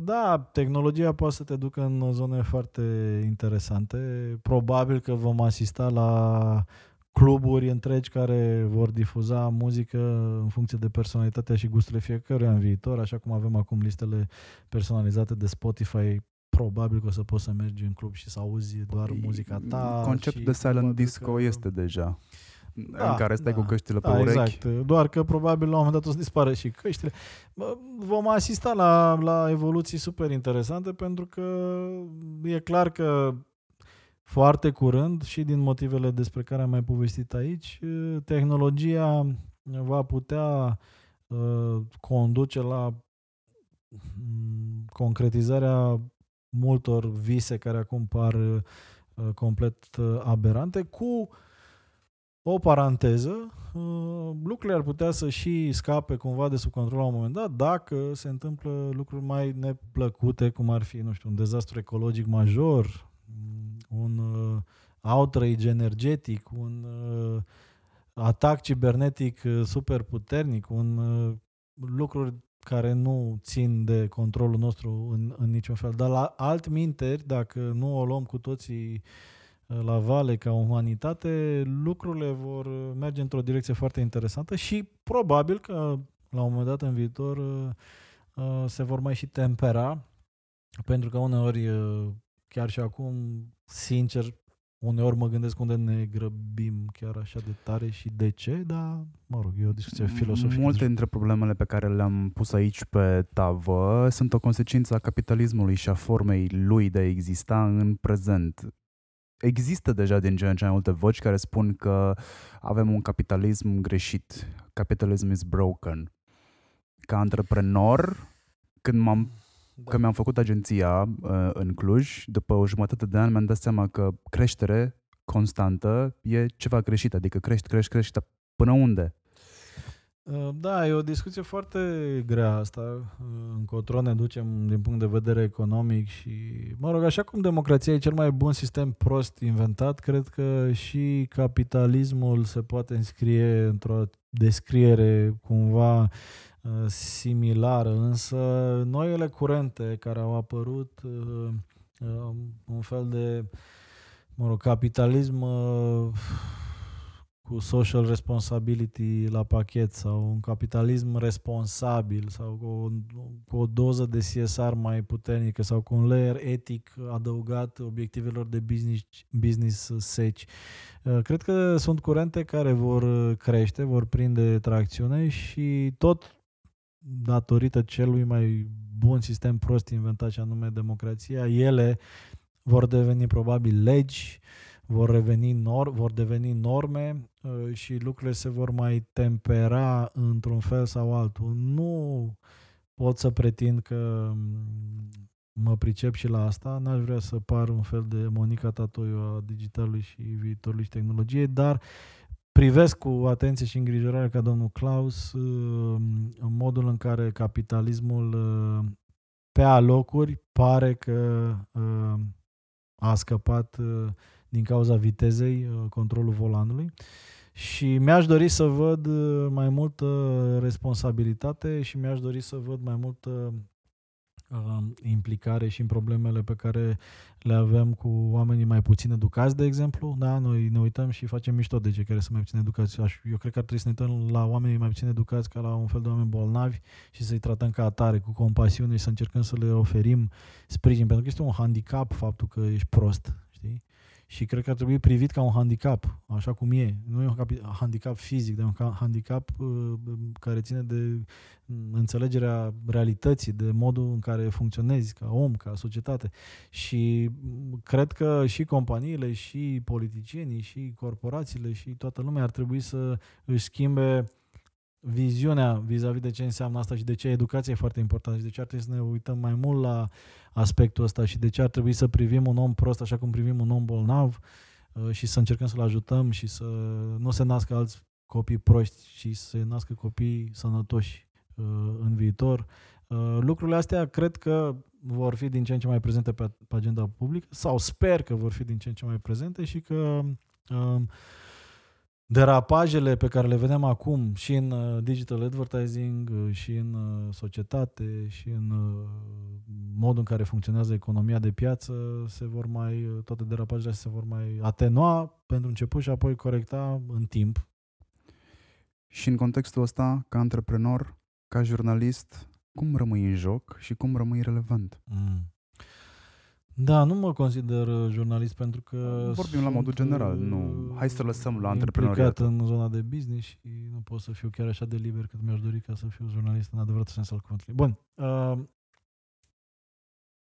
da, tehnologia poate să te ducă în zone foarte interesante. Probabil că vom asista la cluburi întregi care vor difuza muzică în funcție de personalitatea și gusturile fiecăruia în viitor, așa cum avem acum listele personalizate de Spotify. Probabil că o să poți să mergi în club și să auzi doar muzica ta. Conceptul și de silent probabil disco că- este deja. Da, în care stai da, cu căștile pe da, urechi. Exact. Doar că probabil la un moment dat o să dispară și căștile. Bă, Vom asista la, la evoluții super interesante pentru că e clar că foarte curând și din motivele despre care am mai povestit aici, tehnologia va putea uh, conduce la mm, concretizarea multor vise care acum par uh, complet uh, aberante. Cu o paranteză, uh, lucrurile ar putea să și scape cumva de sub control la un moment dat dacă se întâmplă lucruri mai neplăcute, cum ar fi, nu știu, un dezastru ecologic major, mm, un uh, outrage energetic, un uh, atac cibernetic uh, super puternic, un uh, lucruri care nu țin de controlul nostru în, în niciun fel. Dar la alt minteri, dacă nu o luăm cu toții uh, la vale ca umanitate, lucrurile vor uh, merge într-o direcție foarte interesantă și probabil că la un moment dat în viitor uh, uh, se vor mai și tempera, pentru că uneori, uh, chiar și acum, sincer, uneori mă gândesc unde ne grăbim chiar așa de tare și de ce, dar, mă rog, e o discuție filosofică. Multe dintre problemele pe care le-am pus aici pe tavă sunt o consecință a capitalismului și a formei lui de a exista în prezent. Există deja din ce în ce mai multe voci care spun că avem un capitalism greșit. Capitalism is broken. Ca antreprenor, când m-am da. că mi-am făcut agenția uh, în Cluj, după o jumătate de ani mi-am dat seama că creștere constantă e ceva greșit, adică crești, crești, crești, dar până unde? Uh, da, e o discuție foarte grea asta, uh, încotro ne ducem din punct de vedere economic și, mă rog, așa cum democrația e cel mai bun sistem prost inventat, cred că și capitalismul se poate înscrie într-o descriere cumva Uh, similară, însă noile curente care au apărut, uh, uh, un fel de mă rog, capitalism cu social responsibility la pachet sau un capitalism responsabil sau cu o, cu o doză de CSR mai puternică sau cu un layer etic adăugat obiectivelor de business, business seci. Cred că sunt curente care vor crește, vor prinde tracțiune și tot datorită celui mai bun sistem prost inventat și anume democrația, ele vor deveni probabil legi, vor, reveni nor- vor deveni norme uh, și lucrurile se vor mai tempera într-un fel sau altul. Nu pot să pretind că mm, mă pricep și la asta, n-aș vrea să par un fel de Monica Tatoiu a digitalului și viitorului și tehnologiei, dar uh, privesc cu atenție și îngrijorare ca domnul Klaus uh, în modul în care capitalismul uh, pe alocuri pare că uh, a scăpat din cauza vitezei controlul volanului. Și mi-aș dori să văd mai multă responsabilitate și mi-aș dori să văd mai multă Um, implicare și în problemele pe care le avem cu oamenii mai puțin educați, de exemplu. Da, noi ne uităm și facem mișto de cei care sunt mai puțin educați. Eu cred că ar trebui să ne uităm la oamenii mai puțin educați ca la un fel de oameni bolnavi și să-i tratăm ca atare, cu compasiune și să încercăm să le oferim sprijin. Pentru că este un handicap faptul că ești prost, știi? Și cred că ar trebui privit ca un handicap, așa cum e. Nu e un handicap fizic, dar un handicap uh, care ține de înțelegerea realității, de modul în care funcționezi ca om, ca societate. Și cred că și companiile, și politicienii, și corporațiile, și toată lumea ar trebui să își schimbe viziunea vis-a-vis de ce înseamnă asta și de ce educația e foarte importantă și de ce ar trebui să ne uităm mai mult la aspectul ăsta și de ce ar trebui să privim un om prost așa cum privim un om bolnav uh, și să încercăm să-l ajutăm și să nu se nască alți copii proști și să se nască copii sănătoși uh, în viitor. Uh, lucrurile astea cred că vor fi din ce în ce mai prezente pe agenda publică sau sper că vor fi din ce în ce mai prezente și că derapajele pe care le vedem acum și în uh, digital advertising, uh, și în uh, societate, și în modul în care funcționează economia de piață, se vor mai, toate derapajele se vor mai atenua pentru început și apoi corecta în timp. Și în contextul ăsta, ca antreprenor, ca jurnalist, cum rămâi în joc și cum rămâi relevant? Mm. Da, nu mă consider uh, jurnalist pentru că Vorbim la modul general, nu. Uh, Hai să lăsăm la antreprenoriat. în zona de business și nu pot să fiu chiar așa de liber cât mi-aș dori ca să fiu jurnalist în adevărat sens al cuvântului. Bun. Uh,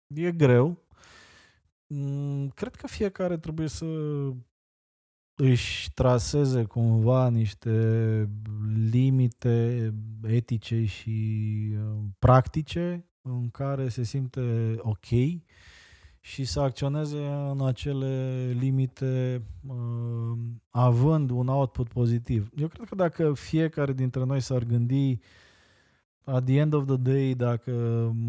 e greu. Mm, cred că fiecare trebuie să își traseze cumva niște limite etice și uh, practice în care se simte ok și să acționeze în acele limite uh, având un output pozitiv. Eu cred că dacă fiecare dintre noi s-ar gândi at the end of the day, dacă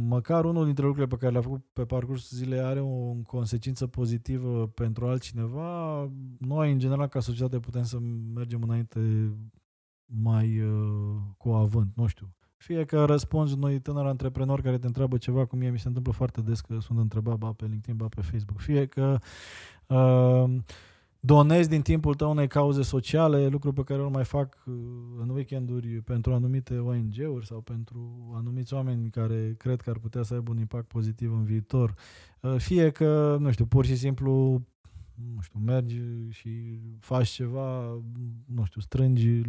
măcar unul dintre lucrurile pe care le-a făcut pe parcursul zilei are o consecință pozitivă pentru altcineva, noi, în general, ca societate, putem să mergem înainte mai uh, cu avânt, nu știu. Fie că răspunzi unui tânăr antreprenor care te întreabă ceva, cum mie mi se întâmplă foarte des că sunt întrebat ba pe LinkedIn, ba pe Facebook. Fie că uh, donezi din timpul tău unei cauze sociale, lucruri pe care îl mai fac uh, în weekenduri pentru anumite ONG-uri sau pentru anumiți oameni care cred că ar putea să aibă un impact pozitiv în viitor. Uh, fie că, nu știu, pur și simplu nu știu, mergi și faci ceva, nu știu, strângi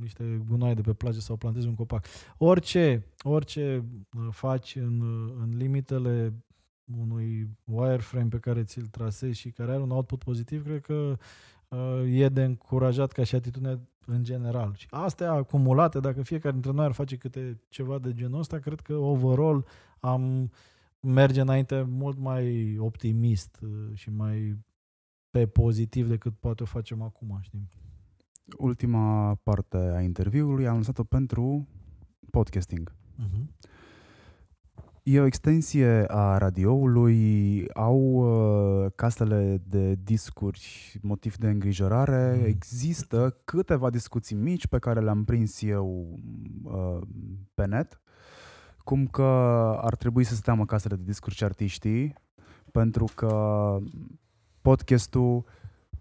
niște gunoi de pe plajă sau plantezi un copac. Orice, orice uh, faci în, uh, în limitele unui wireframe pe care ți-l trasezi și care are un output pozitiv, cred că uh, e de încurajat ca și atitudine în general. Și astea acumulate, dacă fiecare dintre noi ar face câte ceva de genul ăsta, cred că overall am merge înainte mult mai optimist uh, și mai pe pozitiv decât poate o facem acum, știi? Ultima parte a interviului am lăsat-o pentru podcasting. Uh-huh. E o extensie a radioului, au uh, casele de discuri, motiv de îngrijorare. Mm. Există câteva discuții mici pe care le-am prins eu uh, pe net, cum că ar trebui să se teamă casele de discuri și artiștii, pentru că podcastul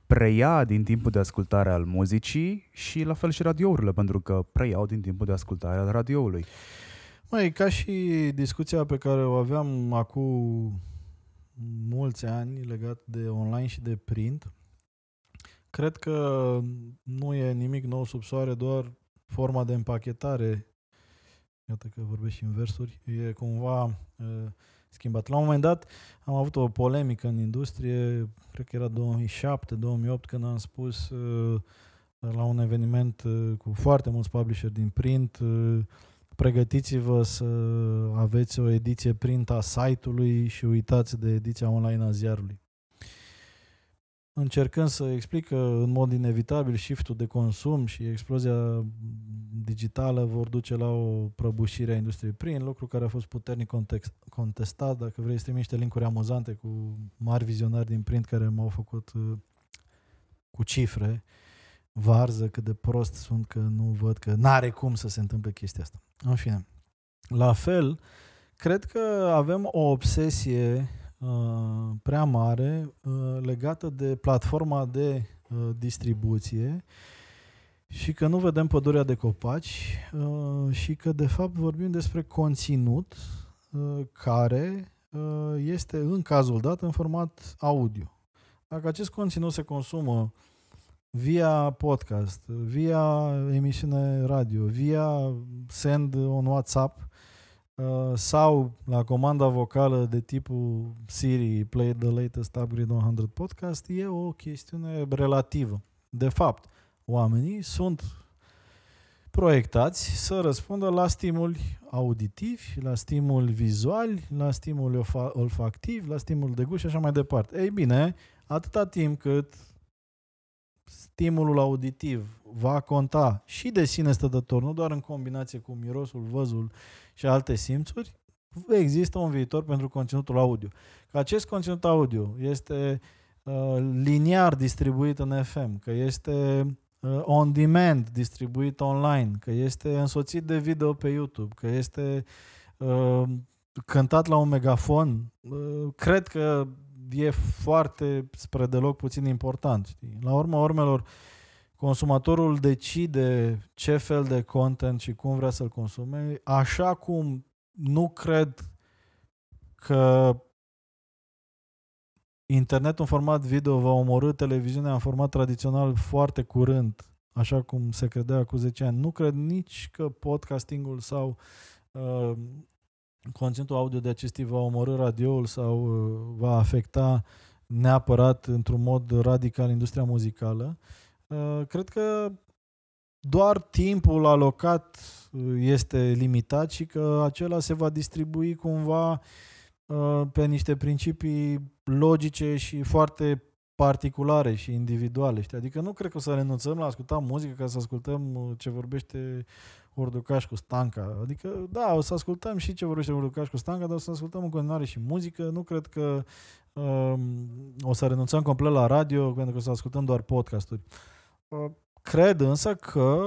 preia din timpul de ascultare al muzicii și la fel și radiourile, pentru că preiau din timpul de ascultare al radioului. Mai ca și discuția pe care o aveam acum mulți ani legat de online și de print, cred că nu e nimic nou sub soare, doar forma de împachetare, iată că vorbesc și în versuri, e cumva uh, schimbat. La un moment dat am avut o polemică în industrie, cred că era 2007-2008, când am spus uh, la un eveniment uh, cu foarte mulți publisher din print, uh, pregătiți-vă să aveți o ediție print a site-ului și uitați de ediția online a ziarului. Încercând să explic că în mod inevitabil shiftul de consum și explozia digitală vor duce la o prăbușire a industriei prin, lucru care a fost puternic context, contestat. Dacă vrei să niște linkuri amuzante cu mari vizionari din print care m-au făcut uh, cu cifre, varză cât de prost sunt că nu văd că n-are cum să se întâmple chestia asta. În fine. La fel, cred că avem o obsesie uh, prea mare uh, legată de platforma de uh, distribuție și că nu vedem pădurea de copaci uh, și că de fapt vorbim despre conținut uh, care uh, este în cazul dat în format audio. Dacă acest conținut se consumă via podcast, via emisiune radio, via send on WhatsApp uh, sau la comanda vocală de tipul Siri play the latest upgrade 100 podcast e o chestiune relativă. De fapt, oamenii sunt proiectați să răspundă la stimuli auditivi, la stimuli vizuali, la stimuli olfactivi, la stimul de gust și așa mai departe. Ei bine, atâta timp cât stimulul auditiv va conta și de sine stătător, nu doar în combinație cu mirosul, văzul și alte simțuri, există un viitor pentru conținutul audio. Că acest conținut audio este uh, liniar distribuit în FM, că este uh, on demand distribuit online, că este însoțit de video pe YouTube, că este uh, cântat la un megafon, uh, cred că e foarte spre deloc puțin important. Știi? La urma urmelor, consumatorul decide ce fel de content și cum vrea să-l consume, așa cum nu cred că internetul în format video va omorâ televiziunea în format tradițional foarte curând, așa cum se credea cu 10 ani. Nu cred nici că podcastingul sau uh, conținutul audio de acest tip va omorâ radioul sau uh, va afecta neapărat într-un mod radical industria muzicală. Uh, cred că doar timpul alocat uh, este limitat și că acela se va distribui cumva pe niște principii logice și foarte particulare și individuale. Știi? Adică nu cred că o să renunțăm la a asculta muzică ca să ascultăm ce vorbește Urducaș cu Stanca. Adică, da, o să ascultăm și ce vorbește Urducaș cu Stanca, dar o să ascultăm în continuare și muzică. Nu cred că um, o să renunțăm complet la radio, pentru că o să ascultăm doar podcasturi. Uh, cred însă că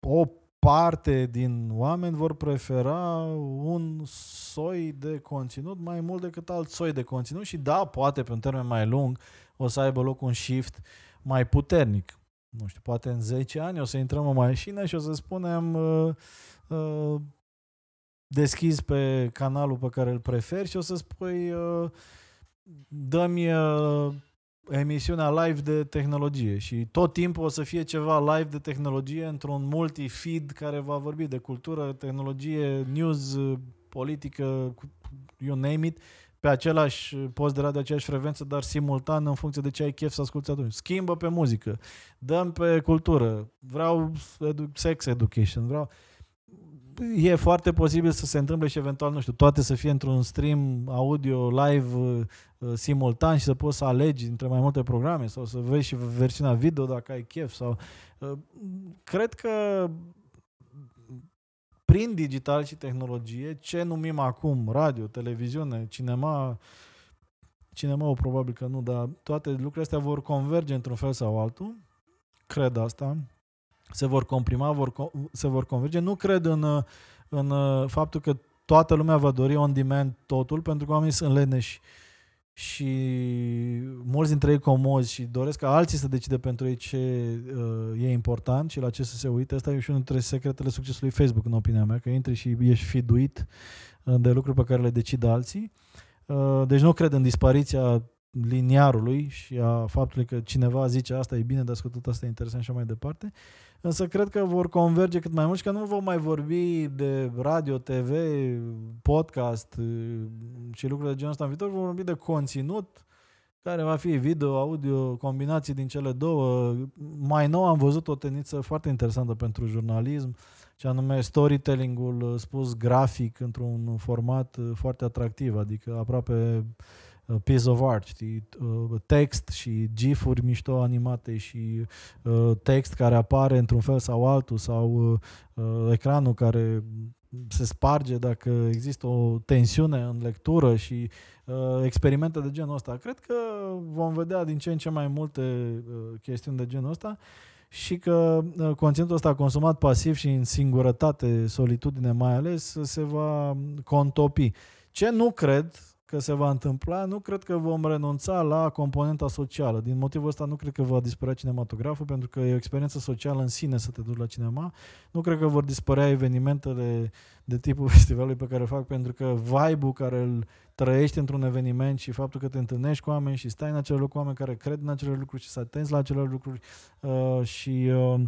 o parte din oameni vor prefera un soi de conținut mai mult decât alt soi de conținut și da, poate pe un termen mai lung o să aibă loc un shift mai puternic. Nu știu, poate în 10 ani o să intrăm în mașină și o să spunem uh, uh, deschizi pe canalul pe care îl preferi și o să spui uh, dă-mi uh, emisiunea live de tehnologie și tot timpul o să fie ceva live de tehnologie într-un multi-feed care va vorbi de cultură, tehnologie, news, politică, you name it, pe același post de radio, aceeași frecvență, dar simultan în funcție de ce ai chef să asculti atunci. Schimbă pe muzică, dăm pe cultură, vreau edu- sex education, vreau... E foarte posibil să se întâmple și eventual, nu știu, toate să fie într-un stream audio live uh, simultan și să poți să alegi între mai multe programe sau să vezi și versiunea video dacă ai chef sau... Uh, cred că prin digital și tehnologie, ce numim acum radio, televiziune, cinema, cinema probabil că nu, dar toate lucrurile astea vor converge într-un fel sau altul, cred asta, se vor comprima, vor, se vor converge. Nu cred în, în faptul că toată lumea va dori on demand totul, pentru că oamenii sunt leneși și mulți dintre ei comozi și doresc ca alții să decide pentru ei ce uh, e important și la ce să se uite. Asta e și unul dintre secretele succesului Facebook, în opinia mea, că intri și ești fiduit uh, de lucruri pe care le decid alții. Uh, deci nu cred în dispariția liniarului și a faptului că cineva zice asta e bine de ascultat, asta e interesant și așa mai departe. Însă cred că vor converge cât mai mult și că nu vom mai vorbi de radio, TV, podcast uh, și lucruri de genul ăsta în viitor, vom vorbi de conținut care va fi video, audio, combinații din cele două. Mai nou am văzut o tendință foarte interesantă pentru jurnalism, ce anume storytelling-ul uh, spus grafic într-un format uh, foarte atractiv, adică aproape Uh, piece of art, știi, uh, text și gifuri mișto animate și uh, text care apare într-un fel sau altul sau ecranul care se sparge dacă există o tensiune în lectură și experimente de genul ăsta. Cred că vom vedea din ce în ce mai multe chestiuni de genul ăsta și că conținutul ăsta consumat pasiv și în singurătate, solitudine mai ales, se va contopi. Ce nu cred, că se va întâmpla, nu cred că vom renunța la componenta socială. Din motivul ăsta nu cred că va dispărea cinematograful, pentru că e o experiență socială în sine să te duci la cinema. Nu cred că vor dispărea evenimentele de tipul festivalului pe care o fac, pentru că vibe-ul care îl trăiești într-un eveniment și faptul că te întâlnești cu oameni și stai în acele loc cu oameni care cred în acele lucruri și să atenți la acele lucruri uh, și uh,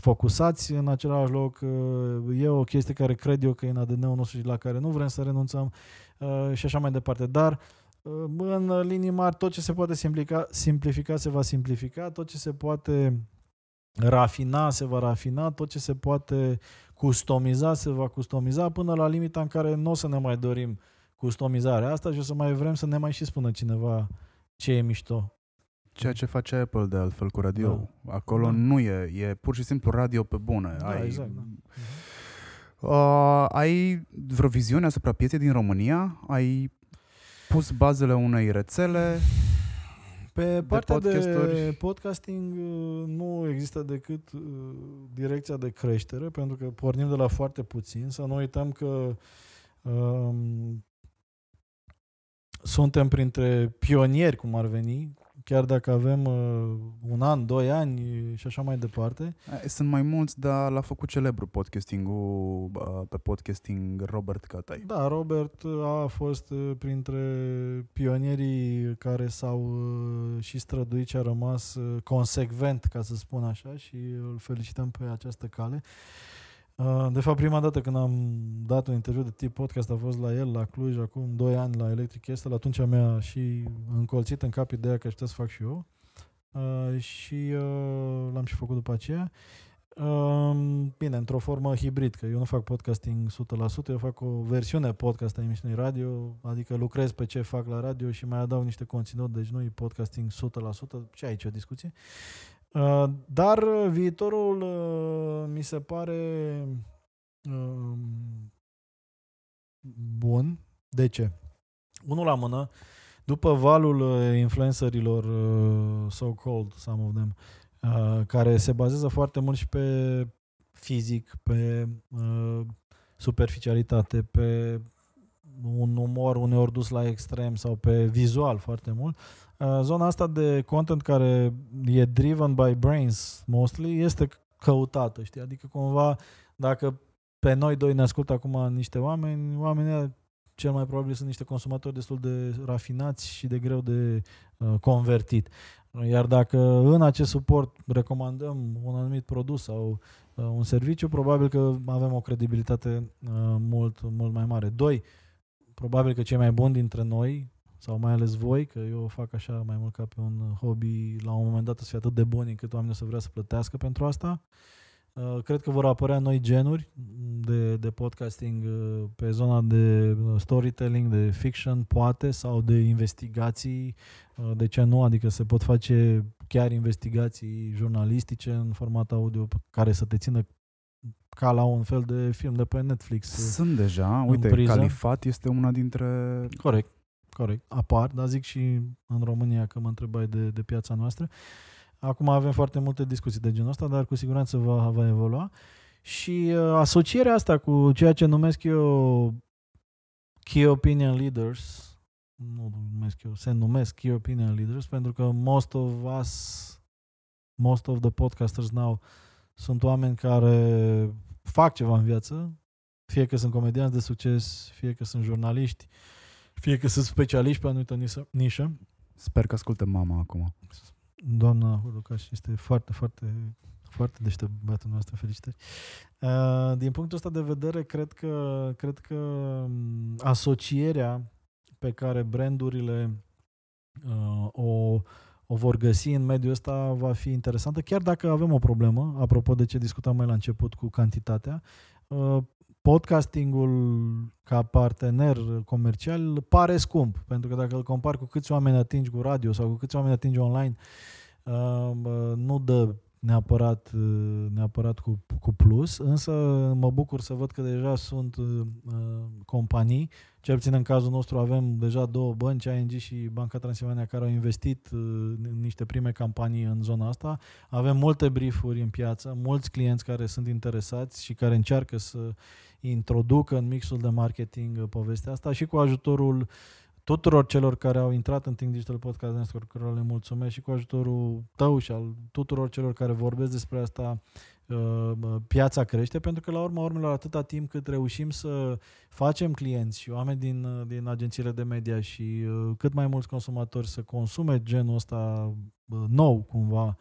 focusați în același loc, uh, e o chestie care cred eu că e în ADN-ul nostru și la care nu vrem să renunțăm. Uh, și așa mai departe. Dar uh, în linii mari tot ce se poate simplifica, simplifica se va simplifica, tot ce se poate rafina se va rafina, tot ce se poate customiza se va customiza până la limita în care nu o să ne mai dorim customizarea asta și o să mai vrem să ne mai și spună cineva ce e mișto. Ceea ce face Apple de altfel cu radio. Da. Acolo da. nu e, e pur și simplu radio pe bune. Da, Ai, exact. Da. Uh, ai vreo viziune asupra pieței din România? Ai pus bazele unei rețele? Pe partea de, de podcasting uh, nu există decât uh, direcția de creștere, pentru că pornim de la foarte puțin. Să nu uităm că um, suntem printre pionieri, cum ar veni, chiar dacă avem uh, un an, doi ani și așa mai departe. Sunt mai mulți, dar l-a făcut celebru podcastingul uh, pe podcasting Robert Catai. Da, Robert a fost uh, printre pionierii care s-au uh, și străduit și a rămas uh, consecvent, ca să spun așa, și îl felicităm pe această cale. Uh, de fapt, prima dată când am dat un interviu de tip podcast a fost la el, la Cluj, acum 2 ani la Electric Castle. Atunci mi-a și încolțit în cap ideea că aș putea să fac și eu. Uh, și uh, l-am și făcut după aceea. Uh, bine, într-o formă hibrid, că eu nu fac podcasting 100%, eu fac o versiune podcast a emisiunii radio, adică lucrez pe ce fac la radio și mai adaug niște conținut, deci nu e podcasting 100%, și aici o discuție. Uh, dar viitorul uh, mi se pare um, bun. De ce? Unul la mână, după valul uh, influencerilor so-called, some of them, care se bazează foarte mult și pe fizic, pe superficialitate, pe un umor uneori dus la extrem sau pe vizual foarte mult, Uh, zona asta de content care e driven by brains mostly este căutată, știi? Adică cumva dacă pe noi doi ne ascultă acum niște oameni, oamenii cel mai probabil sunt niște consumatori destul de rafinați și de greu de uh, convertit. Iar dacă în acest suport recomandăm un anumit produs sau uh, un serviciu, probabil că avem o credibilitate uh, mult, mult mai mare. Doi, probabil că cei mai buni dintre noi, sau mai ales voi, că eu o fac așa mai mult ca pe un hobby, la un moment dat să fie atât de buni încât oamenii o să vrea să plătească pentru asta. Uh, cred că vor apărea noi genuri de, de podcasting uh, pe zona de uh, storytelling, de fiction, poate, sau de investigații, de ce nu, adică se pot face chiar investigații jurnalistice în format audio care să te țină ca la un fel de film de pe Netflix. Sunt deja, uite, priză. Califat este una dintre... Corect, corect, apar, dar zic și în România că mă întrebai de, de piața noastră. Acum avem foarte multe discuții de genul ăsta, dar cu siguranță va, va evolua. Și uh, asocierea asta cu ceea ce numesc eu Key Opinion Leaders, nu numesc eu, se numesc Key Opinion Leaders, pentru că most of us, most of the podcasters now sunt oameni care fac ceva în viață, fie că sunt comedianți de succes, fie că sunt jurnaliști, fie că sunt specialiști pe anumită nișă. Sper că ascultă mama acum. Doamna Hulucaș este foarte, foarte, foarte deștept băiatul noastră, felicitări. Uh, din punctul ăsta de vedere, cred că, cred că um, asocierea pe care brandurile uh, o, o vor găsi în mediul ăsta va fi interesantă, chiar dacă avem o problemă, apropo de ce discutam mai la început cu cantitatea, uh, podcastingul ca partener comercial pare scump, pentru că dacă îl compar cu câți oameni atingi cu radio sau cu câți oameni atingi online, uh, nu dă neapărat, uh, neapărat cu, cu plus, însă mă bucur să văd că deja sunt uh, companii, cel puțin în cazul nostru avem deja două bănci, ING și Banca Transilvania, care au investit uh, în niște prime campanii în zona asta. Avem multe briefuri în piață, mulți clienți care sunt interesați și care încearcă să introducă în mixul de marketing uh, povestea asta și cu ajutorul tuturor celor care au intrat în Think Digital Podcast Network, care le mulțumesc și cu ajutorul tău și al tuturor celor care vorbesc despre asta, uh, piața crește, pentru că la urma urmelor atâta timp cât reușim să facem clienți și oameni din, uh, din agențiile de media și cât mai mulți consumatori să consume genul ăsta nou cumva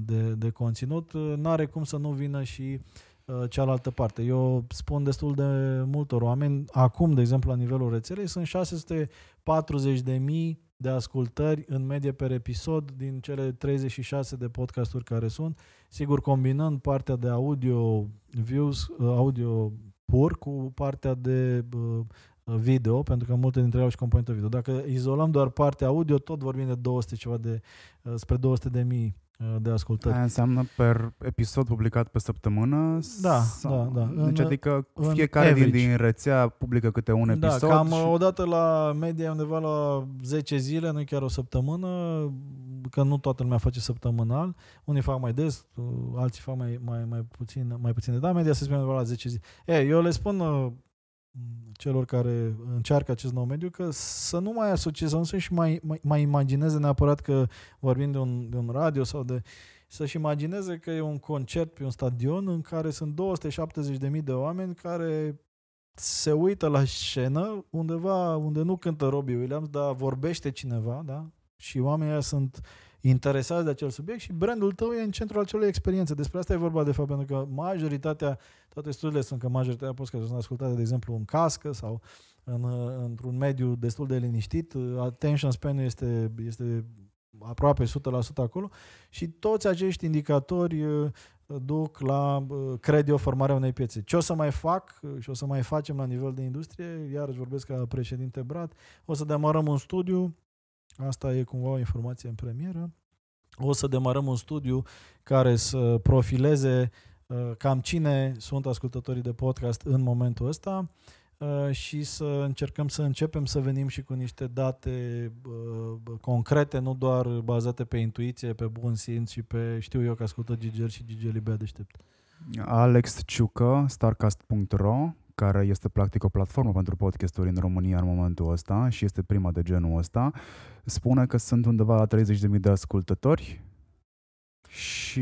de, de conținut, n-are cum să nu vină și Uh, cealaltă parte. Eu spun destul de multor oameni, acum, de exemplu, la nivelul rețelei, sunt 640 de mii de ascultări în medie per episod din cele 36 de podcasturi care sunt, sigur combinând partea de audio views, uh, audio pur cu partea de uh, video, pentru că multe dintre ele au și componentă video. Dacă izolăm doar partea audio, tot vorbim de 200 ceva de, spre 200 de mii Uh, de ascultări. Aia înseamnă per episod publicat pe săptămână? Da, sau... da, da. Deci în, adică fiecare din, din rețea publică câte un da, episod? Da, cam și... odată la media undeva la 10 zile, nu chiar o săptămână, că nu toată lumea face săptămânal. Unii fac mai des, uh, alții fac mai, mai, mai, puțin, mai puțin. Da, media se spune undeva la 10 zile. E, eu le spun uh, celor care încearcă acest nou mediu că să nu mai asocieze, să nu să-și mai, mai, mai imagineze neapărat că vorbim de un, de un radio sau de să-și imagineze că e un concert pe un stadion în care sunt 270.000 de oameni care se uită la scenă undeva unde nu cântă Robbie Williams, dar vorbește cineva, da? Și oamenii sunt interesați de acel subiect și brandul tău e în centrul acelei experiențe. Despre asta e vorba de fapt, pentru că majoritatea, toate studiile sunt că majoritatea podcasturi sunt ascultate, de exemplu, în cască sau în, într-un mediu destul de liniștit. Attention span este, este aproape 100% acolo și toți acești indicatori uh, duc la, uh, cred eu, formarea unei piețe. Ce o să mai fac uh, și o să mai facem la nivel de industrie, iarăși vorbesc ca președinte Brad, o să demarăm un studiu Asta e cumva o informație în premieră. O să demarăm un studiu care să profileze uh, cam cine sunt ascultătorii de podcast în momentul ăsta uh, și să încercăm să începem să venim și cu niște date uh, concrete, nu doar bazate pe intuiție, pe bun simț și pe știu eu că ascultă Gigel și Gigel Libea deștept. Alex Ciucă, starcast.ro care este practic o platformă pentru podcasturi în România în momentul ăsta și este prima de genul ăsta, spune că sunt undeva la 30.000 de ascultători și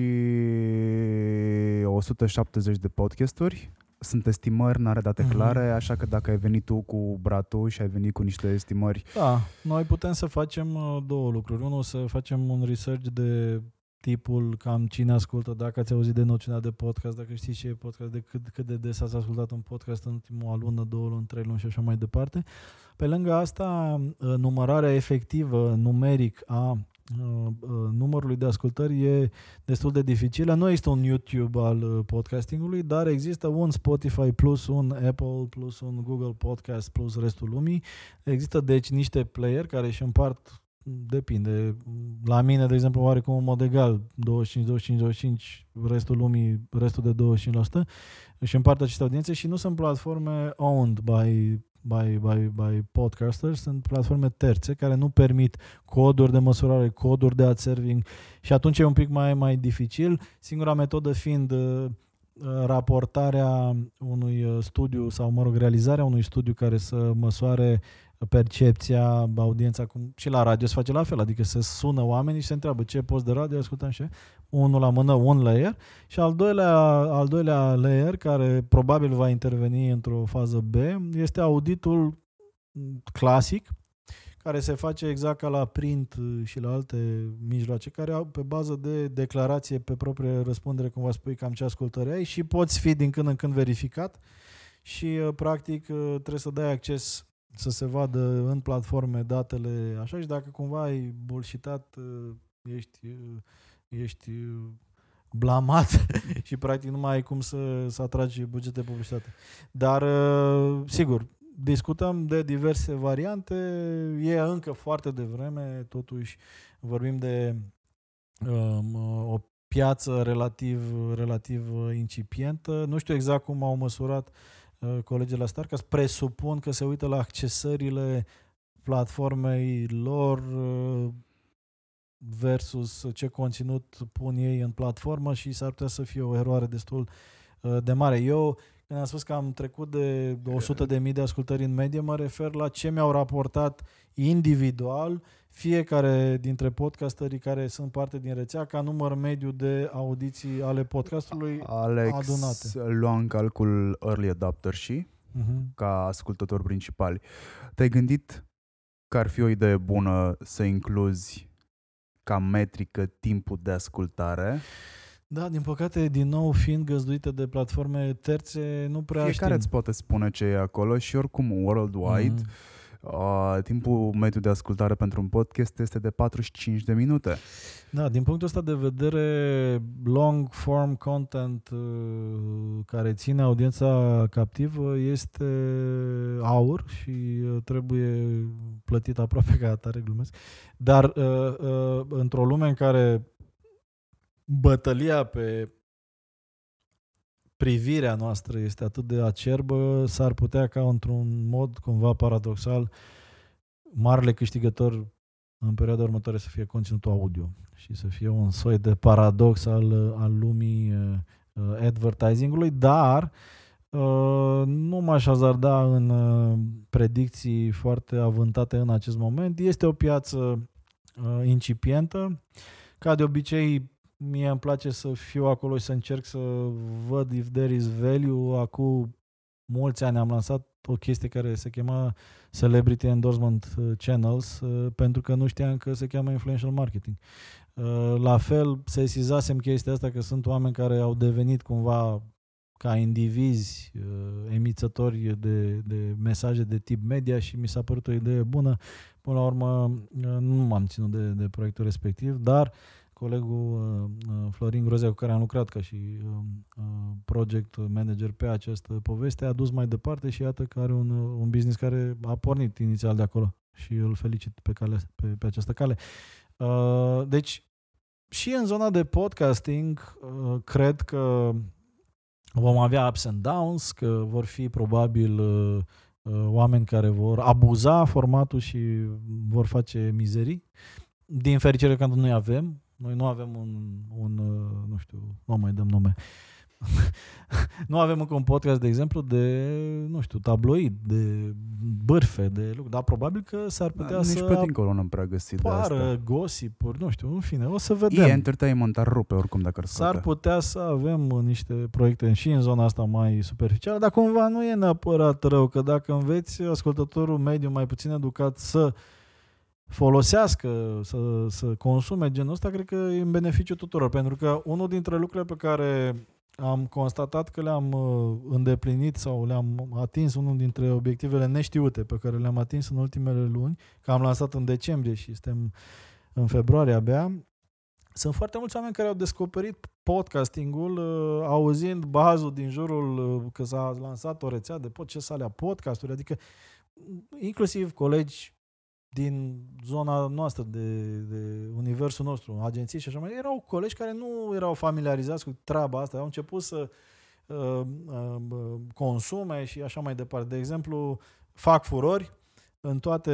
170 de podcasturi sunt estimări, n-are date Mhm. clare, așa că dacă ai venit tu cu bratul și ai venit cu niște estimări, Da, noi putem să facem uh, două lucruri. Unul, să facem un research de tipul cam cine ascultă, dacă ați auzit de noțiunea de podcast, dacă știți ce e podcast, de cât, cât de des ați ascultat un podcast în ultimul lună, două luni, trei luni și așa mai departe. Pe lângă asta, uh, numărarea efectivă, numeric, a uh, uh, numărului de ascultări e destul de dificilă. Nu este un YouTube al uh, podcastingului, dar există un Spotify plus un Apple plus un Google Podcast plus restul lumii. Există deci niște player care își împart depinde. La mine, de exemplu, oarecum în mod egal, 25, 25, 25, restul lumii, restul de 25%, își împart aceste audiențe și nu sunt platforme owned by, by, by, by podcasters, sunt platforme terțe care nu permit coduri de măsurare, coduri de ad serving și atunci e un pic mai, mai dificil. Singura metodă fiind uh, uh, raportarea unui uh, studiu sau, mă rog, realizarea unui studiu care să măsoare percepția, audiența, cum și la radio se face la fel, adică se sună oamenii și se întreabă ce post de radio? Ascultăm și unul la mână, un layer. Și al doilea, al doilea layer care probabil va interveni într-o fază B este auditul clasic care se face exact ca la print și la alte mijloace, care au pe bază de declarație pe proprie răspundere, cum vă spui, cam ce ascultări ai și poți fi din când în când verificat și uh, practic uh, trebuie să dai acces să se vadă în platforme datele așa și dacă cumva ai bullshitat, uh, ești, uh, ești uh, blamat și practic nu mai ai cum să, să atragi buget de publicitate. Dar, uh, sigur, discutăm de diverse variante, e încă foarte devreme, totuși vorbim de um, o piață relativ, relativ incipientă. Nu știu exact cum au măsurat uh, colegii la Starcast. Presupun că se uită la accesările platformei lor uh, versus ce conținut pun ei în platformă și s-ar putea să fie o eroare destul uh, de mare. Eu, când am spus că am trecut de 100 de mii de ascultări în medie, mă refer la ce mi-au raportat individual fiecare dintre podcasterii care sunt parte din rețea ca număr mediu de audiții ale podcastului. Alex adunate. lua în calcul early adopter și Uh-huh. ca ascultători principali. Te-ai gândit că ar fi o idee bună să incluzi ca metrică timpul de ascultare? Da, din păcate, din nou, fiind găzduite de platforme terțe, nu prea Fiecare știm. îți poate spune ce e acolo și oricum worldwide Mhm. Uh, timpul mediu de ascultare pentru un podcast este de 45 de minute. Da, din punctul ăsta de vedere, long form content uh, care ține audiența captivă este aur și uh, trebuie plătit aproape ca atare, glumesc. Dar uh, uh, într-o lume în care bătălia pe privirea noastră este atât de acerbă, s-ar putea ca într-un mod cumva paradoxal marele câștigător în perioada următoare să fie conținutul audio și să fie un soi de paradox al, al lumii uh, uh, advertisingului, dar uh, nu m-aș hazarda în uh, predicții foarte avântate în acest moment. Este o piață uh, incipientă. Ca de obicei, mie îmi place să fiu acolo și să încerc să văd if there is value. Acum mulți ani am lansat o chestie care se chema Celebrity Endorsement uh, Channels uh, pentru că nu știam că se cheamă Influential Marketing. Uh, La fel, sesizasem chestia asta că sunt oameni care au devenit cumva ca indivizi uh, emițători de, de mesaje de tip media și mi s-a părut o idee bună. Până la urmă, uh, nu m-am ținut de, de proiectul respectiv, dar colegul uh, uh, Florin Grozea, cu care am lucrat ca și uh, uh, project manager pe această poveste, a dus mai departe și iată că are un, uh, un business care a pornit inițial de acolo și îl felicit pe, cale, pe, pe această cale. Uh, deci, și în zona de podcasting, uh, cred că vom avea ups and downs, că vor fi probabil uh, uh, oameni care vor abuza formatul și vor face mizerii. Din fericire că noi avem, noi nu avem un, un uh, nu știu, nu mai dăm nume, nu avem încă un podcast, de exemplu, de, nu știu, tabloid, de bârfe, de lucruri, dar probabil că s-ar putea da, să Nici pe dincolo nu-mi prea găsit de apară asta. gossip nu știu, în fine, o să vedem. E entertainment, ar rupe oricum dacă ar S-ar scoate. putea să avem uh, niște proiecte și în zona asta mai superficială, dar cumva nu e neapărat rău, că dacă înveți ascultătorul mediu mai puțin educat să folosească, să, să consume genul ăsta, cred că e în beneficiu tuturor. Pentru că unul dintre lucrurile pe care am constatat că le-am uh, îndeplinit sau le-am atins, unul dintre obiectivele neștiute pe care le-am atins în ultimele luni, că am lansat în decembrie și suntem în februarie abia, sunt foarte mulți oameni care au descoperit podcastingul uh, auzind bazul din jurul uh, că s-a lansat o rețea de pod, ce alea podcasturi, adică inclusiv colegi din zona noastră, de, de universul nostru, agenții și așa mai erau colegi care nu erau familiarizați cu treaba asta, au început să uh, uh, consume și așa mai departe. De exemplu, fac furori în toate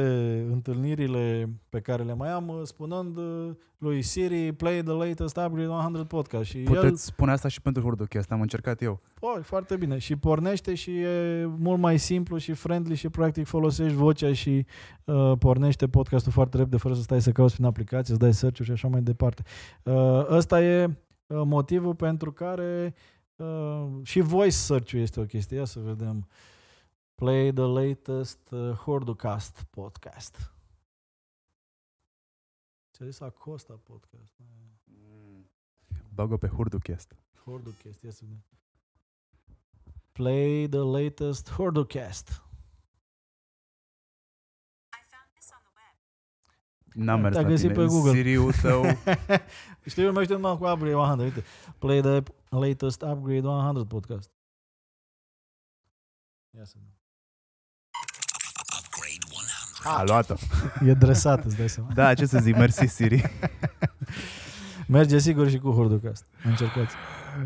întâlnirile pe care le mai am, uh, spunând uh, lui Siri, play the latest upgrade 100 podcast. Și Puteți el, spune asta și pentru Hurduchest, am încercat eu. oh, foarte bine. Și pornește și e mult mai simplu și friendly și practic folosești vocea și uh, pornește podcastul foarte repede fără să stai să cauți prin aplicație, să dai search și așa mai departe. Uh, ăsta e uh, motivul pentru care uh, și voice search-ul este o chestie. Ia să vedem. Play the latest uh, Hordocast podcast. Ți-a zis Acosta podcast. Bag-o pe Hurduchest. Hordocast, ia să vedem. Play the latest Hordocast. N-am mers Te-a la găsit tine. pe Google. Siriul tău. Știu, eu mai știu numai cu Upgrade 100. Uite, play the latest Upgrade 100 podcast. Ia să vedem. A luat-o. E dresat, îți dai seama. Da, ce să zic, mersi Siri. Merge sigur și cu Hordocast. Încercați.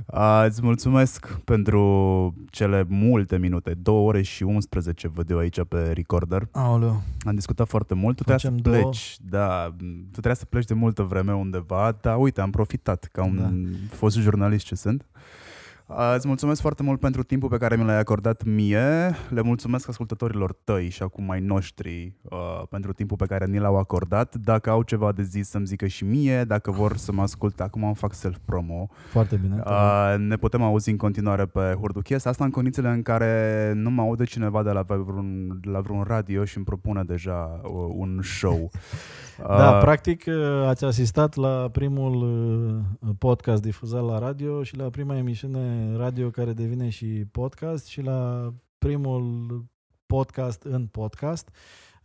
A, îți mulțumesc pentru cele multe minute, 2 ore și 11 văd eu aici pe recorder. Aoleu. Am discutat foarte mult, tu trebuia să Facem două. pleci, da, tu trebuia să pleci de multă vreme undeva, dar uite, am profitat ca un Da. fost jurnalist ce sunt. A, Îți mulțumesc foarte mult pentru timpul pe care mi l-ai acordat mie. Le mulțumesc ascultătorilor tăi și acum ai noștri uh, pentru timpul pe care ni l-au acordat. Dacă au ceva de zis să-mi zică și mie, dacă vor să mă asculte, acum îmi fac self-promo. Foarte bine. Uh, ne putem auzi în continuare pe Hurduchest, asta în condițiile în care nu mă aude cineva de la vreun, la vreun radio și îmi propune deja uh, un show. Da, Uh, practic uh, ați asistat la primul uh, podcast difuzat la radio și la prima emisiune radio care devine și podcast și la primul podcast în podcast.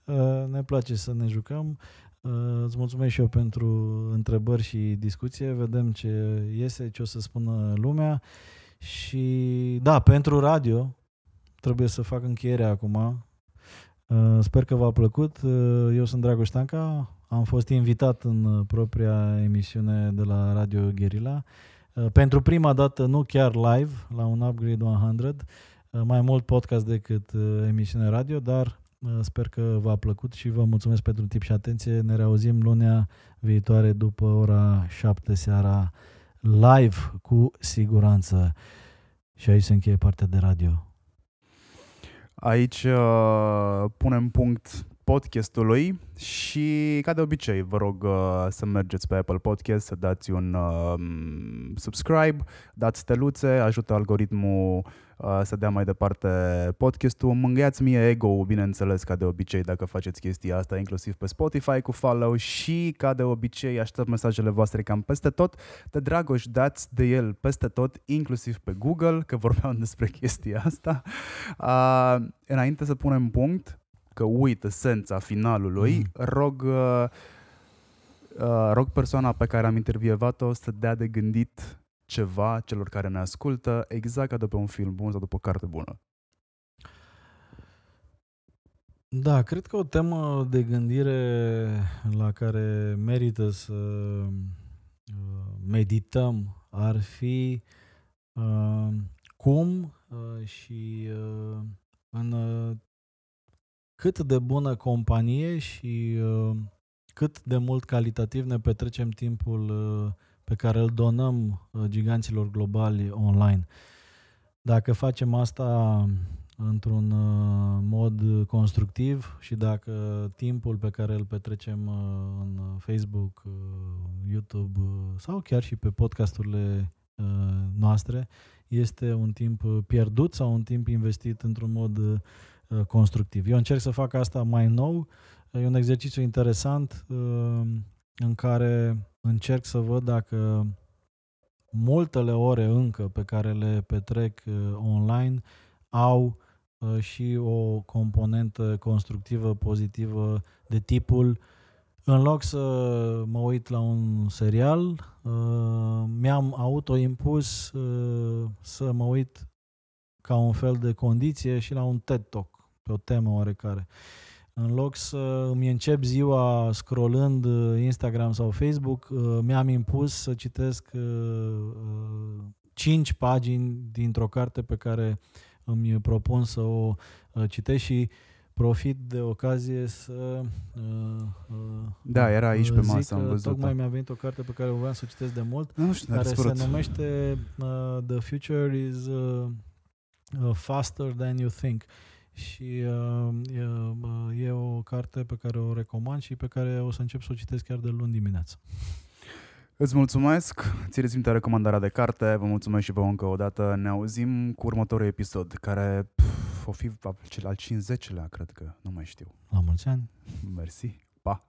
Uh, Ne place să ne jucăm. Uh, Îți mulțumesc și eu pentru întrebări și discuție. Vedem ce iese, ce o să spună lumea. Și da, pentru radio trebuie să fac încheierea acum. Uh, Sper că v-a plăcut. Uh, Eu sunt Dragoș Tanca, am fost invitat în uh, propria emisiune de la Radio Guerilla. Uh, Pentru prima dată, nu chiar live, la un Upgrade 100, uh, mai mult podcast decât uh, emisiune radio, dar uh, sper că v-a plăcut și vă mulțumesc pentru tip și atenție. Ne reauzim lunea viitoare după ora 7 seara live cu siguranță. Și aici se încheie partea de radio. Aici uh, punem punct podcastului și, ca de obicei, vă rog uh, să mergeți pe Apple Podcast, să dați un uh, subscribe, dați steluțe, ajută algoritmul uh, să dea mai departe podcastul. Mângâiați mie ego bineînțeles, ca de obicei, dacă faceți chestia asta, inclusiv pe Spotify cu follow și, ca de obicei, aștept mesajele voastre cam peste tot. De Dragoș, dați de el peste tot, inclusiv pe Google, că vorbeam despre chestia asta. Uh, înainte să punem punct, că uit esența finalului, Mm. rog, uh, uh, rog persoana pe care am intervievat-o să dea de gândit ceva celor care ne ascultă, exact ca de pe un film bun sau după o carte bună. Da, cred că o temă de gândire la care merită să uh, medităm ar fi uh, cum uh, și uh, în uh, cât de bună companie și uh, cât de mult calitativ ne petrecem timpul uh, pe care îl donăm uh, giganților globali online. Dacă facem asta într-un uh, mod constructiv și dacă timpul pe care îl petrecem uh, în Facebook, YouTube sau chiar și pe podcasturile noastre este un timp pierdut sau un timp investit într-un mod constructiv. Eu încerc să fac asta mai nou. E un exercițiu interesant în care încerc să văd dacă multele ore încă pe care le petrec uh, online au uh, și o componentă constructivă, pozitivă de tipul în loc să mă uit la un serial, uh, mi-am autoimpus să mă uit ca un fel de condiție și la un TED Talk pe o temă oarecare. În loc să îmi încep ziua scrollând uh, Instagram sau Facebook, uh, mi-am impus să citesc 5 uh, pagini dintr-o carte pe care îmi propun să o citesc și profit de ocazie să Da, era aici pe masă, am văzut Tocmai mi-a venit o carte pe care o vreau să o citesc de mult, nu știu, care se numește The Future is Faster Than You Think. Uh, și uh, e, e o carte pe care o recomand și pe care o să încep să o citesc chiar de luni dimineață. Îți mulțumesc, ți minte recomandarea de carte, vă mulțumesc și vă încă o dată. Ne auzim cu următorul episod, care pf, o fi cel al 50-lea, cred că, nu mai știu. La mulți ani! Mersi, pa!